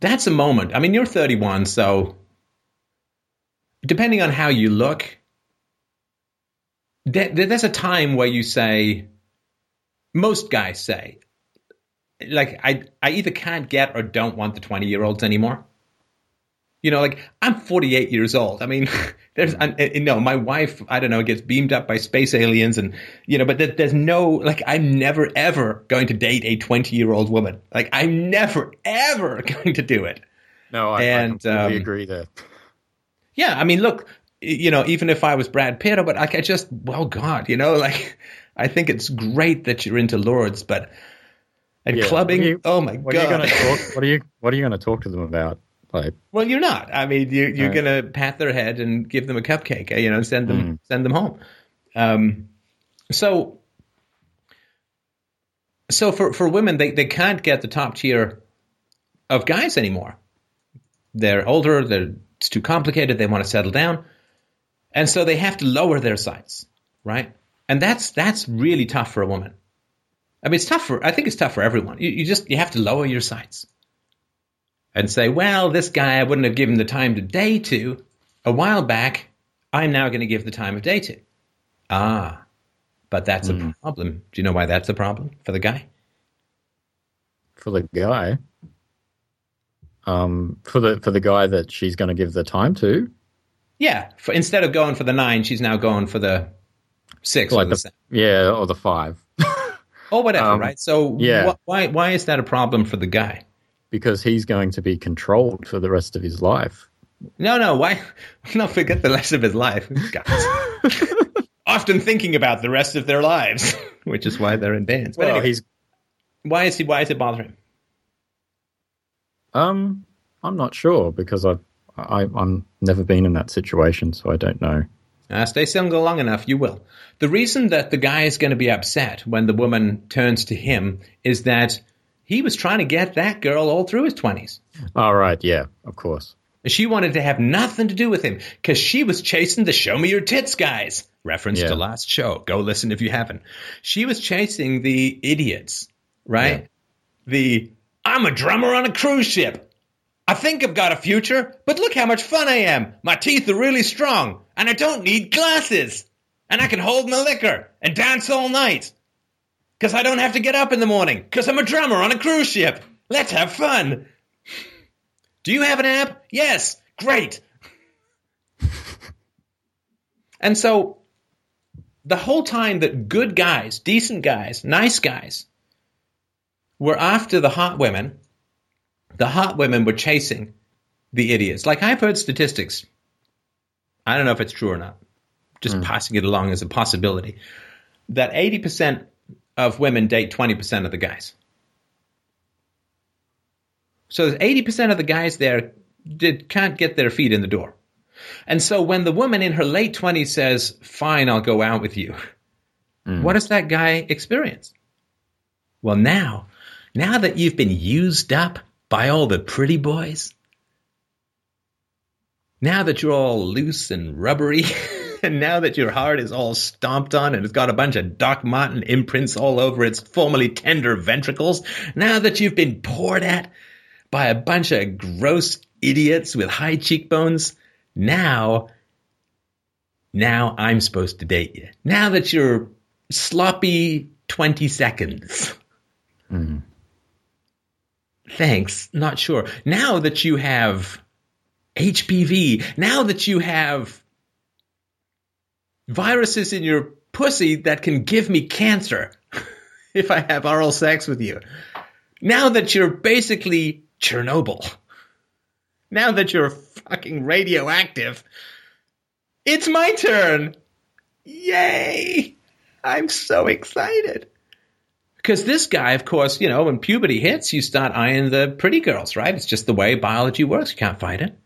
that's a moment. I mean, you're 31, so depending on how you look, there's a time where you say, most guys say, like, I, I either can't get or don't want the 20 year olds anymore. You know, like I'm 48 years old. I mean, there's, I, you know, my wife, I don't know, gets beamed up by space aliens and, you know, but there, there's no, like, I'm never ever going to date a 20 year old woman. Like, I'm never ever going to do it. No, I, and, I completely um, agree there. Yeah. I mean, look, you know, even if I was Brad Pitt, but like, I just, well, God, you know, like, I think it's great that you're into Lords, but, and yeah, clubbing, you, oh my what God. Are talk, what are you, what are you going to talk to them about? Like, well, you're not. I mean, you, you're right. going to pat their head and give them a cupcake, you know, send them mm. send them home. Um, so, so for for women, they they can't get the top tier of guys anymore. They're older. They're it's too complicated. They want to settle down, and so they have to lower their sights, right? And that's that's really tough for a woman. I mean, it's tough for. I think it's tough for everyone. You, you just you have to lower your sights and say, well, this guy I wouldn't have given the time of day to a while back. I'm now going to give the time of day to. Ah, but that's mm. a hmm. problem. Do you know why that's a problem for the guy? For the guy, um, for the for the guy that she's going to give the time to. Yeah, for, instead of going for the nine, she's now going for the six. Like or the, the yeah, or the five. or whatever, um, right? So yeah. Wh- why why is that a problem for the guy? Because he's going to be controlled for the rest of his life. No, no, why not forget the rest of his life? Often thinking about the rest of their lives, which is why they're in bands. But well, anyway, he's why is he why is it bothering him? Um, I'm not sure because I've I, I'm never been in that situation, so I don't know. Uh, stay single long enough, you will. The reason that the guy is going to be upset when the woman turns to him is that he was trying to get that girl all through his 20s. All right, yeah, of course. She wanted to have nothing to do with him because she was chasing the show me your tits guys. Reference yeah. to last show. Go listen if you haven't. She was chasing the idiots, right? Yeah. The I'm a drummer on a cruise ship. I think I've got a future, but look how much fun I am. My teeth are really strong, and I don't need glasses. And I can hold my liquor and dance all night. Because I don't have to get up in the morning. Because I'm a drummer on a cruise ship. Let's have fun. Do you have an app? Yes. Great. and so the whole time that good guys, decent guys, nice guys were after the hot women, the hot women were chasing the idiots. Like I've heard statistics. I don't know if it's true or not. Just mm. passing it along as a possibility. That 80% of women date 20% of the guys. So 80% of the guys there did, can't get their feet in the door. And so when the woman in her late 20s says, Fine, I'll go out with you, mm. what does that guy experience? Well, now, now that you've been used up by all the pretty boys, now that you're all loose and rubbery, and now that your heart is all stomped on and it's got a bunch of Doc Marten imprints all over its formerly tender ventricles, now that you've been poured at by a bunch of gross idiots with high cheekbones, now, now I'm supposed to date you. Now that you're sloppy 20 seconds. Mm. Thanks. Not sure. Now that you have HPV, now that you have viruses in your pussy that can give me cancer if I have oral sex with you. Now that you're basically Chernobyl, now that you're fucking radioactive, it's my turn. Yay! I'm so excited. Because this guy, of course, you know, when puberty hits, you start eyeing the pretty girls, right? It's just the way biology works. You can't fight it.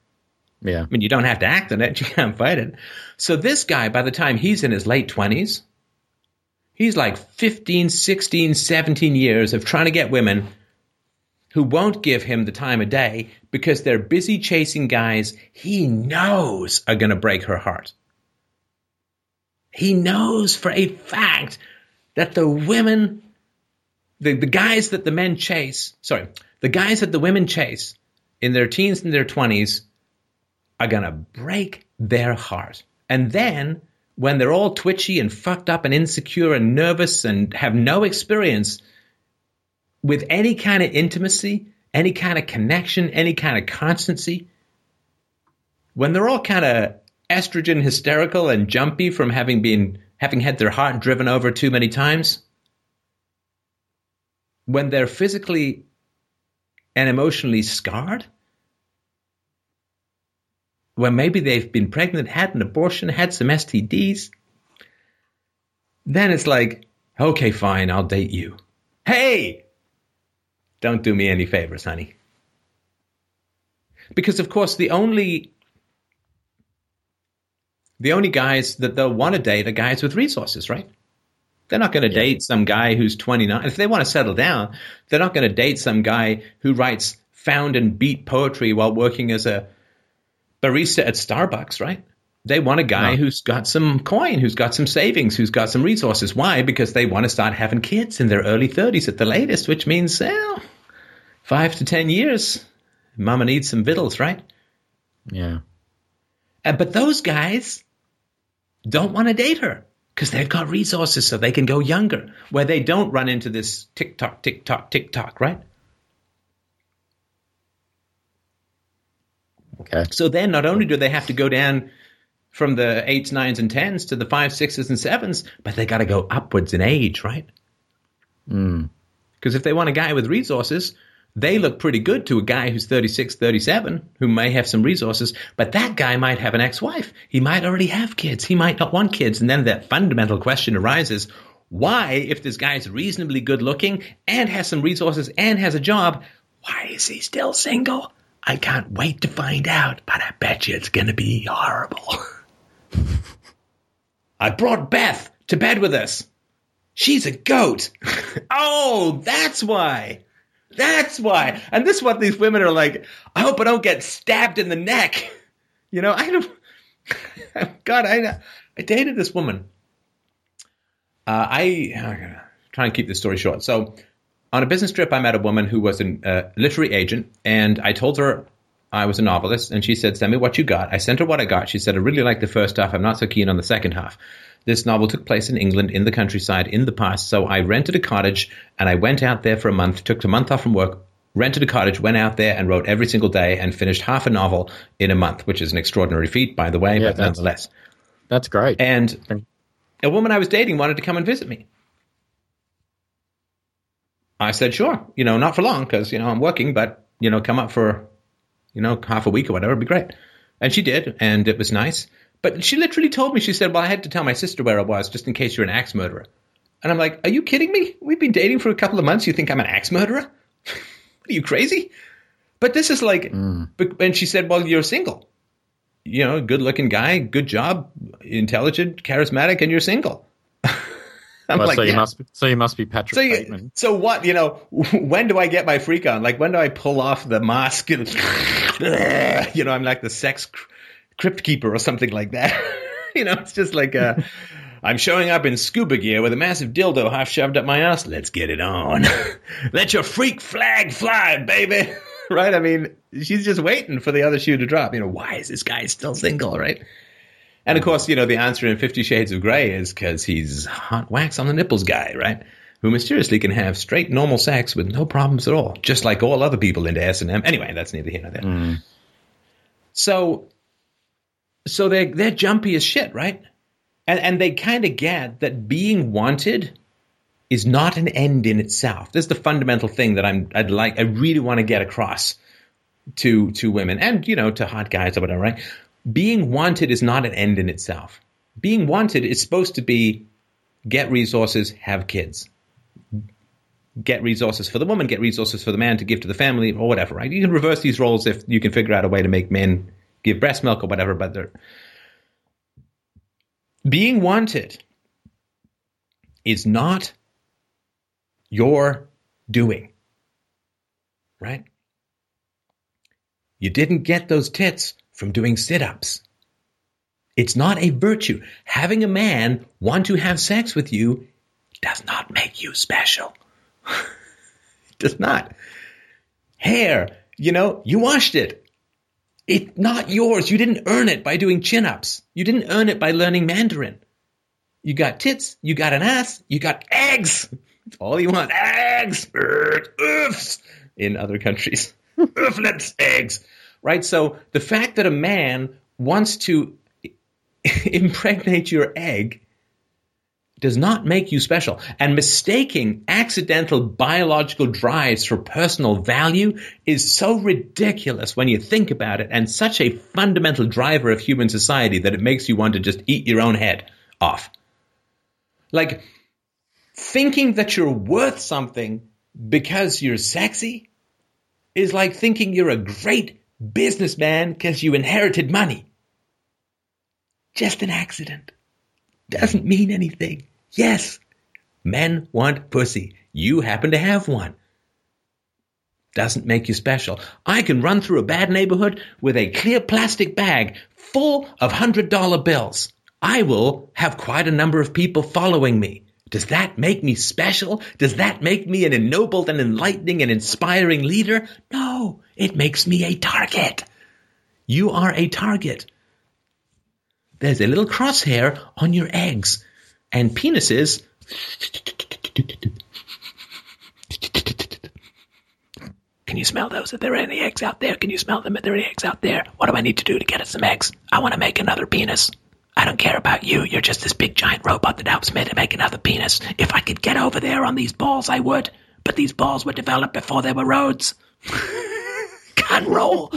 Yeah. I mean, you don't have to act on it. You can't fight it. So this guy, by the time he's in his late 20s, he's like 15, 16, 17 years of trying to get women who won't give him the time of day because they're busy chasing guys he knows are going to break her heart. He knows for a fact that the women, the, the guys that the men chase, sorry, the guys that the women chase in their teens and their 20s are going to break their heart. And then when they're all twitchy and fucked up and insecure and nervous and have no experience with any kind of intimacy, any kind of connection, any kind of constancy, when they're all kind of estrogen hysterical and jumpy from having been having had their heart driven over too many times, when they're physically and emotionally scarred, when maybe they've been pregnant, had an abortion, had some STDs, then it's like, okay, fine, I'll date you. Hey, don't do me any favors, honey. Because of course, the only the only guys that they'll want to date are guys with resources, right? They're not going to Yeah. date some guy who's 29. If they want to settle down, they're not going to date some guy who writes found and beat poetry while working as a barista at Starbucks, right? They want a guy No. who's got some coin, who's got some savings, who's got some resources. Why? Because they want to start having kids in their early 30s at the latest, which means, well, five to 10 years. Mama needs some victuals, right? Yeah. Uh, but those guys don't want to date her because they've got resources so they can go younger, where they don't run into this tick tock, tick tock, tick tock, right? Okay. So then not only do they have to go down from the eights, nines, and tens to the five, sixes, and sevens, but they got to go upwards in age, right? Mm. Because if they want a guy with resources, they look pretty good to a guy who's 36, 37, who may have some resources, but that guy might have an ex wife. He might already have kids. He might not want kids. And then that fundamental question arises why, if this guy's reasonably good looking and has some resources and has a job, why is he still single? I can't wait to find out, but I bet you it's going to be horrible. I brought Beth to bed with us. She's a goat. oh, that's why. That's why. And this is what these women are like. I hope I don't get stabbed in the neck. You know, I don't. God, I I dated this woman. Uh, I I'm gonna try and keep this story short. So, on a business trip, I met a woman who was a uh, literary agent, and I told her I was a novelist, and she said, "Send me what you got." I sent her what I got. She said, "I really like the first half. I'm not so keen on the second half." This novel took place in England, in the countryside, in the past. So I rented a cottage, and I went out there for a month. Took a month off from work, rented a cottage, went out there, and wrote every single day, and finished half a novel in a month, which is an extraordinary feat, by the way, Yeah, but that's- nonetheless. That's great. And a woman I was dating wanted to come and visit me. I said, sure, you know, not for long because, you know, I'm working, but, you know, come up for, you know, half a week or whatever, it'd be great. And she did, and it was nice. But she literally told me, she said, well, I had to tell my sister where I was just in case you're an axe murderer. And I'm like, are you kidding me? We've been dating for a couple of months. You think I'm an axe murderer? are you crazy? But this is like, mm. but- and she said, well, you're single you know, good looking guy, good job, intelligent, charismatic, and you're single. I'm Well, like, so you yeah. must. So you must be Patrick So, you, Bateman. so what? You know, when do I get my freak on? Like, when do I pull off the mask? And, you know, I'm like the sex crypt keeper or something like that. you know, it's just like uh, I'm showing up in scuba gear with a massive dildo half shoved up my ass. Let's get it on. Let your freak flag fly, baby. right? I mean, she's just waiting for the other shoe to drop. You know, why is this guy still single, right? And of course, you know, the answer in Fifty Shades of Grey is because he's hot wax on the nipples guy, right? Who mysteriously can have straight normal sex with no problems at all, just like all other people into S and M. Anyway, that's neither here nor there. Mm. So, so they they're jumpy as shit, right? And and they kind of get that being wanted is not an end in itself. This is the fundamental thing that I'm I'd like I really want to get across to to women and you know to hot guys or whatever, right? Being wanted is not an end in itself. Being wanted is supposed to be get resources, have kids. Get resources for the woman, get resources for the man to give to the family or whatever, right? You can reverse these roles if you can figure out a way to make men give breast milk or whatever, but they're being wanted is not your doing. Right? You didn't get those tits from doing sit ups. It's not a virtue. Having a man want to have sex with you does not make you special. it does not. Hair, you know, you washed it. It's not yours. You didn't earn it by doing chin ups. You didn't earn it by learning Mandarin. You got tits, you got an ass, you got eggs. All you want. Eggs! Oofs! In other countries. Ooflets! Eggs. Right? So the fact that a man wants to impregnate your egg does not make you special. And mistaking accidental biological drives for personal value is so ridiculous when you think about it and such a fundamental driver of human society that it makes you want to just eat your own head off. Like, thinking that you're worth something because you're sexy is like thinking you're a great businessman because you inherited money. Just an accident. Doesn't mean anything. Yes, men want pussy. You happen to have one. Doesn't make you special. I can run through a bad neighborhood with a clear plastic bag full of hundred dollar bills. I will have quite a number of people following me. Does that make me special? Does that make me an ennobled and enlightening and inspiring leader? No, it makes me a target. You are a target. There's a little crosshair on your eggs and penises. Can you smell those? Are there any eggs out there? Can you smell them? Are there any eggs out there? What do I need to do to get us some eggs? I want to make another penis. I don't care about you. You're just this big giant robot that helps me to make another penis. If I could get over there on these balls, I would. But these balls were developed before there were roads. Can't roll.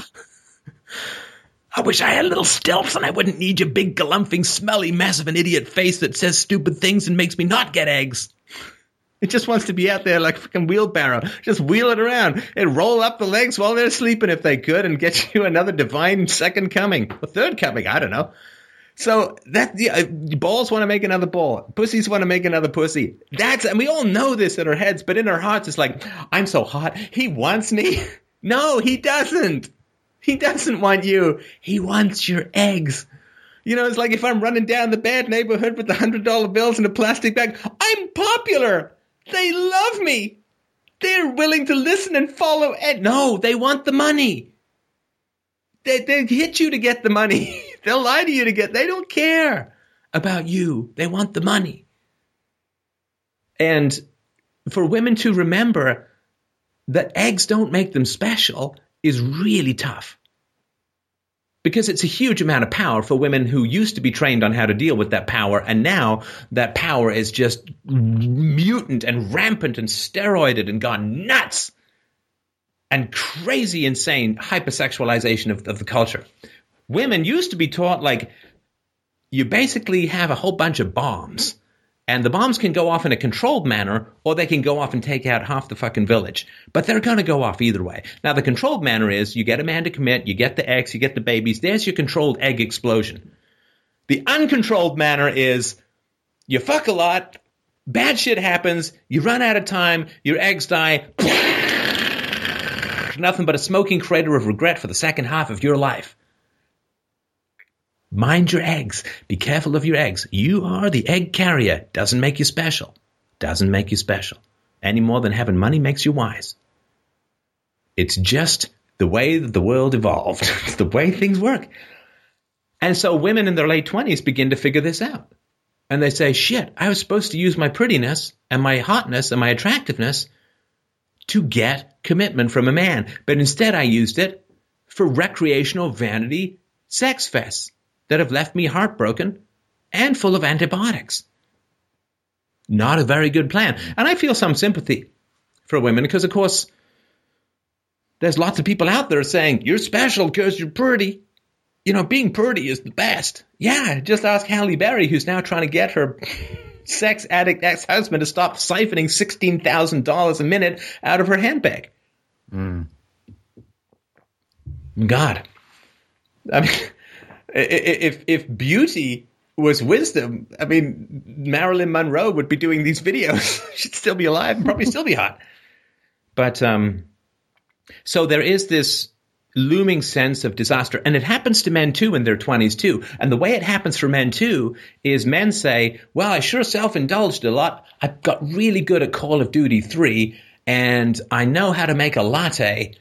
I wish I had little stilts and I wouldn't need your big, galumphing, smelly mess of an idiot face that says stupid things and makes me not get eggs. It just wants to be out there like a fucking wheelbarrow. Just wheel it around and roll up the legs while they're sleeping if they could and get you another divine second coming. A third coming, I don't know. So that the uh, balls want to make another ball, pussies want to make another pussy. That's and we all know this in our heads, but in our hearts, it's like I'm so hot. He wants me. No, he doesn't. He doesn't want you. He wants your eggs. You know, it's like if I'm running down the bad neighborhood with the hundred dollar bills in a plastic bag. I'm popular. They love me. They're willing to listen and follow. And no, they want the money. They they hit you to get the money. They'll lie to you to get. They don't care about you. They want the money. And for women to remember that eggs don't make them special is really tough. Because it's a huge amount of power for women who used to be trained on how to deal with that power, and now that power is just mutant and rampant and steroided and gone nuts and crazy, insane hypersexualization of, of the culture. Women used to be taught like you basically have a whole bunch of bombs and the bombs can go off in a controlled manner, or they can go off and take out half the fucking village. But they're going to go off either way. Now, the controlled manner is you get a man to commit, you get the eggs, you get the babies. There's your controlled egg explosion. The uncontrolled manner is you fuck a lot, bad shit happens, you run out of time, your eggs die. Nothing but a smoking crater of regret for the second half of your life. Mind your eggs. Be careful of your eggs. You are the egg carrier. Doesn't make you special. Doesn't make you special. Any more than having money makes you wise. It's just the way that the world evolved. it's the way things work. And so women in their late 20s begin to figure this out. And they say, shit, I was supposed to use my prettiness and my hotness and my attractiveness to get commitment from a man. But instead, I used it for recreational vanity sex fests that have left me heartbroken and full of antibiotics. Not a very good plan. And I feel some sympathy for women because, of course, there's lots of people out there saying you're special because you're pretty. You know, being pretty is the best. Yeah, just ask Halle Berry, who's now trying to get her sex addict ex-husband to stop siphoning sixteen thousand dollars a minute out of her handbag. Mm. God, I mean, if if beauty was wisdom, I mean, Marilyn Monroe would be doing these videos. She'd still be alive and probably still be hot. But um, so there is this looming sense of disaster, and it happens to men too in their twenties too. And the way it happens for men too is men say, "Well, I sure self-indulged a lot. I got really good at Call of Duty three, and I know how to make a latte."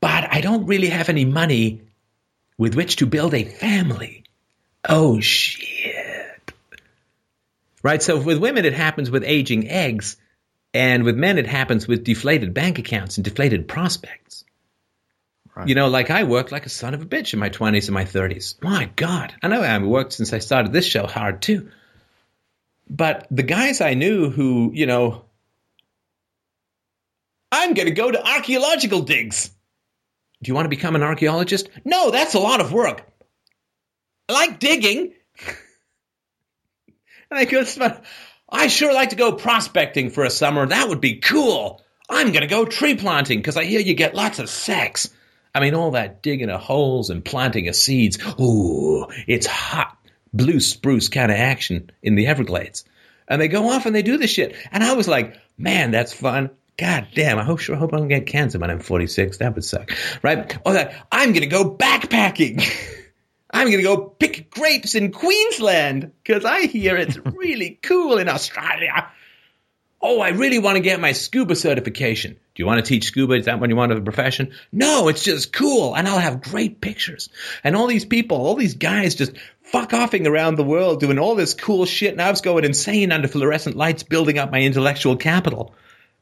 But I don't really have any money with which to build a family. Oh shit. Right? So with women, it happens with aging eggs. And with men, it happens with deflated bank accounts and deflated prospects. Right. You know, like I worked like a son of a bitch in my 20s and my 30s. My God. I know I worked since I started this show hard too. But the guys I knew who, you know, I'm going to go to archaeological digs. Do you want to become an archaeologist? No, that's a lot of work. I like digging. I I sure like to go prospecting for a summer. That would be cool. I'm going to go tree planting because I hear you get lots of sex. I mean, all that digging of holes and planting of seeds. Ooh, it's hot, blue spruce kind of action in the Everglades. And they go off and they do this shit. And I was like, man, that's fun. God damn, I hope, sure hope I don't get cancer when I'm 46. That would suck. Right? Or that, I'm going to go backpacking. I'm going to go pick grapes in Queensland because I hear it's really cool in Australia. Oh, I really want to get my scuba certification. Do you want to teach scuba? Is that what you want as a profession? No, it's just cool. And I'll have great pictures. And all these people, all these guys just fuck offing around the world doing all this cool shit. And I was going insane under fluorescent lights, building up my intellectual capital.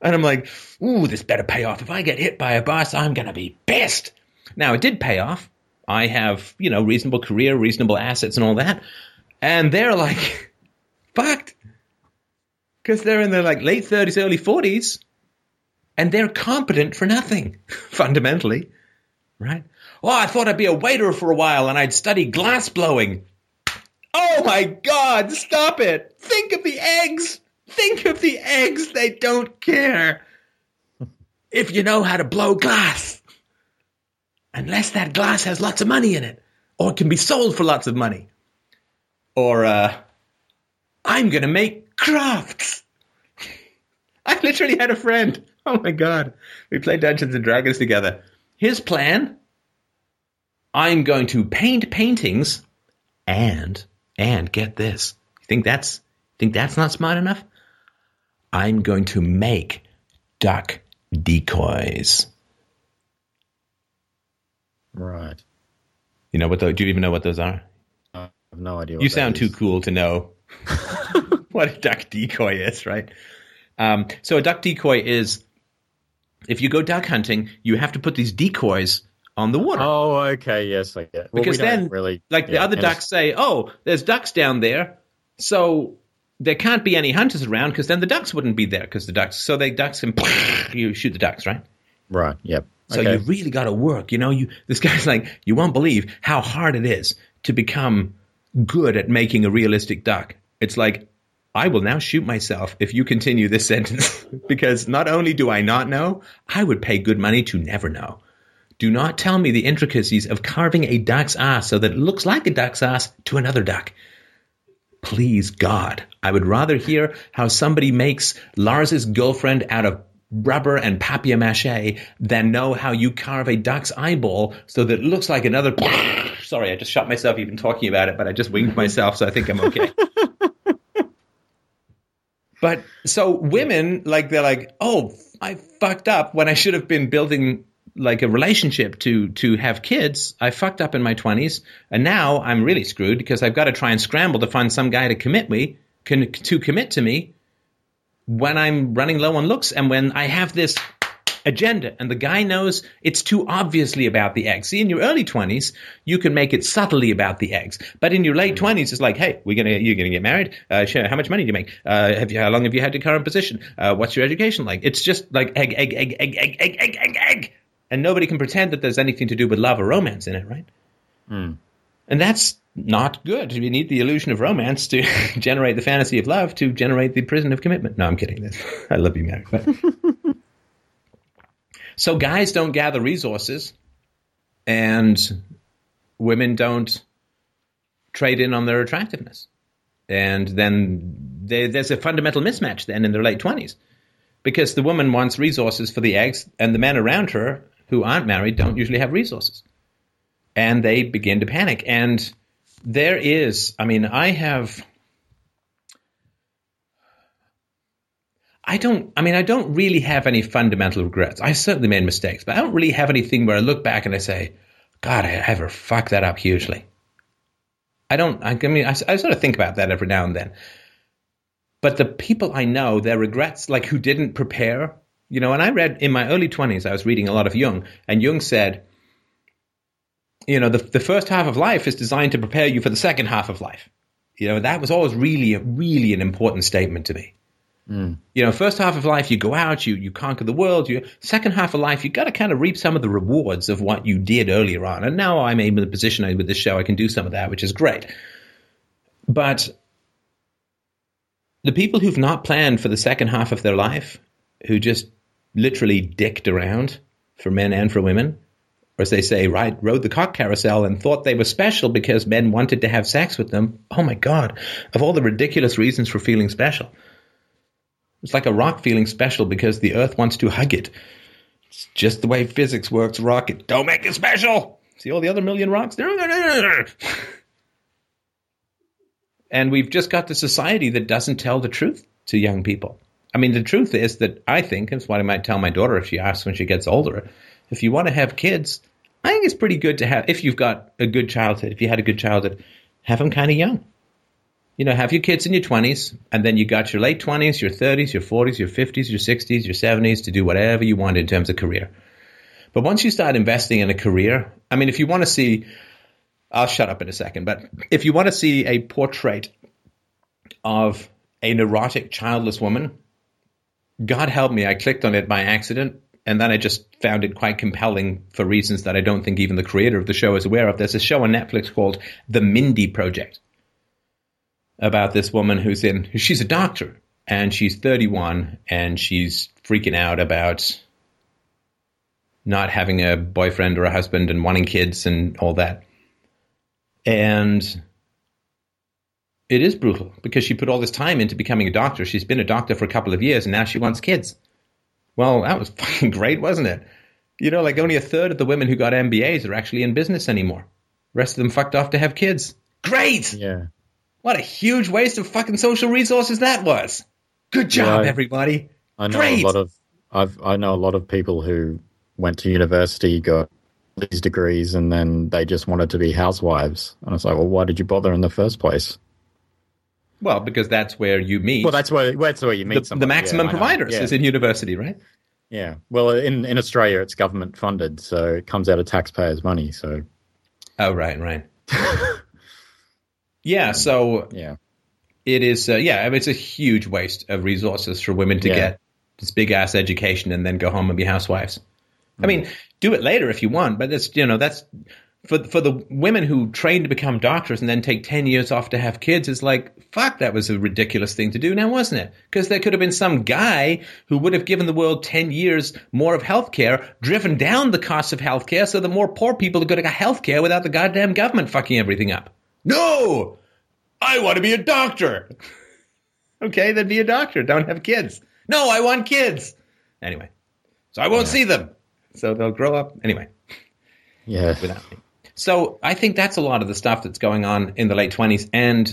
And I'm like, ooh, this better pay off. If I get hit by a bus, I'm going to be pissed. Now, it did pay off. I have, you know, reasonable career, reasonable assets and all that. And they're like, fucked. Because they're in their like late 30s, early 40s. And they're competent for nothing, fundamentally. Right? Oh, I thought I'd be a waiter for a while and I'd study glass blowing. Oh my God, stop it. Think of the eggs. Think of the eggs. They don't care. If you know how to blow glass. Unless that glass has lots of money in it. Or can be sold for lots of money. Or, uh, I'm going to make crafts. I literally had a friend. Oh my God. We played Dungeons and Dragons together. His plan I'm going to paint paintings and, and get this. You think that's, think that's not smart enough? I'm going to make duck decoys. Right. You know what those, do you even know what those are? I have no idea. You sound too cool to know what a duck decoy is, right? Um, so a duck decoy is if you go duck hunting, you have to put these decoys on the water. Oh, okay. Yes, I get. Well, because we then, really, like the other ducks say, "Oh, there's ducks down there," so there can't be any hunters around because then the ducks wouldn't be there because the ducks. So they ducks can you shoot the ducks, right? Right. Yep. So okay. you really got to work. You know, you this guy's like, you won't believe how hard it is to become good at making a realistic duck. It's like, I will now shoot myself if you continue this sentence because not only do I not know, I would pay good money to never know. Do not tell me the intricacies of carving a duck's ass so that it looks like a duck's ass to another duck. Please God, I would rather hear how somebody makes Lars's girlfriend out of rubber and papier mache than know how you carve a duck's eyeball so that it looks like another. Sorry, I just shot myself even talking about it, but I just winged myself, so I think I'm okay. but so women, like, they're like, oh, I fucked up when I should have been building like a relationship to to have kids. I fucked up in my 20s, and now I'm really screwed because I've got to try and scramble to find some guy to commit me, can, to commit to me when I'm running low on looks and when I have this agenda and the guy knows it's too obviously about the eggs. See, in your early 20s, you can make it subtly about the eggs. But in your late 20s, it's like, hey, we're gonna, you're going to get married. Uh, sure, how much money do you make? Uh, have you, how long have you had your current position? Uh, what's your education like? It's just like egg, egg, egg, egg, egg, egg, egg, egg, egg. and nobody can pretend that there's anything to do with love or romance in it, right? Mm. And that's not good. You need the illusion of romance to generate the fantasy of love to generate the prison of commitment. No, I'm kidding. I love you, Mary. But... so guys don't gather resources, and women don't trade in on their attractiveness, and then they, there's a fundamental mismatch then in their late twenties, because the woman wants resources for the eggs, and the men around her who aren't married don't usually have resources, and they begin to panic and there is, I mean, I have. I don't, I mean, I don't really have any fundamental regrets. I certainly made mistakes, but I don't really have anything where I look back and I say, God, I ever fucked that up hugely. I don't, I mean, I, I sort of think about that every now and then. But the people I know, their regrets, like who didn't prepare, you know, and I read in my early 20s, I was reading a lot of Jung, and Jung said, you know, the, the first half of life is designed to prepare you for the second half of life. You know, that was always really, really an important statement to me. Mm. You know, first half of life, you go out, you, you conquer the world. You, second half of life, you've got to kind of reap some of the rewards of what you did earlier on. And now I'm in the position with this show, I can do some of that, which is great. But the people who've not planned for the second half of their life, who just literally dicked around for men and for women, or as they say, right, rode the cock carousel and thought they were special because men wanted to have sex with them. Oh my God, of all the ridiculous reasons for feeling special. It's like a rock feeling special because the earth wants to hug it. It's just the way physics works, rocket. Don't make it special. See all the other million rocks? and we've just got the society that doesn't tell the truth to young people. I mean, the truth is that I think, that's what I might tell my daughter if she asks when she gets older, if you want to have kids, I think it's pretty good to have, if you've got a good childhood, if you had a good childhood, have them kind of young. You know, have your kids in your 20s, and then you got your late 20s, your 30s, your 40s, your 50s, your 60s, your 70s to do whatever you want in terms of career. But once you start investing in a career, I mean, if you want to see, I'll shut up in a second, but if you want to see a portrait of a neurotic, childless woman, God help me, I clicked on it by accident and then I just found it quite compelling for reasons that I don't think even the creator of the show is aware of. There's a show on Netflix called The Mindy Project about this woman who's in, she's a doctor and she's 31 and she's freaking out about not having a boyfriend or a husband and wanting kids and all that. And it is brutal because she put all this time into becoming a doctor. She's been a doctor for a couple of years and now she wants kids. Well, that was fucking great, wasn't it? You know, like only a third of the women who got MBAs are actually in business anymore. The rest of them fucked off to have kids. Great! Yeah. What a huge waste of fucking social resources that was. Good job, Yeah, I- everybody. I know Great. a lot of I've I know a lot of people who went to university, got these degrees, and then they just wanted to be housewives. And it's like, well, why did you bother in the first place? Well, because that's where you meet Well, that's where that's where you meet the, the maximum Yeah, providers Yeah. is in university, right? Yeah. Well, in in Australia, it's government funded, so it comes out of taxpayers' money. So Oh, right, right. yeah, so yeah, it is, uh, yeah, it's a huge waste of resources for women to Yeah. get this big ass education and then go home and be housewives. I mean, do it later if you want, but that's, you know, that's for, for the women who train to become doctors and then take 10 years off to have kids is like, fuck, that was a ridiculous thing to do now, wasn't it? Because there could have been some guy who would have given the world 10 years more of healthcare, driven down the cost of healthcare so that more poor people could have got healthcare without the goddamn government fucking everything up. No! I want to be a doctor! Okay, then be a doctor. Don't have kids. No, I want kids. Anyway, so I won't see them. So they'll grow up anyway yeah. without me. So I think that's a lot of the stuff that's going on in the late twenties, and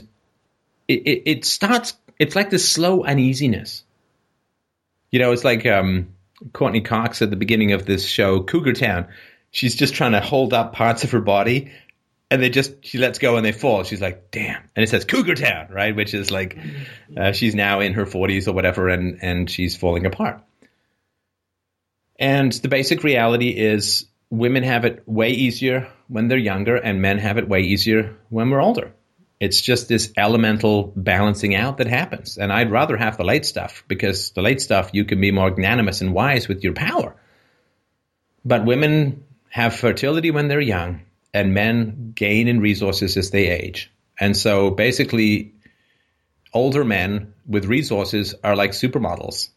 it, it, it starts. It's like this slow uneasiness. You know, it's like um, Courteney Cox at the beginning of this show, Cougar Town. She's just trying to hold up parts of her body, and they just she lets go and they fall. She's like, "Damn!" And it says Cougar Town, right? Which is like uh, she's now in her forties or whatever, and and she's falling apart. And the basic reality is women have it way easier when they're younger, and men have it way easier when we're older. It's just this elemental balancing out that happens. And I'd rather have the late stuff because the late stuff you can be more magnanimous and wise with your power. But women have fertility when they're young, and men gain in resources as they age. And so basically, older men with resources are like supermodels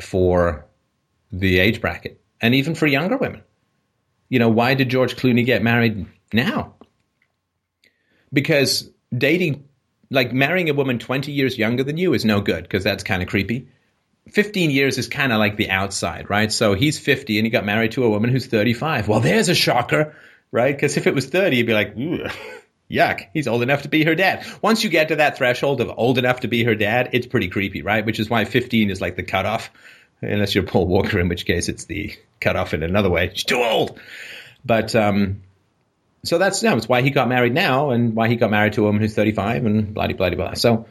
for the age bracket, and even for younger women. You know, why did George Clooney get married now? Because dating, like marrying a woman 20 years younger than you is no good because that's kind of creepy. 15 years is kind of like the outside, right? So he's 50 and he got married to a woman who's 35. Well, there's a shocker, right? Because if it was 30, you'd be like, yuck, he's old enough to be her dad. Once you get to that threshold of old enough to be her dad, it's pretty creepy, right? Which is why 15 is like the cutoff, unless you're Paul Walker, in which case it's the cutoff in another way. She's too old. But, um, so that's, yeah, that's why he got married now and why he got married to a woman who's 35 and blah, blah, blah, blah. So,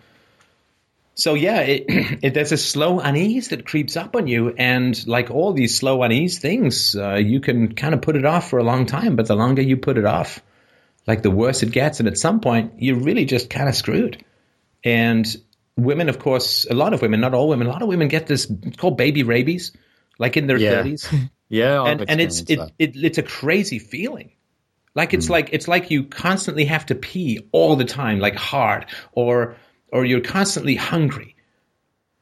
so yeah, it, it, there's a slow unease that creeps up on you, and like all these slow unease things, uh, you can kind of put it off for a long time. But the longer you put it off, like the worse it gets, and at some point, you're really just kind of screwed. And women, of course, a lot of women, not all women, a lot of women get this it's called baby rabies, like in their Yeah. thirties, Yeah, I've and and it's it, it it's a crazy feeling. Like it's hmm. like it's like you constantly have to pee all the time, like hard, or or you're constantly hungry,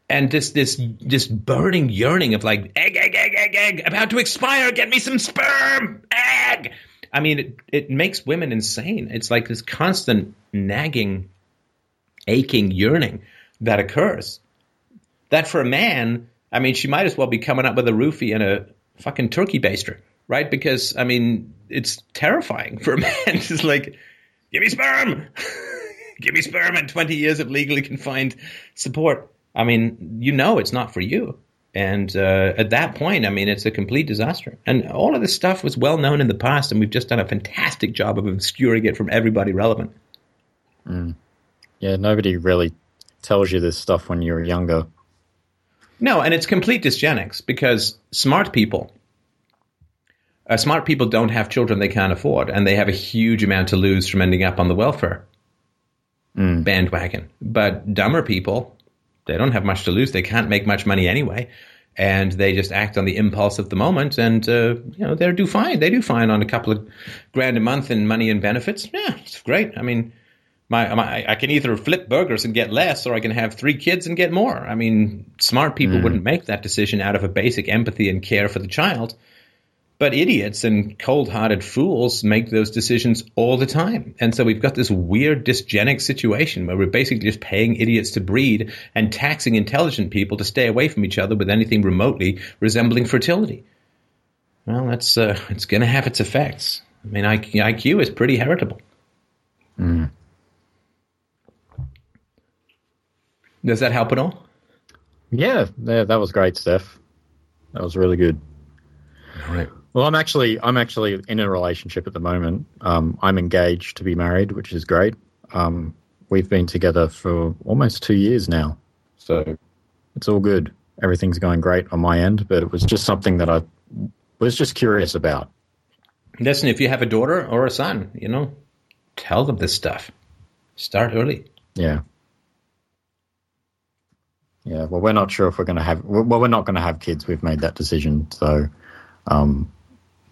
and this this this burning yearning of like egg egg egg egg egg about to expire, get me some sperm egg. I mean, it it makes women insane. It's like this constant nagging, aching yearning that occurs. That for a man, I mean, she might as well be coming up with a roofie and a fucking turkey baster, right? Because I mean, it's terrifying for a man. It's like, give me sperm, give me sperm, and twenty years of legally confined support. I mean, you know, it's not for you. And uh, at that point, I mean, it's a complete disaster. And all of this stuff was well known in the past, and we've just done a fantastic job of obscuring it from everybody relevant. Yeah, nobody really tells you this stuff when you're younger. No, and it's complete dysgenics because smart people, uh, smart people don't have children they can't afford, and they have a huge amount to lose from ending up on the welfare bandwagon. But dumber people, they don't have much to lose. They can't make much money anyway, and they just act on the impulse of the moment, and uh, you know they do fine. They do fine on a couple of grand a month in money and benefits. Yeah, it's great. I mean. My, my, I can either flip burgers and get less, or I can have three kids and get more. I mean, smart people wouldn't make that decision out of a basic empathy and care for the child. But idiots and cold hearted fools make those decisions all the time. And so we've got this weird dysgenic situation where we're basically just paying idiots to breed and taxing intelligent people to stay away from each other with anything remotely resembling fertility. Well, that's uh, it's going to have its effects. I mean, IQ, IQ is pretty heritable. Does that help at all? Yeah, yeah, that was great, Steph. That was really good. All right. Well, I'm actually I'm actually in a relationship at the moment. Um, I'm engaged to be married, which is great. Um, we've been together for almost two years now, so it's all good. Everything's going great on my end, but it was just something that I was just curious about. Listen, if you have a daughter or a son, you know, tell them this stuff. Start early. Yeah. Yeah, well, we're not sure if we're going to have. Well, we're not going to have kids. We've made that decision. So, um,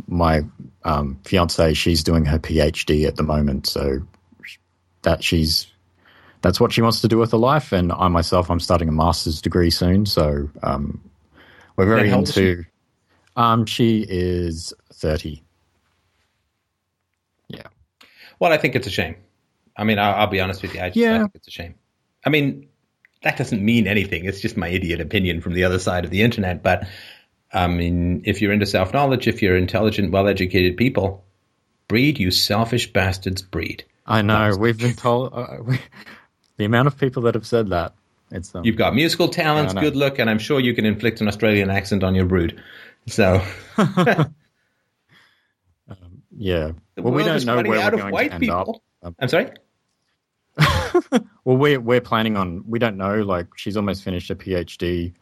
my um, fiance, she's doing her PhD at the moment. So, that she's that's what she wants to do with her life. And I myself, I'm starting a master's degree soon. So, um, we're very into. Um, she is thirty. Yeah. Well, I think it's a shame. I mean, I'll, I'll be honest with you. I just Yeah. I think it's a shame. I mean, that doesn't mean anything. It's just my idiot opinion from the other side of the internet. But I mean, if you're into self knowledge, if you're intelligent, well educated people, breed, you selfish bastards, breed. I know. We've been told uh, we, the amount of people that have said that. It's um, You've got musical talents, Yeah, good look, and I'm sure you can inflict an Australian accent on your brood. So yeah. the Well, we don't know where we're going to end people. up. I'm sorry. Well, we're we're planning on. We don't know. Like she's almost finished a PhD,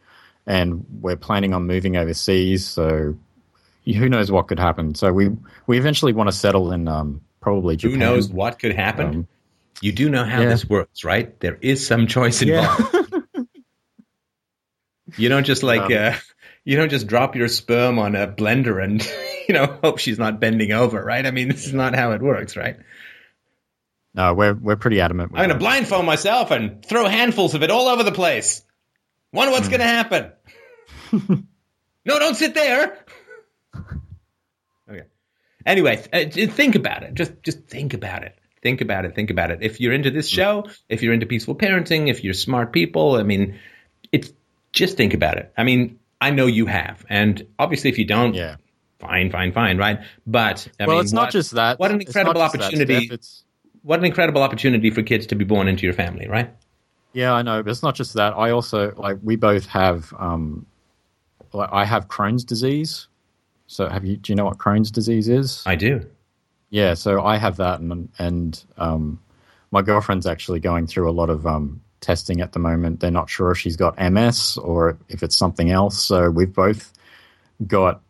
and we're planning on moving overseas. So who knows what could happen? So we we eventually want to settle in um, probably Who knows what could happen? Um, you do know how yeah. this works, right? There is some choice involved. You don't just like Um, uh, you don't just drop your sperm on a blender and you know, hope she's not bending over, right? I mean, this is not how it works, right? No, we're we're pretty adamant. I'm going to blindfold myself and throw handfuls of it all over the place. Wonder what's hmm. going to happen. no, don't sit there. okay. Anyway, th- uh, think about it. Just just think about it. Think about it. Think about it. If you're into this hmm. show, if you're into peaceful parenting, if you're smart people, I mean, it's just think about it. I mean, I know you have, and obviously, if you don't, Yeah. fine, fine, fine, right? But I well, mean, it's not just that. What an incredible just that, opportunity! Steph. It's what an incredible opportunity for kids to be born into your family, right? Yeah, I know, but it's not just that. I also like we both have. Um, like I have Crohn's disease. So have you? Do you know what Crohn's disease is? I do. yeah, so I have that, and and um, my girlfriend's actually going through a lot of um, testing at the moment. They're not sure if she's got MS or if it's something else. So we've both got,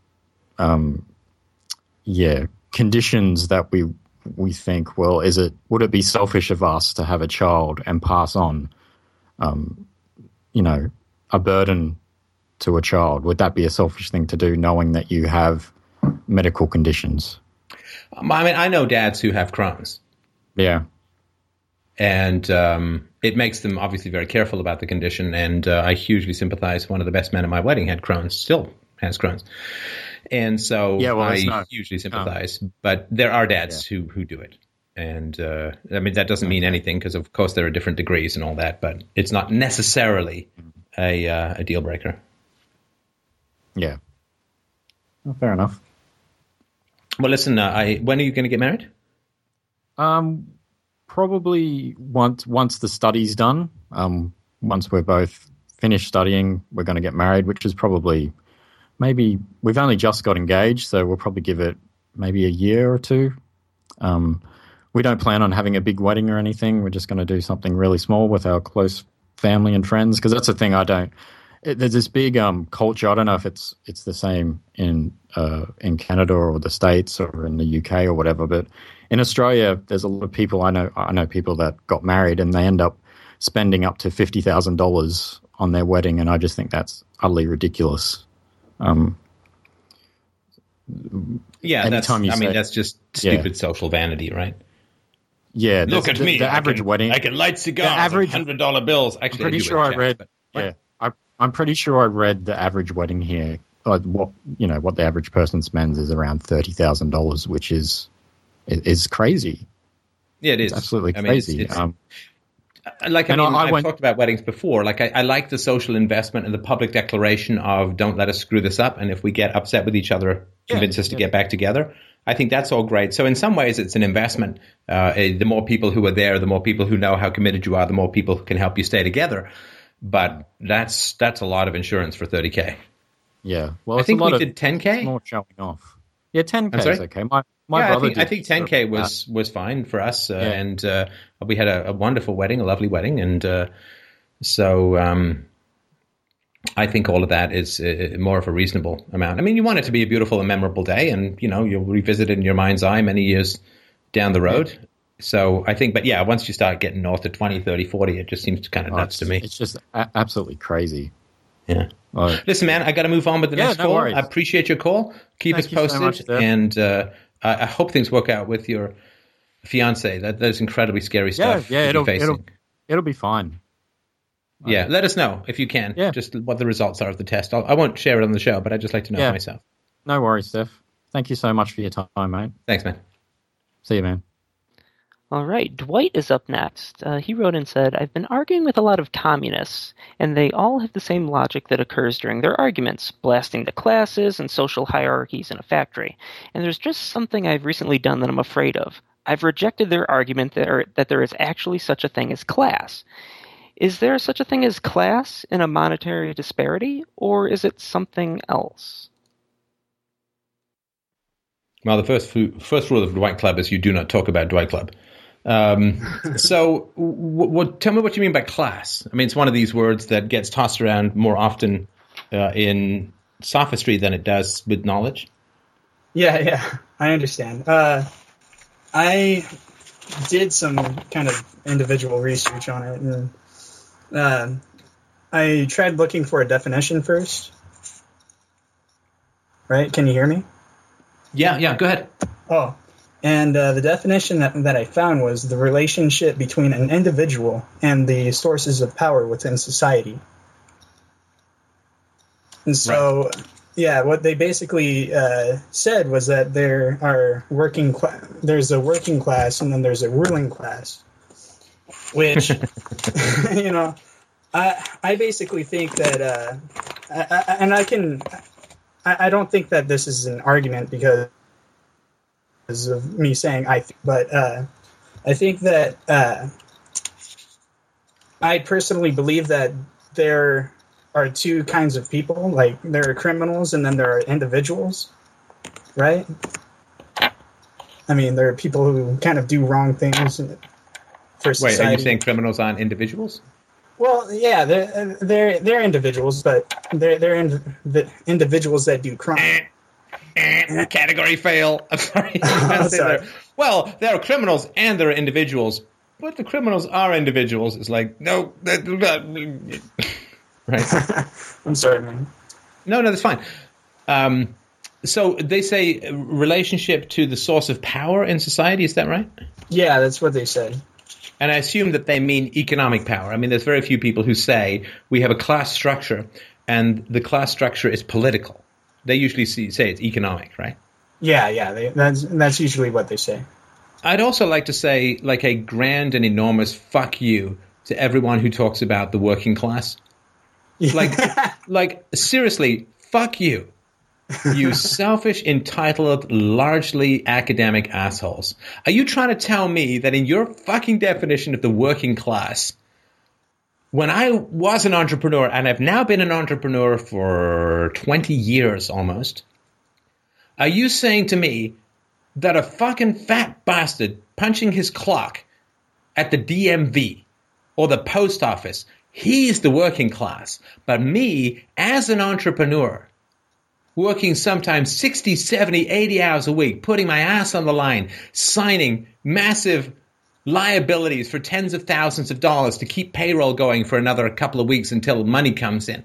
um, yeah, conditions that we we think. Well, is it would it be selfish of us to have a child and pass on, um, you know, a burden to a child? Would that be a selfish thing to do, knowing that you have medical conditions? Um, I mean, I know dads who have Crohn's, Yeah. and um, it makes them obviously very careful about the condition. And uh, I hugely sympathize. One of the best men at my wedding had Crohn's, still has Crohn's, and so Yeah, well, I not- hugely sympathize. But there are dads who who do it, and uh, I mean that doesn't mean anything because of course there are different degrees and all that, but it's not necessarily a uh, a deal breaker. Yeah. Well, fair enough. Well, listen, uh, I when are you going to get married? Um, probably once once the study's done. Um, once we're both finished studying, we're going to get married, which is probably maybe we've only just got engaged, so we'll probably give it maybe a year or two. Um, we don't plan on having a big wedding or anything. We're just going to do something really small with our close family and friends because that's the thing I don't. It, there's this big um, culture. I don't know if it's it's the same in uh, in Canada or the states or in the UK or whatever, but in Australia, there's a lot of people I know. I know people that got married and they end up spending up to fifty thousand dollars on their wedding, and I just think that's utterly ridiculous. Um, Yeah, that's. I mean, that's just Yeah. stupid social vanity, right? yeah, Look at the- me. The I average can- wedding. I can light cigars. The average- hundred dollar bills. Actually, I'm pretty I sure I read. but- Yeah, I, I'm pretty sure I read the average wedding here. Like what you know, what the average person spends is around thirty thousand dollars, which is is crazy. Yeah, it is Absolutely I mean, it's- crazy. it's- um, like I And mean, I- I I've went- talked about weddings before. Like I, I like the social investment and the public declaration of "Don't let us screw this up," and if we get upset with each other, convince us to get back together. I think that's all great. So in some ways, it's an investment. Uh, eh, the more people who are there, the more people who know how committed you are, the more people who can help you stay together. But that's that's a lot of insurance for thirty k. yeah. Well, I think we of, did ten k. more showing off. Yeah, ten k is okay. My my yeah, I brother. think, I think 10k uh, was was fine for us, uh, Yeah. and uh, we had a, a wonderful wedding, a lovely wedding, and uh, so um, I think all of that is uh, more of a reasonable amount. I mean, you want it to be a beautiful and memorable day, and you know you'll revisit it in your mind's eye many years down the road. So I think, but yeah, once you start getting north of 20, 30, 40, it just seems kind of oh, nuts to me. It's just a- absolutely crazy. Yeah. Like, Listen, man, I got to move on with the Yeah, next no call. worries. I appreciate your call. Keep Thank us you so posted, much, and uh, I, I hope things work out with your fiance. That that's incredibly scary stuff. yeah. be It'll it'll it'll be fine. yeah, let us know if you can. Yeah. just what the results are of the test. I'll, I won't share it on the show, but I'd just like to know Yeah. myself. No worries, Steph. Thank you so much for your time, mate. Thanks, man. See you, man. All right, Dwight is up next. Uh, he wrote and said, I've been arguing with a lot of communists, and they all have the same logic that occurs during their arguments, blasting the classes and social hierarchies in a factory. And there's just something I've recently done that I'm afraid of. I've rejected their argument that, are, that there is actually such a thing as class. Is there such a thing as class in a monetary disparity, or is it something else? Well, the first first rule of Dwight Club is you do not talk about Dwight Club. Um, so, w- w- tell me what you mean by class. I mean, it's one of these words that gets tossed around more often uh, in sophistry than it does with knowledge. Yeah, yeah, I understand. Uh, I did some kind of individual research on it, and uh, I tried looking for a definition first. Right? Can you hear me? Yeah, yeah. Go ahead. Oh, and uh, the definition that, that I found was the relationship between an individual and the sources of power within society. And so, yeah, what they basically uh, said was that there are working cla- there's a working class and then there's a ruling class, which you know, I I basically think that, uh, I, I, and I can, I, I don't think that this is an argument because of me saying I, th- but uh, I think that uh, I personally believe that there are two kinds of people. Like there are criminals, and then there are individuals, right? I mean, there are people who kind of do wrong things for society. Wait, are you saying criminals aren't individuals? Well, yeah, they're they're they're individuals, but they're they're in, the individuals that do crime. Eh, category fail. I'm sorry. Oh, sorry. Well, there are criminals and there are individuals, but the criminals are individuals. It's like no, right? I'm sorry, man. No, no, that's fine. Um, so they say relationship to the source of power in society. Is that right? Yeah, that's what they said. And I assume that they mean economic power. I mean, there's very few people who say we have a class structure and the class structure is political. They usually see, say it's economic, right? Yeah, yeah, they, that's that's usually what they say. I'd also like to say, like, a grand and enormous fuck you to everyone who talks about the working class. Like, like seriously, fuck you. You selfish, entitled, largely academic assholes. Are you trying to tell me that in your fucking definition of the working class, when I was an entrepreneur, and I've now been an entrepreneur for 20 years almost, are you saying to me that a fucking fat bastard punching his clock at the DMV or the post office, he's the working class. But me, as an entrepreneur, working sometimes 60, 70, 80 hours a week, putting my ass on the line, signing massive liabilities for tens of thousands of dollars to keep payroll going for another couple of weeks until money comes in.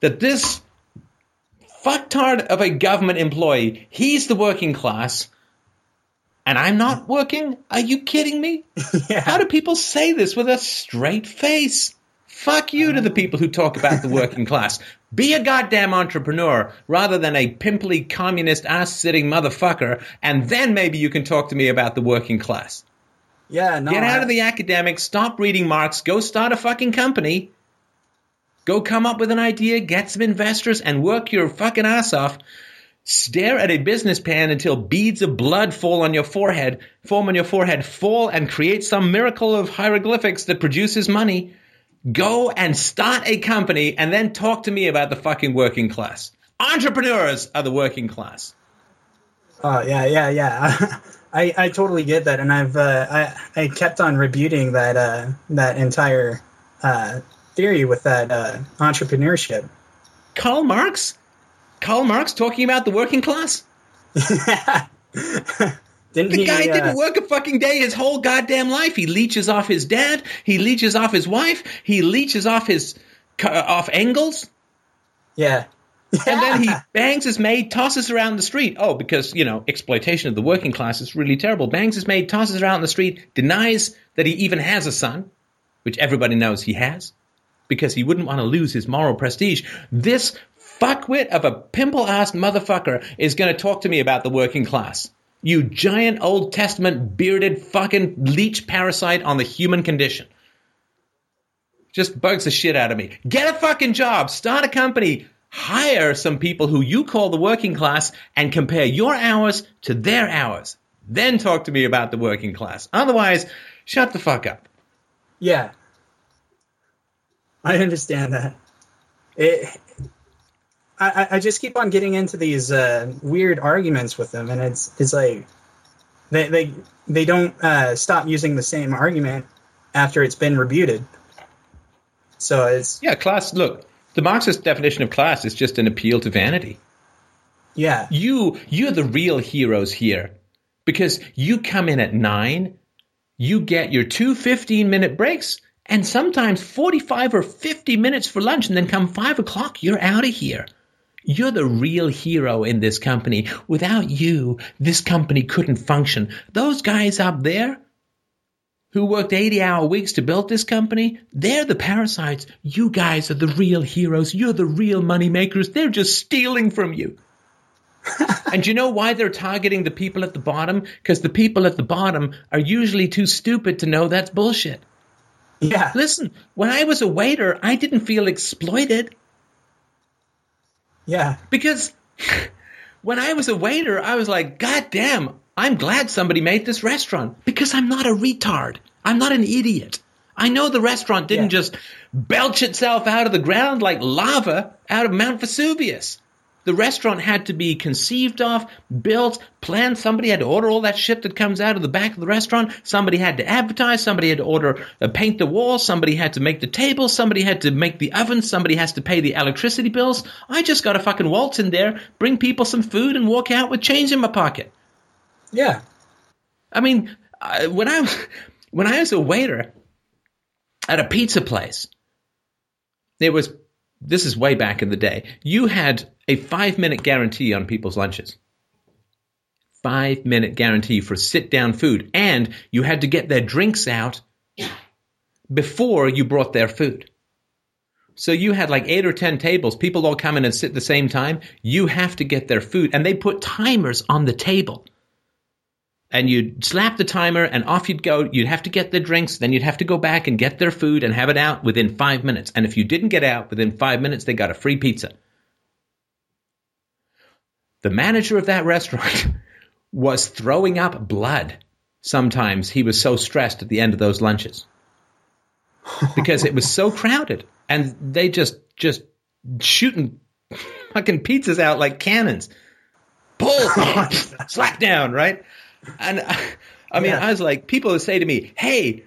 That this fucktard of a government employee, he's the working class, and I'm not working? Are you kidding me? yeah. How do people say this with a straight face? Fuck you to the mm. people who talk about the working class. Be a goddamn entrepreneur rather than a pimply communist ass sitting motherfucker, and then maybe you can talk to me about the working class. Yeah, no. Get out I- of the academics, stop reading Marx, go start a fucking company. Go come up with an idea, get some investors, and work your fucking ass off. Stare at a business plan until beads of blood fall on your forehead, form on your forehead, fall and create some miracle of hieroglyphics that produces money. Go and start a company and then talk to me about the fucking working class. Entrepreneurs are the working class. Oh yeah, yeah, yeah. I, I totally get that, and I've uh, I I kept on rebuting that uh, that entire uh, theory with that uh, entrepreneurship. Karl Marx? Karl Marx talking about the working class? Didn't The he? guy uh, didn't work a fucking day his whole goddamn life. He leeches off his dad. He leeches off his wife. He leeches off his off Engels, Yeah. And then he bangs his maid, tosses her around the street. Oh, because you know exploitation of the working class is really terrible. Bangs his maid, tosses her out in the street, denies that he even has a son, which everybody knows he has, because he wouldn't want to lose his moral prestige. This fuckwit of a pimple-ass motherfucker is going to talk to me about the working class. You giant Old Testament bearded fucking leech parasite on the human condition. Just bugs the shit out of me. Get a fucking job, start a company, hire some people who you call the working class and compare your hours to their hours. Then talk to me about the working class. Otherwise, shut the fuck up. Yeah. I understand that. It, I, I- just keep on getting into these uh, weird arguments with them, and it's it's like they they they don't uh, stop using the same argument after it's been rebuted. So it's Yeah, class, look, the Marxist definition of class is just an appeal to vanity. yeah You, you're the real heroes here because you come in at nine, you get your two 15 minute breaks, and sometimes 45 or 50 minutes for lunch, and then come five o'clock, you're out of here. You're the real hero in this company. Without you, this company couldn't function. Those guys up there who worked 80 hour weeks to build this company, they're the parasites. You guys are the real heroes. You're the real money makers. They're just stealing from you. and you know why they're targeting the people at the bottom? Because the people at the bottom are usually too stupid to know that's bullshit. Yeah. Listen, when I was a waiter, I didn't feel exploited Yeah. because when I was a waiter, I was like, God damn, I'm glad somebody made this restaurant because I'm not a retard. I'm not an idiot. I know the restaurant didn't Yeah. just belch itself out of the ground like lava out of Mount Vesuvius. The restaurant had to be conceived of, built, planned. Somebody had to order all that shit that comes out of the back of the restaurant. Somebody had to advertise. Somebody had to order, uh, paint the walls. Somebody had to make the tables. Somebody had to make the ovens. Somebody has to pay the electricity bills. I just got to fucking waltz in there, bring people some food, and walk out with change in my pocket. Yeah. I mean, uh, when I was when I was a waiter at a pizza place, it was this is way back in the day. You had a five minute guarantee on people's lunches. Five minute guarantee for sit down food, and you had to get their drinks out before you brought their food. So you had like eight or ten tables, people all come in and sit at the same time. You have to get their food, and they put timers on the table and you'd slap the timer and off you'd go. You'd have to get the drinks, then you'd have to go back and get their food and have it out within five minutes. And if you didn't get out within five minutes, they got a free pizza. The manager of that restaurant was throwing up blood. Sometimes he was so stressed at the end of those lunches because it was so crowded and they just just shooting fucking pizzas out like cannons. Pull, slap down, right? And uh, I mean, Yeah. I was like, people would say to me, "Hey,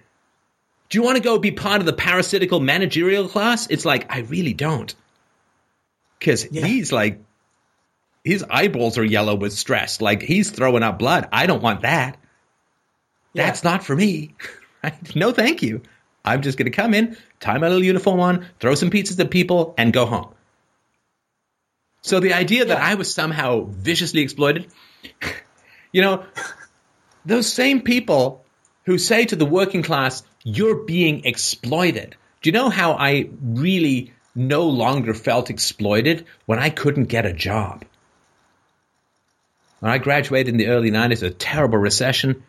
do you want to go be part of the parasitical managerial class?" It's like I really don't, because Yeah. he's like, his eyeballs are yellow with stress. Like he's throwing up blood. I don't want that. Yeah. That's not for me. Right? No, thank you. I'm just going to come in, tie my little uniform on, throw some pizzas at people, and go home. So the idea that I was somehow viciously exploited, you know, those same people who say to the working class, you're being exploited. Do you know how I really no longer felt exploited when I couldn't get a job? When I graduated in the early 90s, a terrible recession.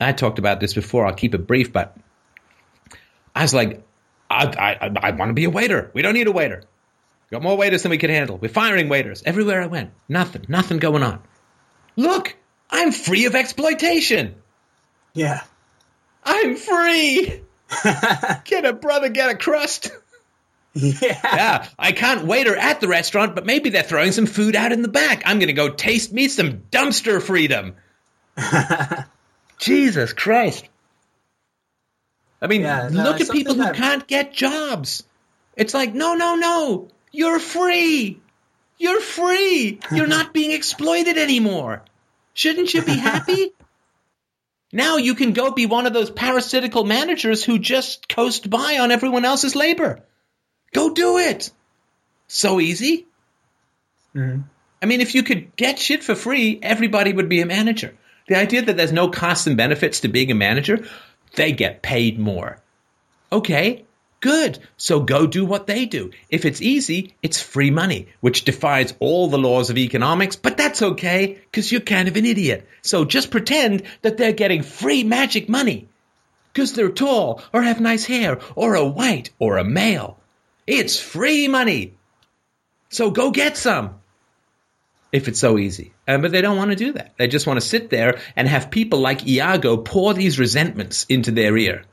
I talked about this before. I'll keep it brief, but I was like, I, I, I want to be a waiter. We don't need a waiter. Got more waiters than we can handle. We're firing waiters everywhere I went. Nothing, nothing going on. Look, I'm free of exploitation. Yeah. I'm free. Get a brother, get a crust. Yeah. Yeah, I can't waiter at the restaurant, but maybe they're throwing some food out in the back. I'm going to go taste me some dumpster freedom. Jesus Christ. I mean, Yeah, no, look at people who that- can't get jobs. It's like, no, no, no. You're free. You're free. You're not being exploited anymore. Shouldn't you be happy? now you can go be one of those parasitical managers who just coast by on everyone else's labor. Go do it. So easy. Mhm. I mean, if you could get shit for free, everybody would be a manager. The idea that there's no costs and benefits to being a manager, they get paid more. Okay, good. So go do what they do. If it's easy, it's free money, which defies all the laws of economics, but that's okay because you're kind of an idiot. So just pretend that they're getting free magic money because they're tall or have nice hair or a white or a male. It's free money. So go get some if it's so easy. Um, but they don't want to do that. They just want to sit there and have people like Iago pour these resentments into their ear.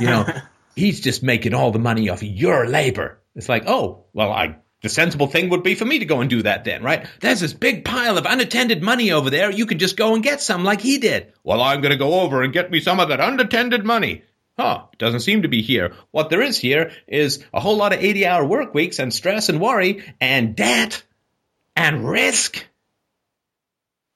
You know, he's just making all the money off your labor. It's like, oh, well, I the sensible thing would be for me to go and do that then, right? There's this big pile of unattended money over there. You could just go and get some like he did. Well, I'm going to go over and get me some of that unattended money. Huh, doesn't seem to be here. What there is here is a whole lot of 80 hour work weeks and stress and worry and debt and risk.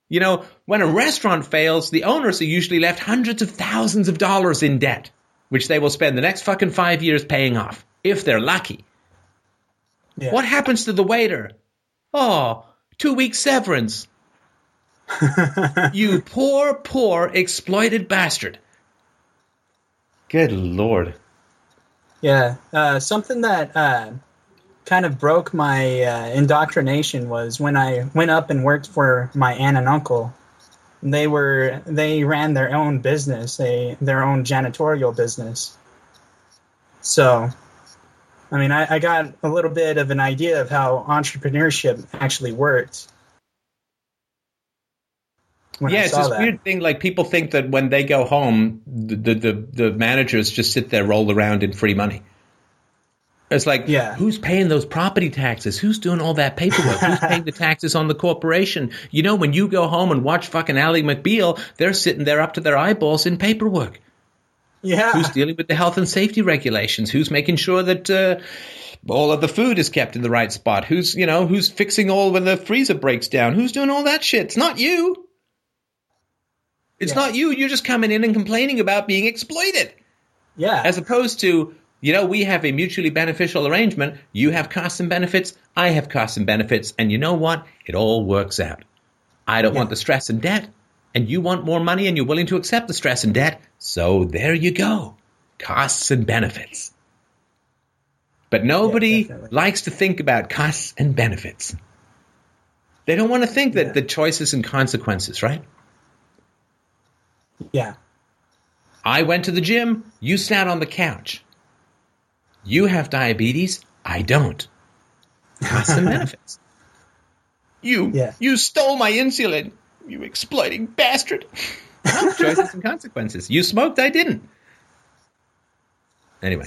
You know, when a restaurant fails, the owners are usually left hundreds of thousands of dollars in debt, which they will spend the next fucking five years paying off, if they're lucky. Yeah. What happens to the waiter? Oh, two weeks severance. you poor, poor, exploited bastard. Good lord. Yeah, uh, something that uh, kind of broke my uh, indoctrination was when I went up and worked for my aunt and uncle. They were they ran their own business, they their own janitorial business. So, I mean, I, I got a little bit of an idea of how entrepreneurship actually worked. when yeah, it's this that. weird thing. Like people think that when they go home, the, the the the managers just sit there, roll around in free money. It's like, Yeah. who's paying those property taxes? Who's doing all that paperwork? Who's paying the taxes on the corporation? You know, when you go home and watch fucking Ally McBeal, they're sitting there up to their eyeballs in paperwork. Yeah, Who's dealing with the health and safety regulations? Who's making sure that uh, all of the food is kept in the right spot? Who's you know who's fixing all when the freezer breaks down? Who's doing all that shit? It's not you. It's Yeah. not you. You're just coming in and complaining about being exploited, yeah, as opposed to you know we have a mutually beneficial arrangement. You have costs and benefits. I have costs and benefits, and you know what? It all works out. I don't want the stress and debt, and you want more money, and you're willing to accept the stress and debt. So there you go, costs and benefits. But nobody definitely. likes to think about costs and benefits. They don't want to think that Yeah. the choices and consequences, right? yeah, I went to the gym, you sat on the couch. You have diabetes, I don't. Costs and benefits. You Yeah. you stole my insulin, you exploiting bastard. Well, choices and consequences. You smoked, I didn't. Anyway.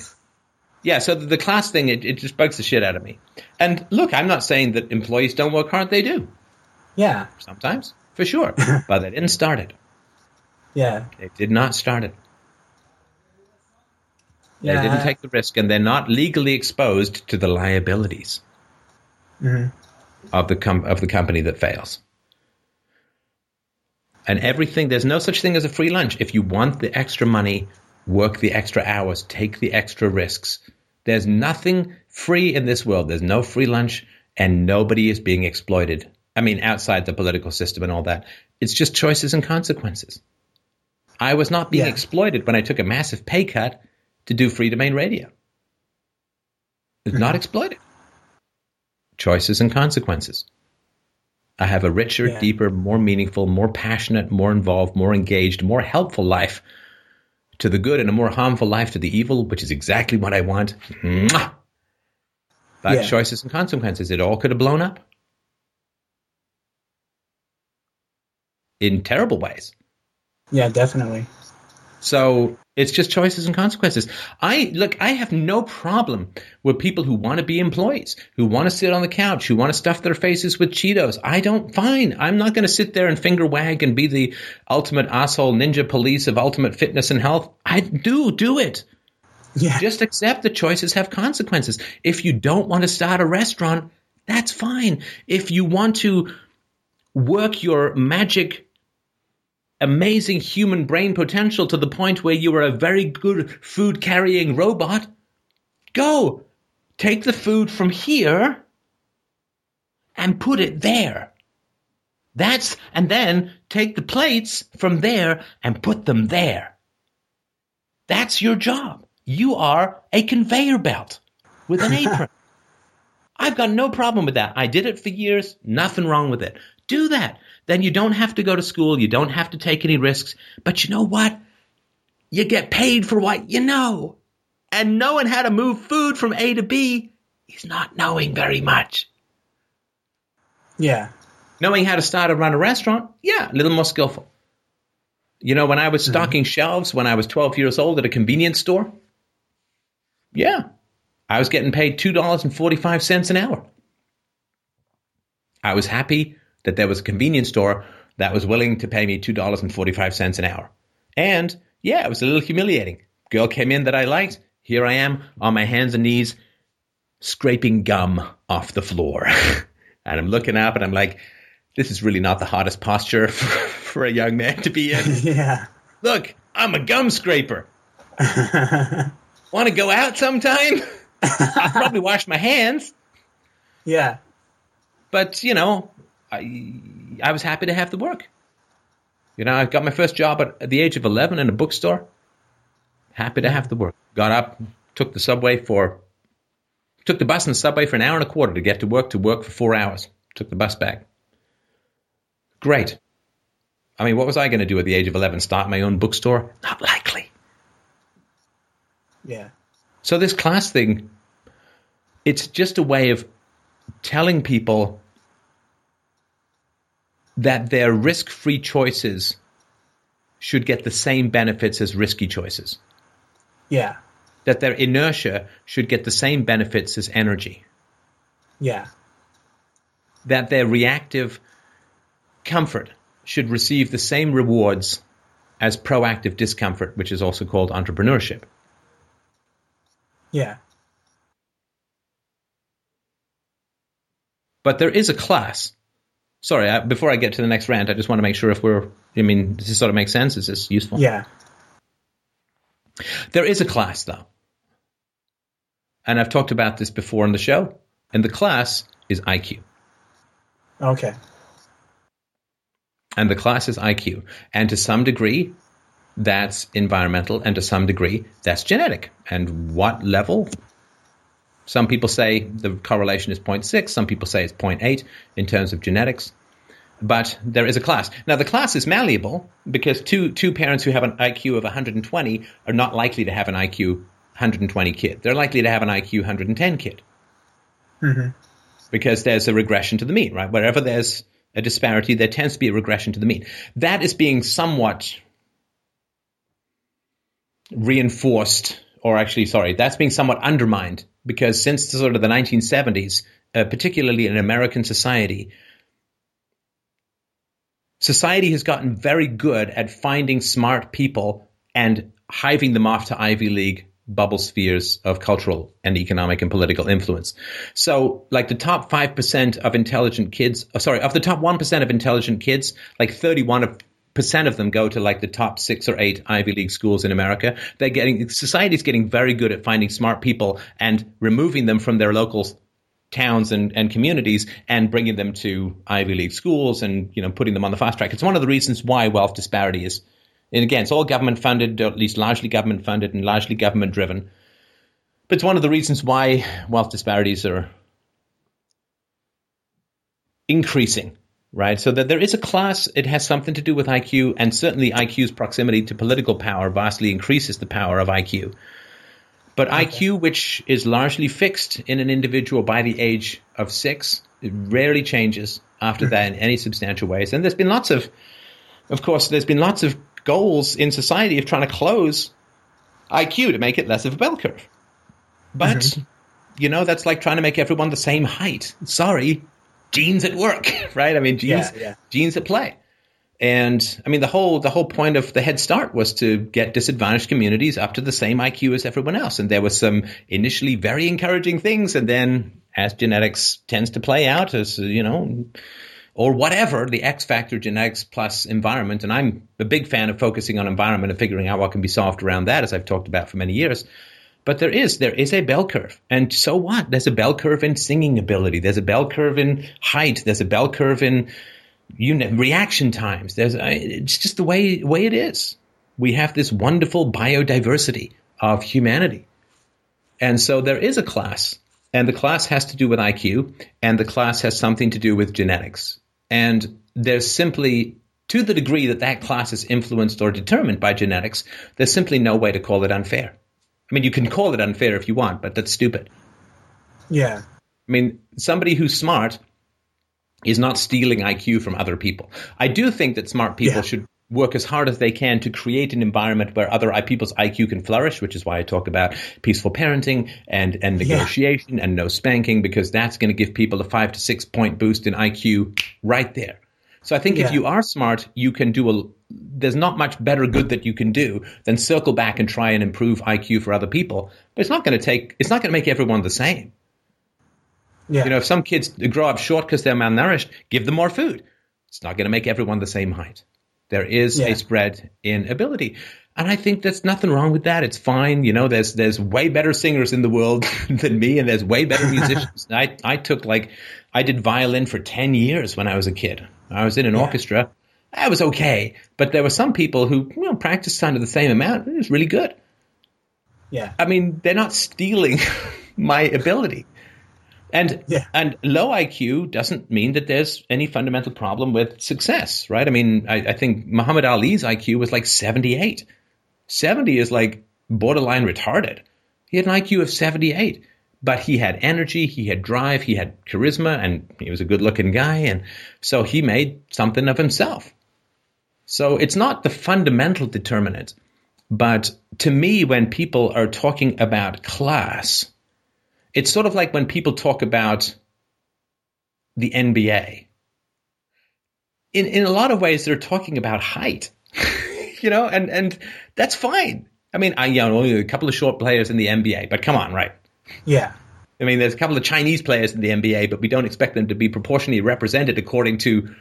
Yeah, so the, the class thing, it, it just bugs the shit out of me. And look, I'm not saying that employees don't work hard, they do. yeah, Sometimes, for sure. but they didn't start it. yeah, They did not start it. Yeah. They didn't take the risk, and they're not legally exposed to the liabilities Mhm. of the com- of the company that fails. And everything, there's no such thing as a free lunch. If you want the extra money, work the extra hours, take the extra risks. There's nothing free in this world. There's no free lunch, and nobody is being exploited. I mean, outside the political system and all that. It's just choices and consequences. I was not being Yeah. exploited when I took a massive pay cut to do Freedomain Radio. It's not exploited. Choices and consequences. I have a richer, Yeah. deeper, more meaningful, more passionate, more involved, more engaged, more helpful life to the good and a more harmful life to the evil, which is exactly what I want. Mwah! But Yeah. choices and consequences, it all could have blown up in terrible ways. yeah, definitely. So it's just choices and consequences. I look, I have no problem with people who want to be employees, who want to sit on the couch, who want to stuff their faces with Cheetos. I don't fine. I'm not going to sit there and finger wag and be the ultimate asshole ninja police of ultimate fitness and health. I do do it. Yeah, Just accept that choices have consequences. If you don't want to start a restaurant, that's fine. If you want to work your magic amazing human brain potential to the point where you are a very good food carrying robot, go take the food from here and put it there. That's, and then take the plates from there and put them there. That's your job. You are a conveyor belt with an apron. I've got no problem with that. I did it for years. Nothing wrong with it. Do that. Then you don't have to go to school. You don't have to take any risks. But you know what? You get paid for what you know. And knowing how to move food from A to B is not knowing very much. yeah, Knowing how to start and run a restaurant, yeah, a little more skillful. You know, when I was mm-hmm. stocking shelves when I was 12 years old at a convenience store, yeah, I was getting paid $2.45 an hour. I was happy that there was a convenience store that was willing to pay me $2.45 an hour. And yeah, it was a little humiliating. Girl came in that I liked. Here I am on my hands and knees, scraping gum off the floor. and I'm looking up and I'm like, this is really not the hottest posture for, for a young man to be in. yeah. Look, I'm a gum scraper. Want to go out sometime? I'll probably wash my hands. Yeah. But you know, I I was happy to have the work. You know, I got my first job at, at the age of eleven in a bookstore. Happy to have the work. Got up, took the subway for, took the bus and the subway for an hour and a quarter to get to work. To work for four hours. Took the bus back. Great. I mean, what was I going to do at the age of eleven? Start my own bookstore? Not likely. Yeah. So this class thing, it's just a way of telling people that their risk-free choices should get the same benefits as risky choices. Yeah. That their inertia should get the same benefits as energy. Yeah. That their reactive comfort should receive the same rewards as proactive discomfort, which is also called entrepreneurship. Yeah. But there is a class. Sorry, I, before I get to the next rant, I just want to make sure if we're. I mean, does this sort of make sense? Is this useful? Yeah. There is a class, though. And I've talked about this before on the show. And the class is IQ. Okay. And the class is IQ. And to some degree, that's environmental. And to some degree, that's genetic. And what level? Some people say the correlation is 0.6. Some people say it's 0.8 in terms of genetics. But there is a class. Now, the class is malleable because two, two parents who have an IQ of 120 are not likely to have an IQ 120 kid. They're likely to have an IQ 110 kid. Mhm. Because there's a regression to the mean, right? Wherever there's a disparity, there tends to be a regression to the mean. That is being somewhat reinforced, or actually, sorry, that's being somewhat undermined because since the, sort of the 1970s, uh, particularly in American society, society has gotten very good at finding smart people and hiving them off to Ivy League bubble spheres of cultural and economic and political influence. So, like the top 5% of intelligent kids, oh, sorry, of the top 1% of intelligent kids, like 31 percent of them go to like the top six or eight Ivy League schools in America. They're getting society's getting very good at finding smart people and removing them from their local towns and, and communities and bringing them to Ivy League schools and you know putting them on the fast track. It's one of the reasons why wealth disparity is, and again, it's all government funded, or at least largely government funded and largely government driven. But it's one of the reasons why wealth disparities are increasing right? So that there is a class, it has something to do with IQ, and certainly IQ's proximity to political power vastly increases the power of IQ. But okay. IQ, which is largely fixed in an individual by the age of six, it rarely changes after that in any substantial ways. And there's been lots of, of course, there's been lots of goals in society of trying to close IQ to make it less of a bell curve. But, mm-hmm. you know, that's like trying to make everyone the same height. Sorry, genes at work, right? I mean, genes, Yeah, yeah. genes at play. And I mean, the whole the whole point of the Head Start was to get disadvantaged communities up to the same IQ as everyone else. And there were some initially very encouraging things, and then as genetics tends to play out, as you know, or whatever the X factor genetics plus environment. And I'm a big fan of focusing on environment and figuring out what can be solved around that, as I've talked about for many years. But there is there is a bell curve, and so what? There's a bell curve in singing ability. There's a bell curve in height. There's a bell curve in unit reaction times. There's it's just the way way it is. We have this wonderful biodiversity of humanity, and so there is a class, and the class has to do with IQ, and the class has something to do with genetics, and there's simply to the degree that that class is influenced or determined by genetics, there's simply no way to call it unfair. I mean, you can call it unfair if you want, but that's stupid. Yeah. I mean, somebody who's smart is not stealing IQ from other people. I do think that smart people Yeah. should work as hard as they can to create an environment where other people's IQ can flourish, which is why I talk about peaceful parenting and, and Yeah. negotiation and no spanking, because that's going to give people a five to six point boost in IQ right there. So I think if you are smart, you can do a. There's not much better good that you can do than circle back and try and improve IQ for other people. But it's not going to take. It's not going to make everyone the same. Yeah. You know, if some kids grow up short because they're malnourished, give them more food. It's not going to make everyone the same height. There is Yeah. a spread in ability. And I think there's nothing wrong with that. It's fine. You know, there's there's way better singers in the world than me, and there's way better musicians. I I took like I did violin for ten years when I was a kid. I was in an Yeah. orchestra. I was okay, but there were some people who you know practiced kind of the same amount. It was really good. Yeah. I mean, they're not stealing my ability. And Yeah. and low IQ doesn't mean that there's any fundamental problem with success, right? I mean, I, I think Muhammad Ali's IQ was like 78. 70 is like borderline retarded. He had an IQ of 78, but he had energy, he had drive, he had charisma, and he was a good looking guy. And so he made something of himself. So it's not the fundamental determinant. But to me, when people are talking about class, it's sort of like when people talk about the NBA. In in a lot of ways, they're talking about height, you know, and and that's fine. I mean, I you know only a couple of short players in the NBA, but come on, right? Yeah. I mean, there's a couple of Chinese players in the NBA, but we don't expect them to be proportionally represented according to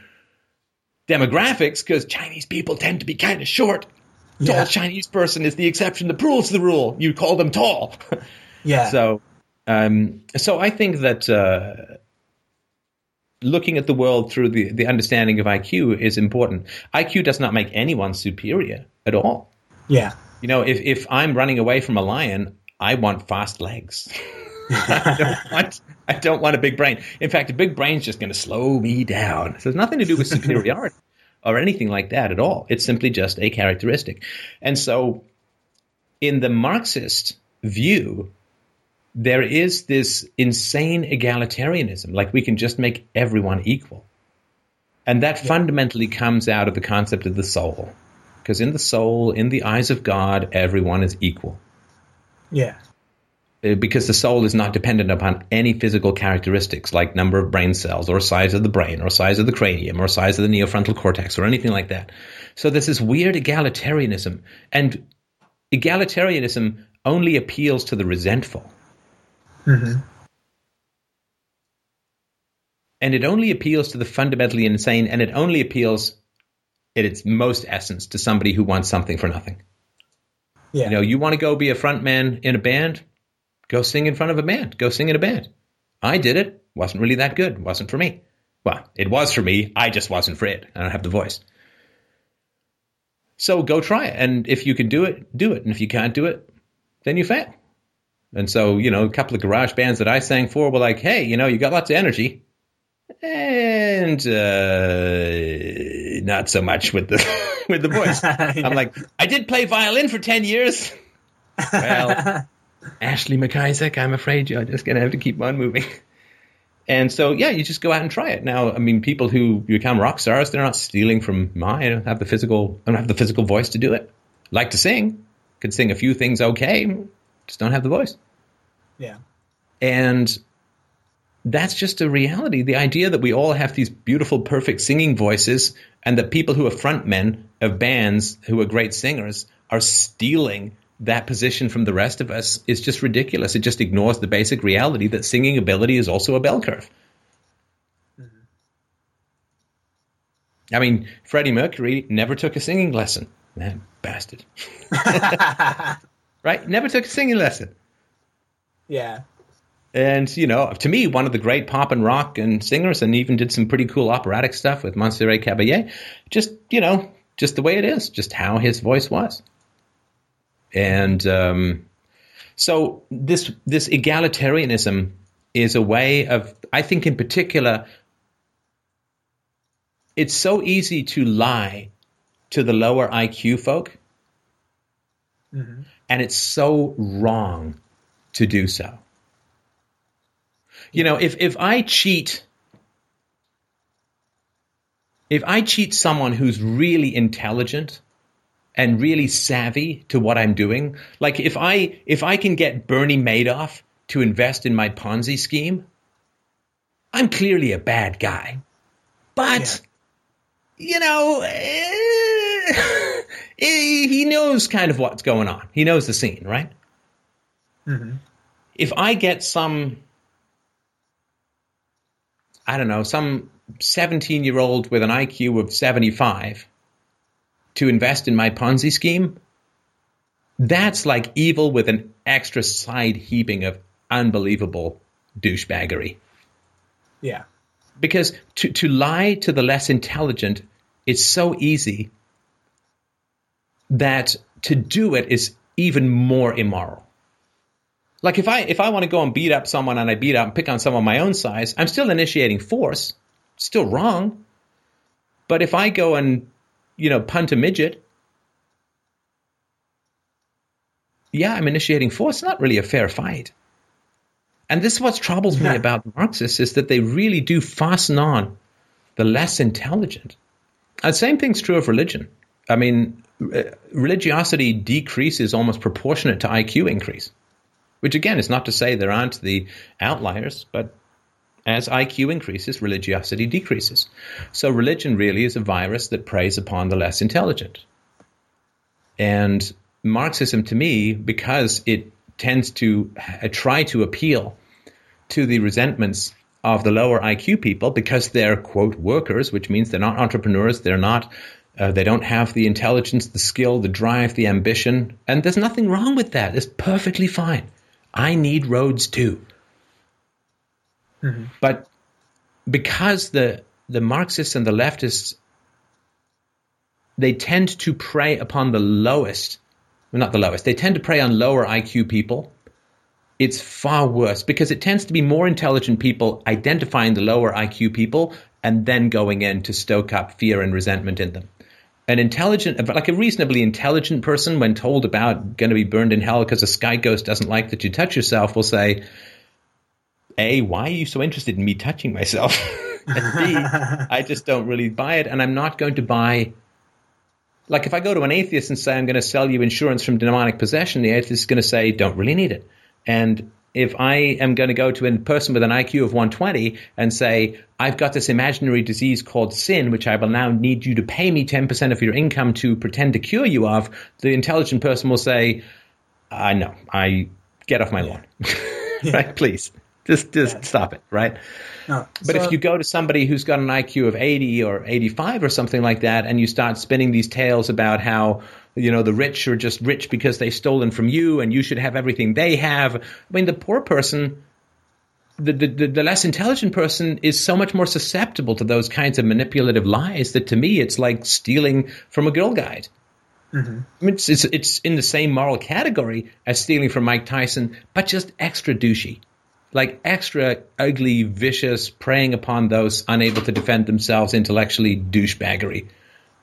demographics because Chinese people tend to be kind of short. Tall Yeah. Chinese person is the exception that proves the rule. You call them tall. Yeah. So, um, so I think that uh, looking at the world through the, the understanding of IQ is important. IQ does not make anyone superior at all. yeah. You know, if, if I'm running away from a lion, I want fast legs. I, don't want, I don't want a big brain. In fact, a big brain's just going to slow me down. So it's nothing to do with superiority or anything like that at all. It's simply just a characteristic. And so, in the Marxist view, there is this insane egalitarianism, like we can just make everyone equal. And that fundamentally comes out of the concept of the soul. Because in the soul, in the eyes of God, everyone is equal. Yeah. Uh, Because the soul is not dependent upon any physical characteristics like number of brain cells or size of the brain or size of the cranium or size of the neofrontal cortex or anything like that. So there's this weird egalitarianism. And egalitarianism only appeals to the resentful. hmm and it only appeals to the fundamentally insane and it only appeals at its most essence to somebody who wants something for nothing Yeah. you know you want to go be a front man in a band go sing in front of a band. Go sing in a band. I did it. Wasn't really that good. Wasn't for me. Well it was for me. I just wasn't for it. I don't have the voice. So go try it. And if you can do it do it. And if you can't do it then you fail. And so you know a couple of garage bands that i sang for were like hey you know you got lots of energy. And uh, not so much with the with the voice. I'm like, I did play violin for ten years. Well, Ashley McIsaac, I'm afraid you're just gonna have to keep on moving. And so, yeah, you just go out and try it. Now, I mean, people who become rock stars, they're not stealing from mine. I don't have the physical, I don't have the physical voice to do it. Like to sing, could sing a few things okay, just don't have the voice. yeah. And that's just a reality. The idea that we all have these beautiful, perfect singing voices and that people who are frontmen of bands who are great singers are stealing that position from the rest of us is just ridiculous. It just ignores the basic reality that singing ability is also a bell curve. Mm-hmm. I mean, Freddie Mercury never took a singing lesson. Man, bastard. right? Never took a singing lesson. yeah. And, you know, to me, one of the great pop and rock and singers, and even did some pretty cool operatic stuff with Montserrat Caballé. Just, you know, just the way it is, just how his voice was. And um, so this this egalitarianism is a way of, I think, in particular, it's so easy to lie to the lower IQ folk, Mhm. and it's so wrong to do so. You know, if if I cheat if I cheat someone who's really intelligent and really savvy to what I'm doing, like if I if I can get Bernie Madoff to invest in my Ponzi scheme, I'm clearly a bad guy. But you know, eh, he knows kind of what's going on. He knows the scene, right? Mhm. if I get some, I don't know, some 17 year old with an IQ of 75 to invest in my Ponzi scheme, That's like evil with an extra side heaping of unbelievable douchebaggery. Yeah. Because to, to lie to the less intelligent is so easy that to do it is even more immoral. Like if I if I want to go and beat up someone and I beat up and pick on someone my own size, I'm still initiating force. Still wrong. But if I go and you know punt a midget, yeah, I'm initiating force. It's not really a fair fight. And this is what troubles me about Marxists is that they really do fasten on the less intelligent. And same thing's true of religion. I mean, religiosity decreases almost proportionate to IQ increase, which again is not to say there aren't the outliers, but as IQ increases, religiosity decreases. So religion really is a virus that preys upon the less intelligent. And Marxism, to me, because it tends to try to appeal to the resentments of the lower IQ people because they're quote workers, which means they're not entrepreneurs, they're not uh, they don't have the intelligence, the skill, the drive, the ambition, and there's nothing wrong with that. It's perfectly fine. I need roads too. Mm-hmm. But because the the Marxists and the leftists they tend to prey upon the lowest, well, not the lowest, they tend to prey on lower IQ people. It's far worse because it tends to be more intelligent people identifying the lower IQ people and then going in to stoke up fear and resentment in them. An intelligent, like a reasonably intelligent person, when told about going to be burned in hell because a sky ghost doesn't like that you touch yourself, will say, A, why are you so interested in me touching myself? and B, I just don't really buy it. And I'm not going to buy like if I go to an atheist and say I'm going to sell you insurance from demonic possession, the atheist is going to say don't really need it. And if I am going to go to a person with an IQ of 120 and say I've got this imaginary disease called sin, which I will now need you to pay me 10% of your income to pretend to cure you of, the intelligent person will say, "I know, I get off my lawn, right? Please." Just, just yeah. stop it, right? No. But so, if you go to somebody who's got an IQ of 80 or 85 or something like that, and you start spinning these tales about how you know the rich are just rich because they've stolen from you, and you should have everything they have. I mean, the poor person, the, the, the less intelligent person, is so much more susceptible to those kinds of manipulative lies that to me it's like stealing from a Girl Guide. Mm-hmm. I mean, it's, it's, it's in the same moral category as stealing from Mike Tyson, but just extra douchey like extra ugly, vicious, preying upon those unable to defend themselves intellectually douchebaggery.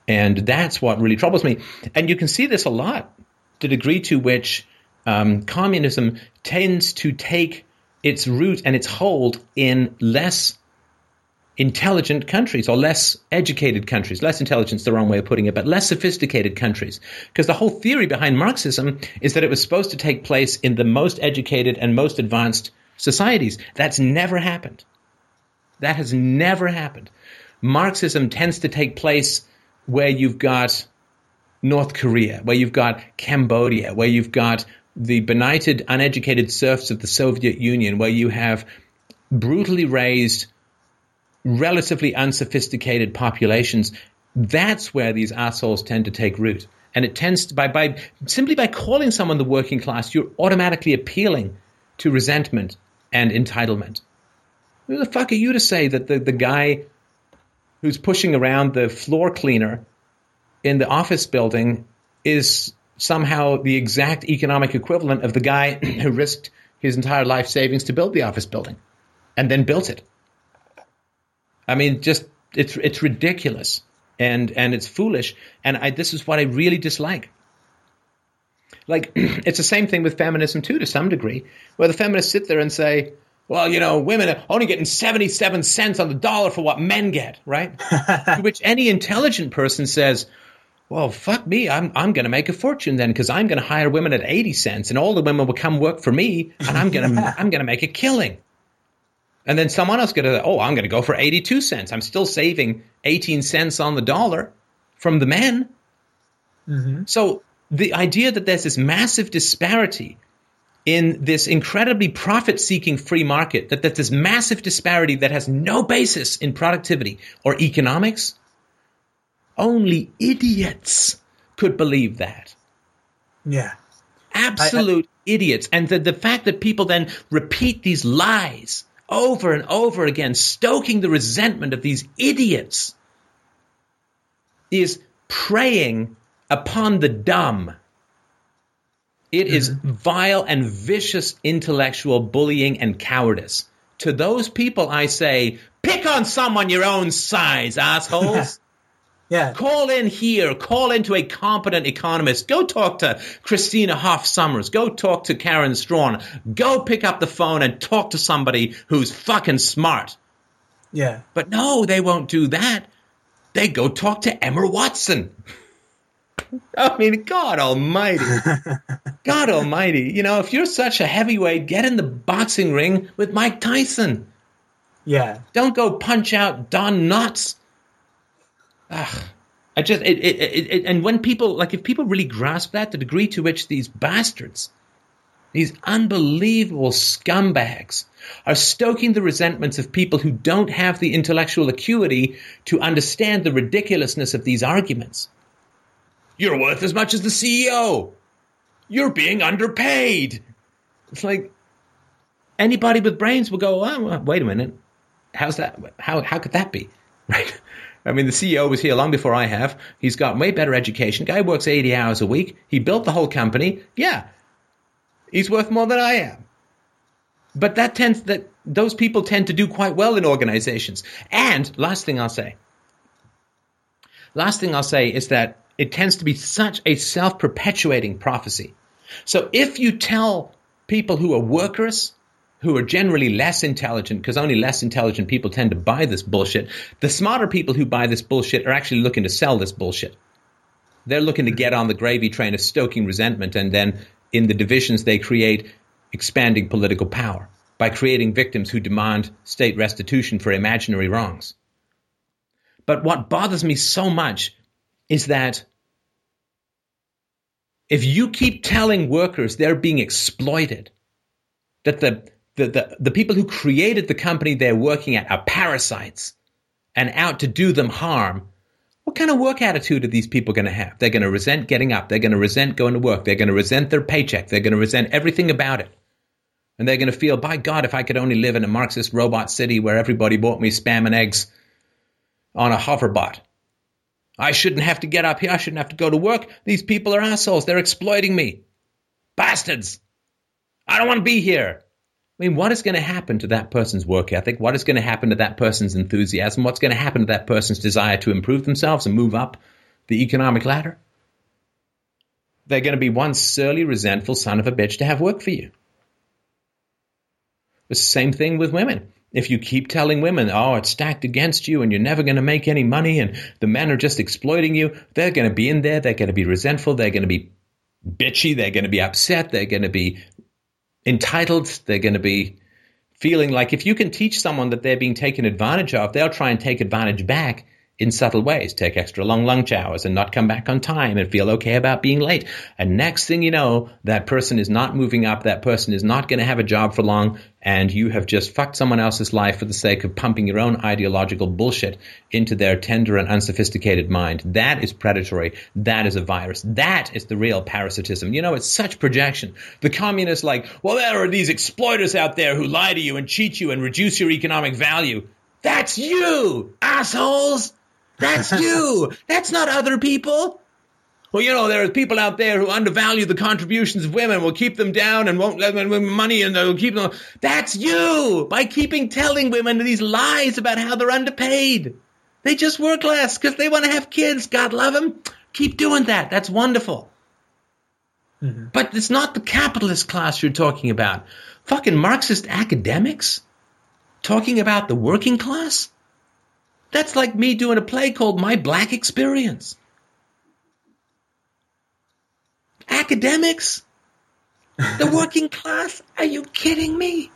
And that's what really troubles me. And you can see this a lot, the degree to which um, communism tends to take its root and its hold in less intelligent countries or less educated countries. Less intelligence, the wrong way of putting it, but less sophisticated countries. Because the whole theory behind Marxism is that it was supposed to take place in the most educated and most advanced societies. That's never happened. That has never happened. Marxism tends to take place where you've got North Korea, where you've got Cambodia, where you've got the benighted, uneducated serfs of the Soviet Union, where you have brutally raised, relatively unsophisticated populations. That's where these assholes tend to take root. And it tends to, by, by simply by calling someone the working class, you're automatically appealing to resentment and entitlement. Who the fuck are you to say that the, the guy who's pushing around the floor cleaner in the office building is somehow the exact economic equivalent of the guy who risked his entire life savings to build the office building and then built it? I mean, just it's it's ridiculous and and it's foolish. And I, this is what I really dislike. Like, it's the same thing with feminism, too, to some degree, where the feminists sit there and say, well, you know, women are only getting 77 cents on the dollar for what men get, right? to which any intelligent person says, well, fuck me, I'm, I'm going to make a fortune then because I'm going to hire women at 80 cents and all the women will come work for me and I'm going to, I'm going to make a killing. And then someone else going to, oh, I'm going to go for 82 cents. I'm still saving 18 cents on the dollar from the men. Mm-hmm. So the idea that there's this massive disparity in this incredibly profit seeking free market, that, that this massive disparity that has no basis in productivity or economics, only idiots could believe that. Yeah. absolute idiots. And the, the fact that people then repeat these lies over and over again, stoking the resentment of these idiots, is preying upon the dumb. It is mm-hmm. vile and vicious intellectual bullying and cowardice. To those people, I say, pick on someone your own size, assholes. Yeah. Call in here. Call into a competent economist. Go talk to Christina Hoff Sommers. Go talk to Karen Straughan. Go pick up the phone and talk to somebody who's fucking smart. Yeah. But no, they won't do that. They go talk to Emma Watson. I mean, God Almighty. God Almighty. You know, if you're such a heavyweight, get in the boxing ring with Mike Tyson. Yeah. Don't go punch out Don Knotts. Ugh. I just it, it, it, it, and when people like if people really grasp that the degree to which these bastards, these unbelievable scumbags, are stoking the resentments of people who don't have the intellectual acuity to understand the ridiculousness of these arguments. You're worth as much as the CEO. You're being underpaid. It's like anybody with brains will go, oh, wait a minute. How's that? How, how could that be? Right? I mean, the CEO was here long before I have. He's got way better education. Guy works 80 hours a week. He built the whole company. Yeah. He's worth more than I am. But that tends that those people tend to do quite well in organizations. And last thing I'll say. Last thing I'll say is that it tends to be such a self-perpetuating prophecy. So if you tell people who are workers who are generally less intelligent, because only less intelligent people tend to buy this bullshit. The smarter people who buy this bullshit are actually looking to sell this bullshit. They're looking to get on the gravy train of stoking resentment and then in the divisions they create, expanding political power by creating victims who demand state restitution for imaginary wrongs. But what bothers me so much is that if you keep telling workers they're being exploited, that the the, the, the people who created the company they're working at are parasites and out to do them harm, what kind of work attitude are these people going to have? They're going to resent getting up. They're going to resent going to work. They're going to resent their paycheck. They're going to resent everything about it. And they're going to feel, by God, if I could only live in a Marxist robot city where everybody bought me spam and eggs on a hoverbot. I shouldn't have to get up here. I shouldn't have to go to work. These people are assholes. They're exploiting me. Bastards. I don't want to be here. I mean, what is going to happen to that person's work ethic? What is going to happen to that person's enthusiasm? What's going to happen to that person's desire to improve themselves and move up the economic ladder? They're going to be one surly, resentful son of a bitch to have work for you. The same thing with women. If you keep telling women, oh, it's stacked against you and you're never going to make any money and the men are just exploiting you, they're going to be in there. They're going to be resentful. They're going to be bitchy. They're going to be upset. They're going to be entitled. They're going to be feeling like if you can teach someone that they're being taken advantage of, they'll try and take advantage back in subtle ways. Take extra long lunch hours and not come back on time and feel okay about being late. And next thing you know, that person is not moving up. That person is not going to have a job for long. And you have just fucked someone else's life for the sake of pumping your own ideological bullshit into their tender and unsophisticated mind. That is predatory. That is a virus. That is the real parasitism. You know, it's such projection. The communists like, well, there are these exploiters out there who lie to you and cheat you and reduce your economic value. That's you, assholes. That's you. That's not other people. Well, you know, there are people out there who undervalue the contributions of women, will keep them down and won't let them money and they'll keep them. That's you by keeping telling women these lies about how they're underpaid. They just work less because they want to have kids. God love them. Keep doing that. That's wonderful. Mm-hmm. But it's not the capitalist class you're talking about. Fucking Marxist academics talking about the working class? That's like me doing a play called My Black Experience. Academics? The working class? Are you kidding me?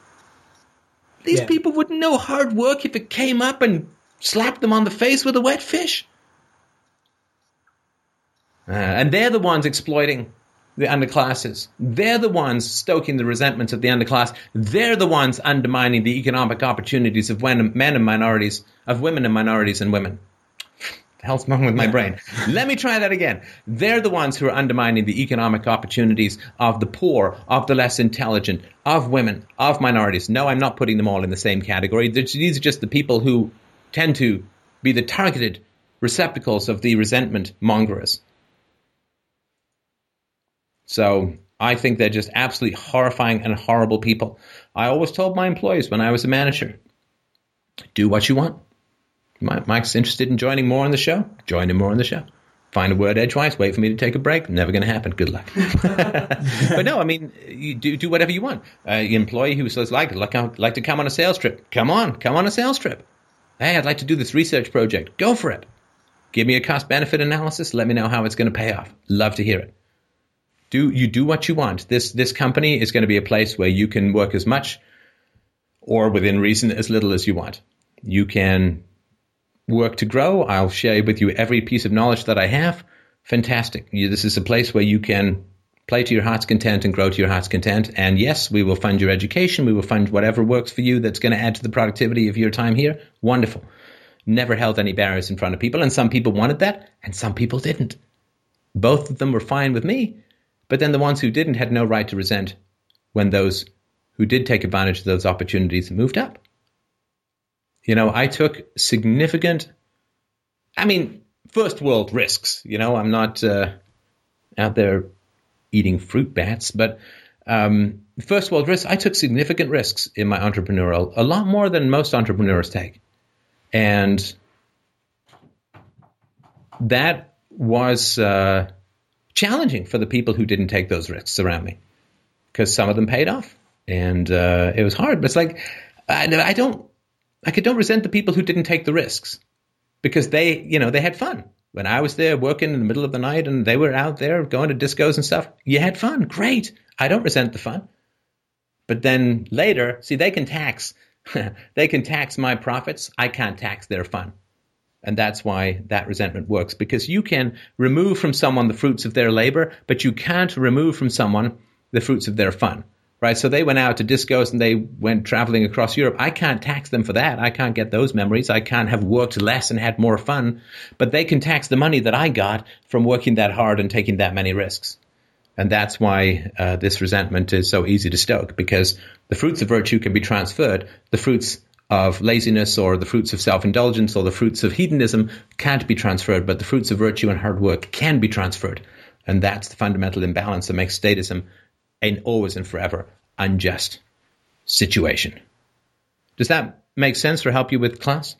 These Yeah. people wouldn't know hard work if it came up and slapped them on the face with a wet fish. Uh, and they're the ones exploiting the underclasses. They're the ones stoking the resentments of the underclass. They're the ones undermining the economic opportunities of men and minorities, of women and minorities and women. The hell's wrong with my brain? Let me try that again. They're the ones who are undermining the economic opportunities of the poor, of the less intelligent, of women, of minorities. No, I'm not putting them all in the same category. These are just the people who tend to be the targeted receptacles of the resentment mongers. So I think they're just absolutely horrifying and horrible people. I always told my employees when I was a manager, do what you want. Mike's interested in joining more on the show. Join him more on the show. Find a word edgewise. Wait for me to take a break. Never going to happen. Good luck. but no, I mean, you do do whatever you want. Uh, employee who says like like like to come on a sales trip. Come on, come on a sales trip. Hey, I'd like to do this research project. Go for it. Give me a cost benefit analysis. Let me know how it's going to pay off. Love to hear it. Do you do what you want? This this company is going to be a place where you can work as much or within reason as little as you want. You can work to grow. I'll share with you every piece of knowledge that I have. Fantastic. You, this is a place where you can play to your heart's content and grow to your heart's content. And yes, we will fund your education. We will fund whatever works for you that's going to add to the productivity of your time here. Wonderful. Never held any barriers in front of people. And some people wanted that, and some people didn't. Both of them were fine with me. But then the ones who didn't had no right to resent when those who did take advantage of those opportunities moved up. You know, I took significant, I mean, first world risks. You know, I'm not uh, out there eating fruit bats, but um, first world risks, I took significant risks in my entrepreneurial, a lot more than most entrepreneurs take. And that was uh, challenging for the people who didn't take those risks around me because some of them paid off and uh, it was hard. But it's like, I, I don't I don't resent the people who didn't take the risks because they, you know, they had fun. When I was there working in the middle of the night and they were out there going to discos and stuff, you had fun. Great. I don't resent the fun. But then later, see, they can tax, they can tax my profits. I can't tax their fun. And that's why that resentment works because you can remove from someone the fruits of their labor, but you can't remove from someone the fruits of their fun right? So they went out to discos and they went traveling across Europe. I can't tax them for that. I can't get those memories. I can't have worked less and had more fun, but they can tax the money that I got from working that hard and taking that many risks. And that's why uh, this resentment is so easy to stoke because the fruits of virtue can be transferred. The fruits of laziness or the fruits of self-indulgence or the fruits of hedonism can't be transferred, but the fruits of virtue and hard work can be transferred. And that's the fundamental imbalance that makes statism an always and forever unjust situation. Does that make sense or help you with class?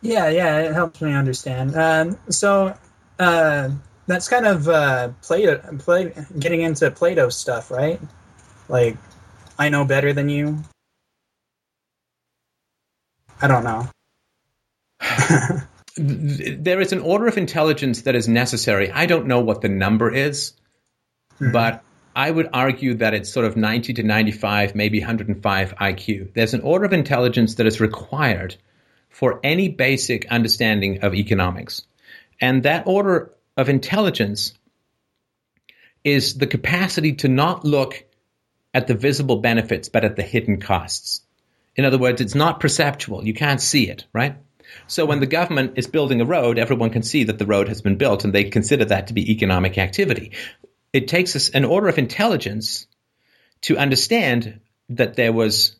Yeah, yeah, it helps me understand. Um, so uh, that's kind of uh, Plato, getting into Plato stuff, right? Like, I know better than you. I don't know. there is an order of intelligence that is necessary. I don't know what the number is, mm-hmm. but I would argue that it's sort of 90 to 95, maybe 105 IQ. There's an order of intelligence that is required for any basic understanding of economics. And that order of intelligence is the capacity to not look at the visible benefits, but at the hidden costs. In other words, it's not perceptual. You can't see it, right? So when the government is building a road, everyone can see that the road has been built and they consider that to be economic activity it takes us an order of intelligence to understand that there was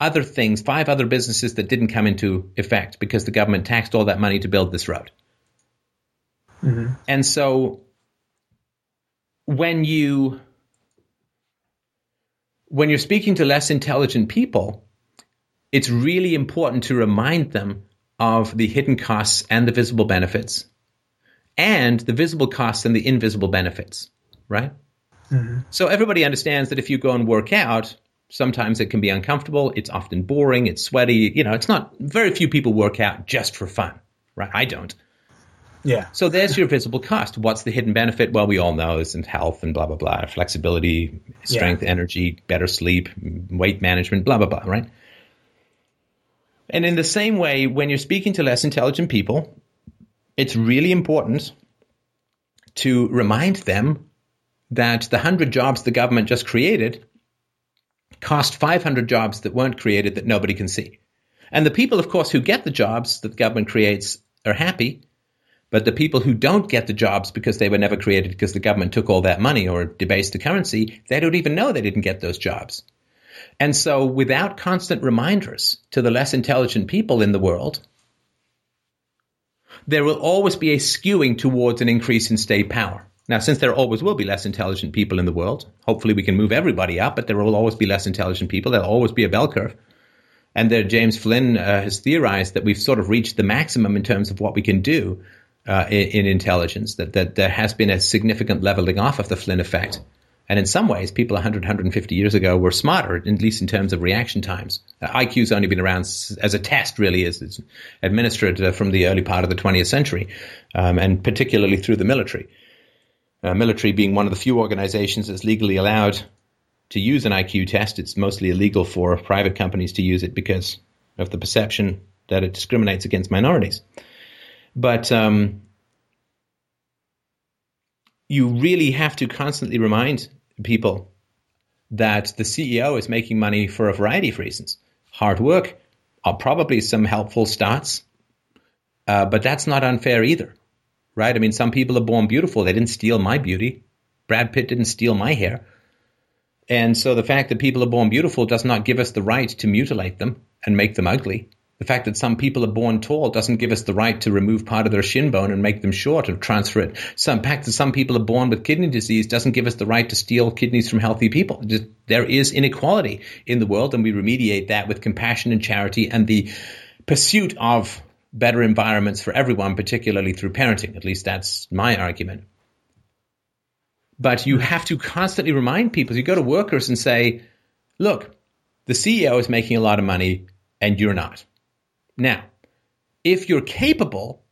other things, five other businesses that didn't come into effect because the government taxed all that money to build this road. Mm-hmm. And so when you when you're speaking to less intelligent people, it's really important to remind them of the hidden costs and the visible benefits and the visible costs and the invisible benefits right? Mm-hmm. So everybody understands that if you go and work out, sometimes it can be uncomfortable. It's often boring. It's sweaty. You know, it's not very few people work out just for fun, right? I don't. Yeah. So there's your visible cost. What's the hidden benefit? Well, we all know is in health and blah blah blah, flexibility, strength, yeah. energy, better sleep, weight management, blah blah blah, right? And in the same way, when you're speaking to less intelligent people, it's really important to remind them that the 100 jobs the government just created cost 500 jobs that weren't created that nobody can see. And the people, of course, who get the jobs that the government creates are happy. But the people who don't get the jobs because they were never created because the government took all that money or debased the currency, they don't even know they didn't get those jobs. And so, without constant reminders to the less intelligent people in the world, there will always be a skewing towards an increase in state power. Now, since there always will be less intelligent people in the world, hopefully we can move everybody up, but there will always be less intelligent people. There'll always be a bell curve. And there, James Flynn uh, has theorized that we've sort of reached the maximum in terms of what we can do uh, in, in, intelligence, that, that there has been a significant leveling off of the Flynn effect. And in some ways, people 100, 150 years ago were smarter, at least in terms of reaction times. Uh, IQ's only been around as a test, really, as it's administered uh, from the early part of the 20th century, um, and particularly through the military. Uh, military being one of the few organizations that's legally allowed to use an IQ test. It's mostly illegal for private companies to use it because of the perception that it discriminates against minorities. But um, you really have to constantly remind people that the CEO is making money for a variety of reasons. Hard work, are probably some helpful stats, uh, but that's not unfair either, right? I mean, some people are born beautiful. They didn't steal my beauty. Brad Pitt didn't steal my hair. And so the fact that people are born beautiful does not give us the right to mutilate them and make them ugly. The fact that some people are born tall doesn't give us the right to remove part of their shin bone and make them short or transfer it. Some fact that some people are born with kidney disease doesn't give us the right to steal kidneys from healthy people. Just, there is inequality in the world, and we remediate that with compassion and charity and the pursuit of better environments for everyone, particularly through parenting. At least that's my argument. But you have to constantly remind people. You go to workers and say, look, the CEO is making a lot of money and you're not. Now, if you're capable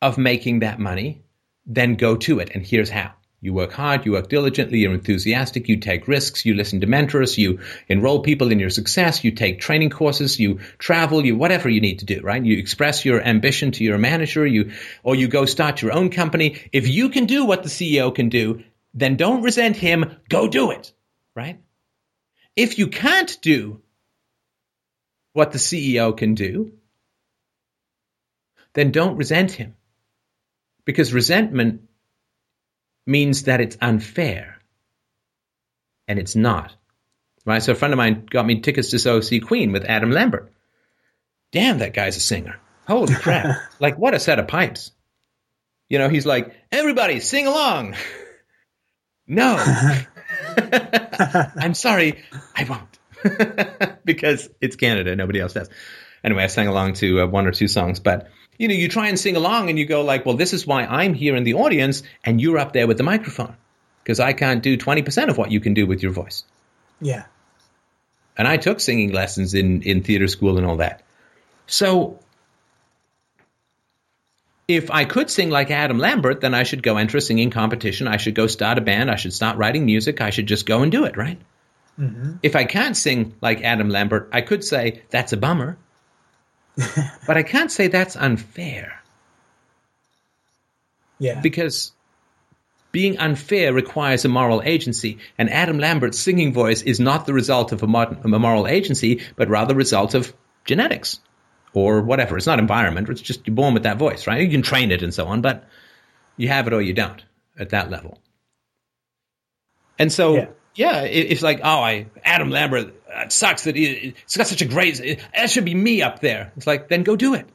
of making that money, then go to it. And here's how. You work hard, you work diligently, you're enthusiastic, you take risks, you listen to mentors, you enroll people in your success, you take training courses, you travel, you whatever you need to do, right? You express your ambition to your manager, you or you go start your own company. If you can do what the CEO can do, then don't resent him, go do it, right? If you can't do what the CEO can do, then don't resent him. Because resentment means that it's unfair. And it's not. Right? So a friend of mine got me tickets to go see Queen with Adam Lambert. Damn, that guy's a singer. Holy crap. like, what a set of pipes. You know, he's like, everybody sing along. no. I'm sorry, I won't. because it's Canada. Nobody else does. Anyway, I sang along to uh, one or two songs, but you know, you try and sing along and you go like, well, this is why I'm here in the audience and you're up there with the microphone because I can't do 20% of what you can do with your voice. Yeah. And I took singing lessons in, in theater school and all that. So if I could sing like Adam Lambert, then I should go enter a singing competition. I should go start a band. I should start writing music. I should just go and do it, right? Mm-hmm. If I can't sing like Adam Lambert, I could say that's a bummer. but I can't say that's unfair. Yeah. Because being unfair requires a moral agency, and Adam Lambert's singing voice is not the result of a, modern, a moral agency, but rather the result of genetics or whatever. It's not environment. It's just you're born with that voice, right? You can train it and so on, but you have it or you don't at that level. And so yeah yeah, it, it's like, oh, I Adam Lambert. Uh, it sucks that he, has got such a great. It, that should be me up there. It's like, then go do it.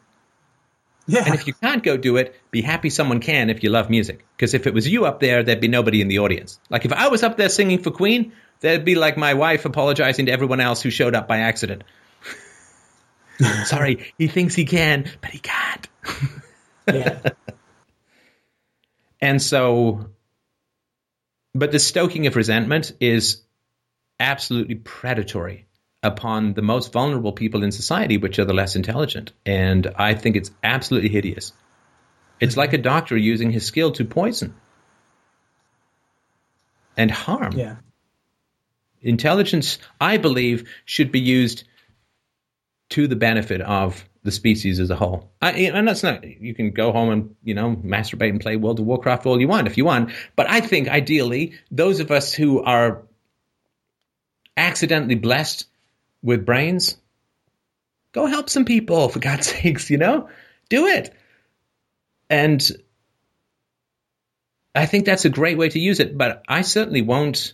Yeah. And if you can't go do it, be happy someone can if you love music. Because if it was you up there, there'd be nobody in the audience. Like if I was up there singing for Queen, there'd be like my wife apologizing to everyone else who showed up by accident. Sorry, he thinks he can, but he can't. yeah. And so but the stoking of resentment is absolutely predatory upon the most vulnerable people in society, which are the less intelligent. And I think it's absolutely hideous. It's like a doctor using his skill to poison and harm. Yeah. Intelligence, I believe, should be used to the benefit of the species as a whole. I, and that's not, you can go home and, you know, masturbate and play World of Warcraft all you want if you want. But I think ideally, those of us who are accidentally blessed with brains, go help some people, for God's sakes, you know? Do it. and I think that's a great way to use it. But I certainly won't.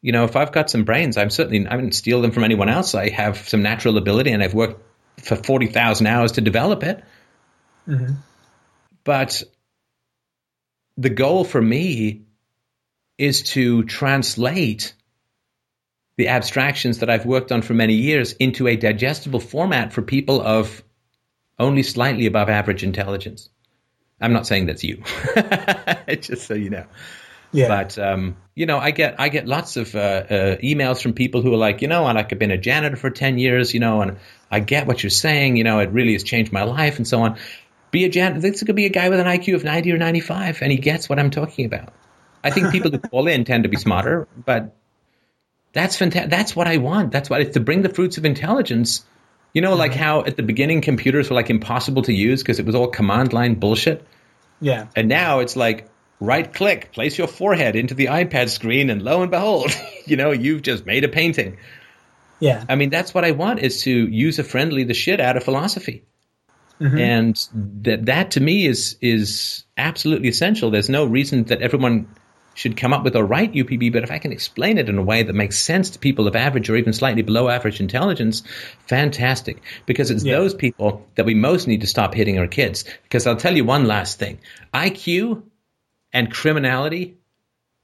You know, if I've got some brains, I'm certainly I wouldn't steal them from anyone else. I have some natural ability, and I've worked for forty thousand hours to develop it. Mhm. But the goal for me is to translate the abstractions that I've worked on for many years into a digestible format for people of only slightly above average intelligence. I'm not saying that's you, just so you know. Yeah. But um, you know, I get I get lots of uh, uh, emails from people who are like, you know, and I've been a janitor for ten years, you know, and I get what you're saying, you know, it really has changed my life and so on. Be a janitor. This could be a guy with an IQ of ninety or ninety-five, and he gets what I'm talking about. I think people who call in tend to be smarter, but that's fantastic. That's what I want. That's what it's to bring the fruits of intelligence. You know, like how at the beginning computers were like impossible to use because it was all command line bullshit. yeah. And now it's like right click, place your forehead into the iPad screen, and lo and behold, you know, you've just made a painting. Yeah. I mean, that's what I want is to user friendly the shit out of philosophy. Mm-hmm. And that that to me is is absolutely essential. There's no reason that everyone should come up with a right UPB, but if I can explain it in a way that makes sense to people of average or even slightly below average intelligence, fantastic. Because it's Yeah. those people that we most need to stop hitting our kids. Because I'll tell you one last thing. IQ and criminality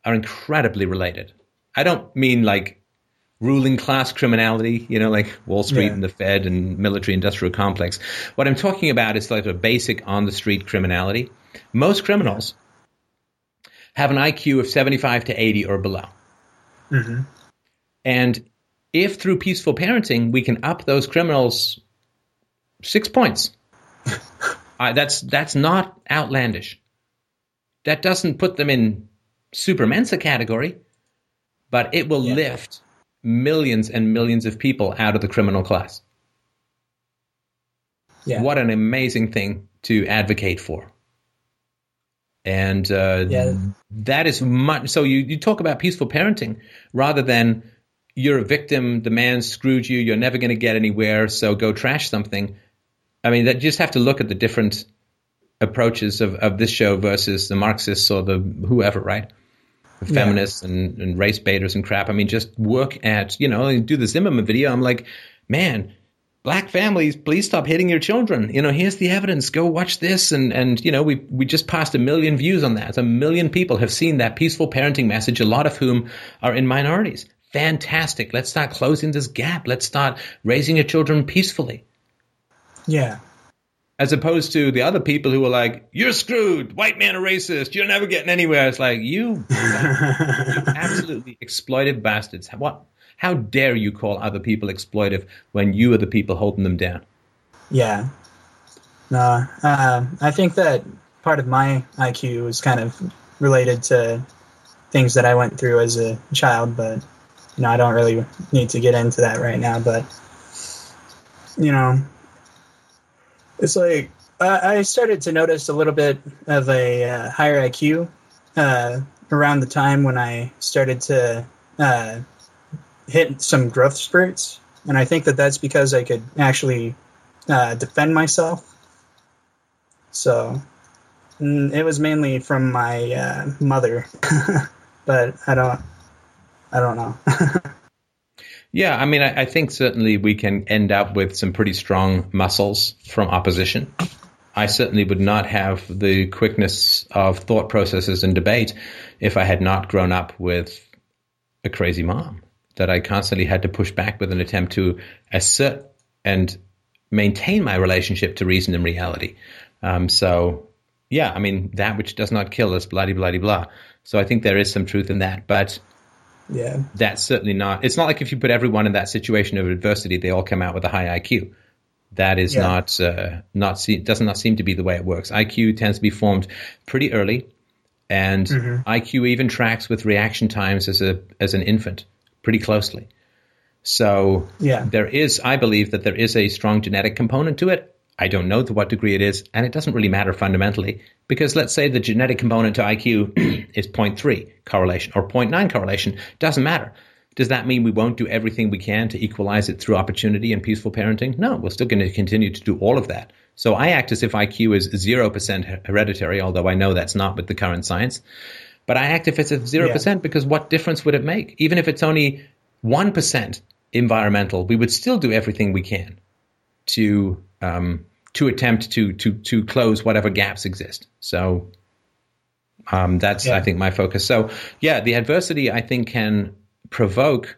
are incredibly related. I don't mean like ruling class criminality, you know, like Wall Street Yeah. and the Fed and military industrial complex. What I'm talking about is like a basic on the street criminality. Most criminals have an IQ of 75 to 80 or below. Mhm. And if through peaceful parenting we can up those criminals six points, uh, that's that's not outlandish. That doesn't put them in super Mensa category, but it will Yeah. lift millions and millions of people out of the criminal class. Yeah. What an amazing thing to advocate for. And uh, Yeah. that is much. So you, you talk about peaceful parenting rather than you're a victim, the man screwed you, you're never going to get anywhere, so go trash something. I mean, that you just have to look at the different approaches of, of this show versus the Marxists or the whoever, right? The Yeah. feminists and, and race baiters and crap. I mean, just work at, you know, do the Zimmerman video. I'm like, man, black families, please stop hitting your children. You know, here's the evidence. Go watch this. And, and you know, we, we just passed a million views on that. A million people have seen that peaceful parenting message, a lot of whom are in minorities. Fantastic. Let's start closing this gap. Let's start raising your children peacefully. Yeah. As opposed to the other people who are like, you're screwed. White man a racist. You're never getting anywhere. It's like, you absolutely exploitive bastards. What? How dare you call other people exploitive when you are the people holding them down? Yeah. No, uh, I think that part of my IQ is kind of related to things that I went through as a child, but you know, I don't really need to get into that right now. But you know, it's like I started to notice a little bit of a uh, higher IQ uh, around the time when I started to uh, hit some growth spurts, and I think that that's because I could actually uh, defend myself. So mm, it was mainly from my uh, mother, but I don't, I don't know. Yeah, I mean, I, I think certainly we can end up with some pretty strong muscles from opposition. I certainly would not have the quickness of thought processes and debate if I had not grown up with a crazy mom that I constantly had to push back with an attempt to assert and maintain my relationship to reason and reality. Um, so, yeah, I mean, that which does not kill us, bloody, bloody, blah, blah. So I think there is some truth in that. But yeah, that's certainly not. It's not like if you put everyone in that situation of adversity, they all come out with a high IQ. That is Yeah. not uh, not se- does not seem to be the way it works. IQ tends to be formed pretty early, and IQ even tracks with reaction times as a as an infant pretty closely. So Yeah. there is, I believe, that there is a strong genetic component to it. I don't know to what degree it is, and it doesn't really matter fundamentally because let's say the genetic component to IQ is 0.3 correlation or 0.9 correlation, doesn't matter. Does that mean we won't do everything we can to equalize it through opportunity and peaceful parenting? No, we're still going to continue to do all of that. So I act as if IQ is 0% hereditary, although I know that's not with the current science. But I act if it's at 0% yeah. because what difference would it make? Even if it's only 1% environmental, we would still do everything we can to um, to attempt to to to close whatever gaps exist. So um, that's yeah. I think my focus. So yeah, the adversity I think can provoke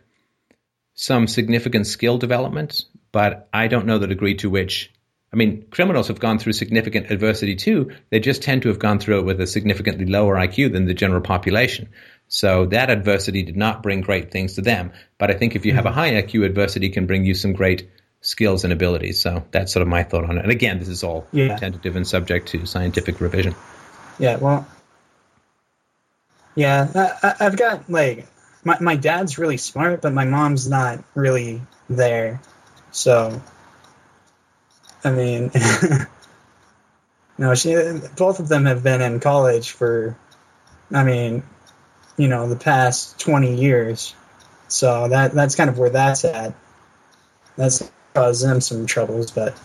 some significant skill development, but I don't know the degree to which. I mean, criminals have gone through significant adversity too. They just tend to have gone through it with a significantly lower IQ than the general population. So that adversity did not bring great things to them. But I think if you have a mm-hmm. high IQ, adversity can bring you some great skills and abilities. So that's sort of my thought on it. And again, this is all yeah. tentative and subject to scientific revision. Yeah, well, yeah, I, have got like my my dad's really smart, but my mom's not really there. So, I mean, no, she both of them have been in college for, I mean, you know, the past twenty years. So that that's kind of where that's at. That's caused them some troubles, but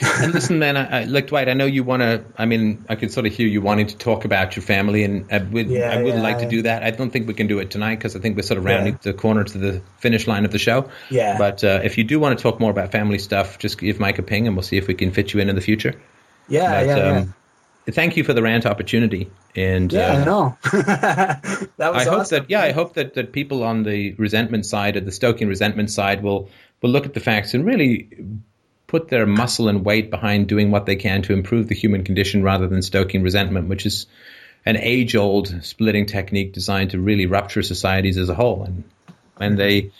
and listen, man, I, I, look, Dwight, I know you want to. I mean, I could sort of hear you wanting to talk about your family, and I would, yeah, I would yeah. like to do that. I don't think we can do it tonight because I think we're sort of rounding yeah. the corner to the finish line of the show. Yeah. But uh, if you do want to talk more about family stuff, just give Mike a ping, and we'll see if we can fit you in in the future. Yeah, but, yeah, um, Thank you for the rant opportunity, and yeah, uh, no, that was. I awesome. hope that yeah, I hope that that people on the resentment side, or the stoking resentment side, will will look at the facts and really put their muscle and weight behind doing what they can to improve the human condition rather than stoking resentment, which is an age old splitting technique designed to really rupture societies as a whole. And when they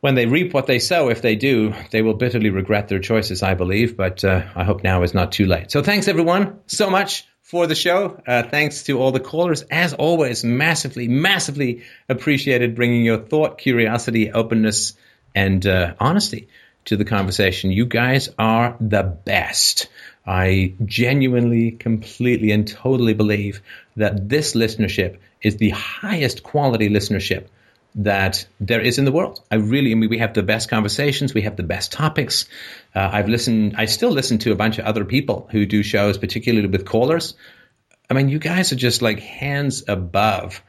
when they reap what they sow, if they do, they will bitterly regret their choices, I believe. But uh, I hope now is not too late. So thanks everyone so much for the show. Uh, thanks to all the callers. As always, massively, massively appreciated bringing your thought, curiosity, openness, and uh, honesty to the conversation. You guys are the best. I genuinely, completely, and totally believe that this listenership is the highest quality listenership that there is in the world. I really, I mean, we have the best conversations, we have the best topics. Uh, I've listened, I still listen to a bunch of other people who do shows, particularly with callers. I mean, you guys are just like hands above,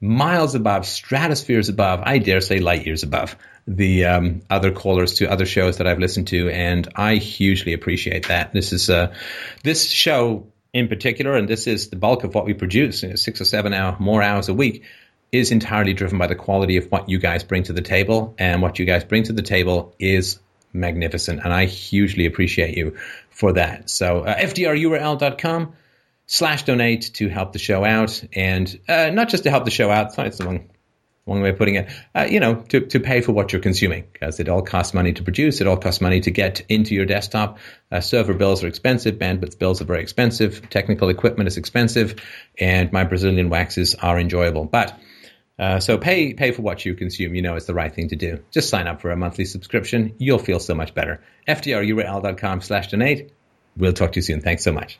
miles above, stratospheres above, I dare say light years above the um, other callers to other shows that I've listened to, and I hugely appreciate that. This is uh, this show in particular, and this is the bulk of what we produce, you know, six or seven hour more hours a week, is entirely driven by the quality of what you guys bring to the table, and what you guys bring to the table is magnificent, and I hugely appreciate you for that. So uh, fdrurl.com slash donate to help the show out, and uh, not just to help the show out. It's the one way of putting it, uh, you know, to, to pay for what you're consuming because it all costs money to produce. It all costs money to get into your desktop. Uh, server bills are expensive. Bandwidth bills are very expensive. Technical equipment is expensive and my Brazilian waxes are enjoyable. But, uh, so pay, pay for what you consume. You know, it's the right thing to do. Just sign up for a monthly subscription. You'll feel so much better. FDRURL.com slash donate. We'll talk to you soon. Thanks so much.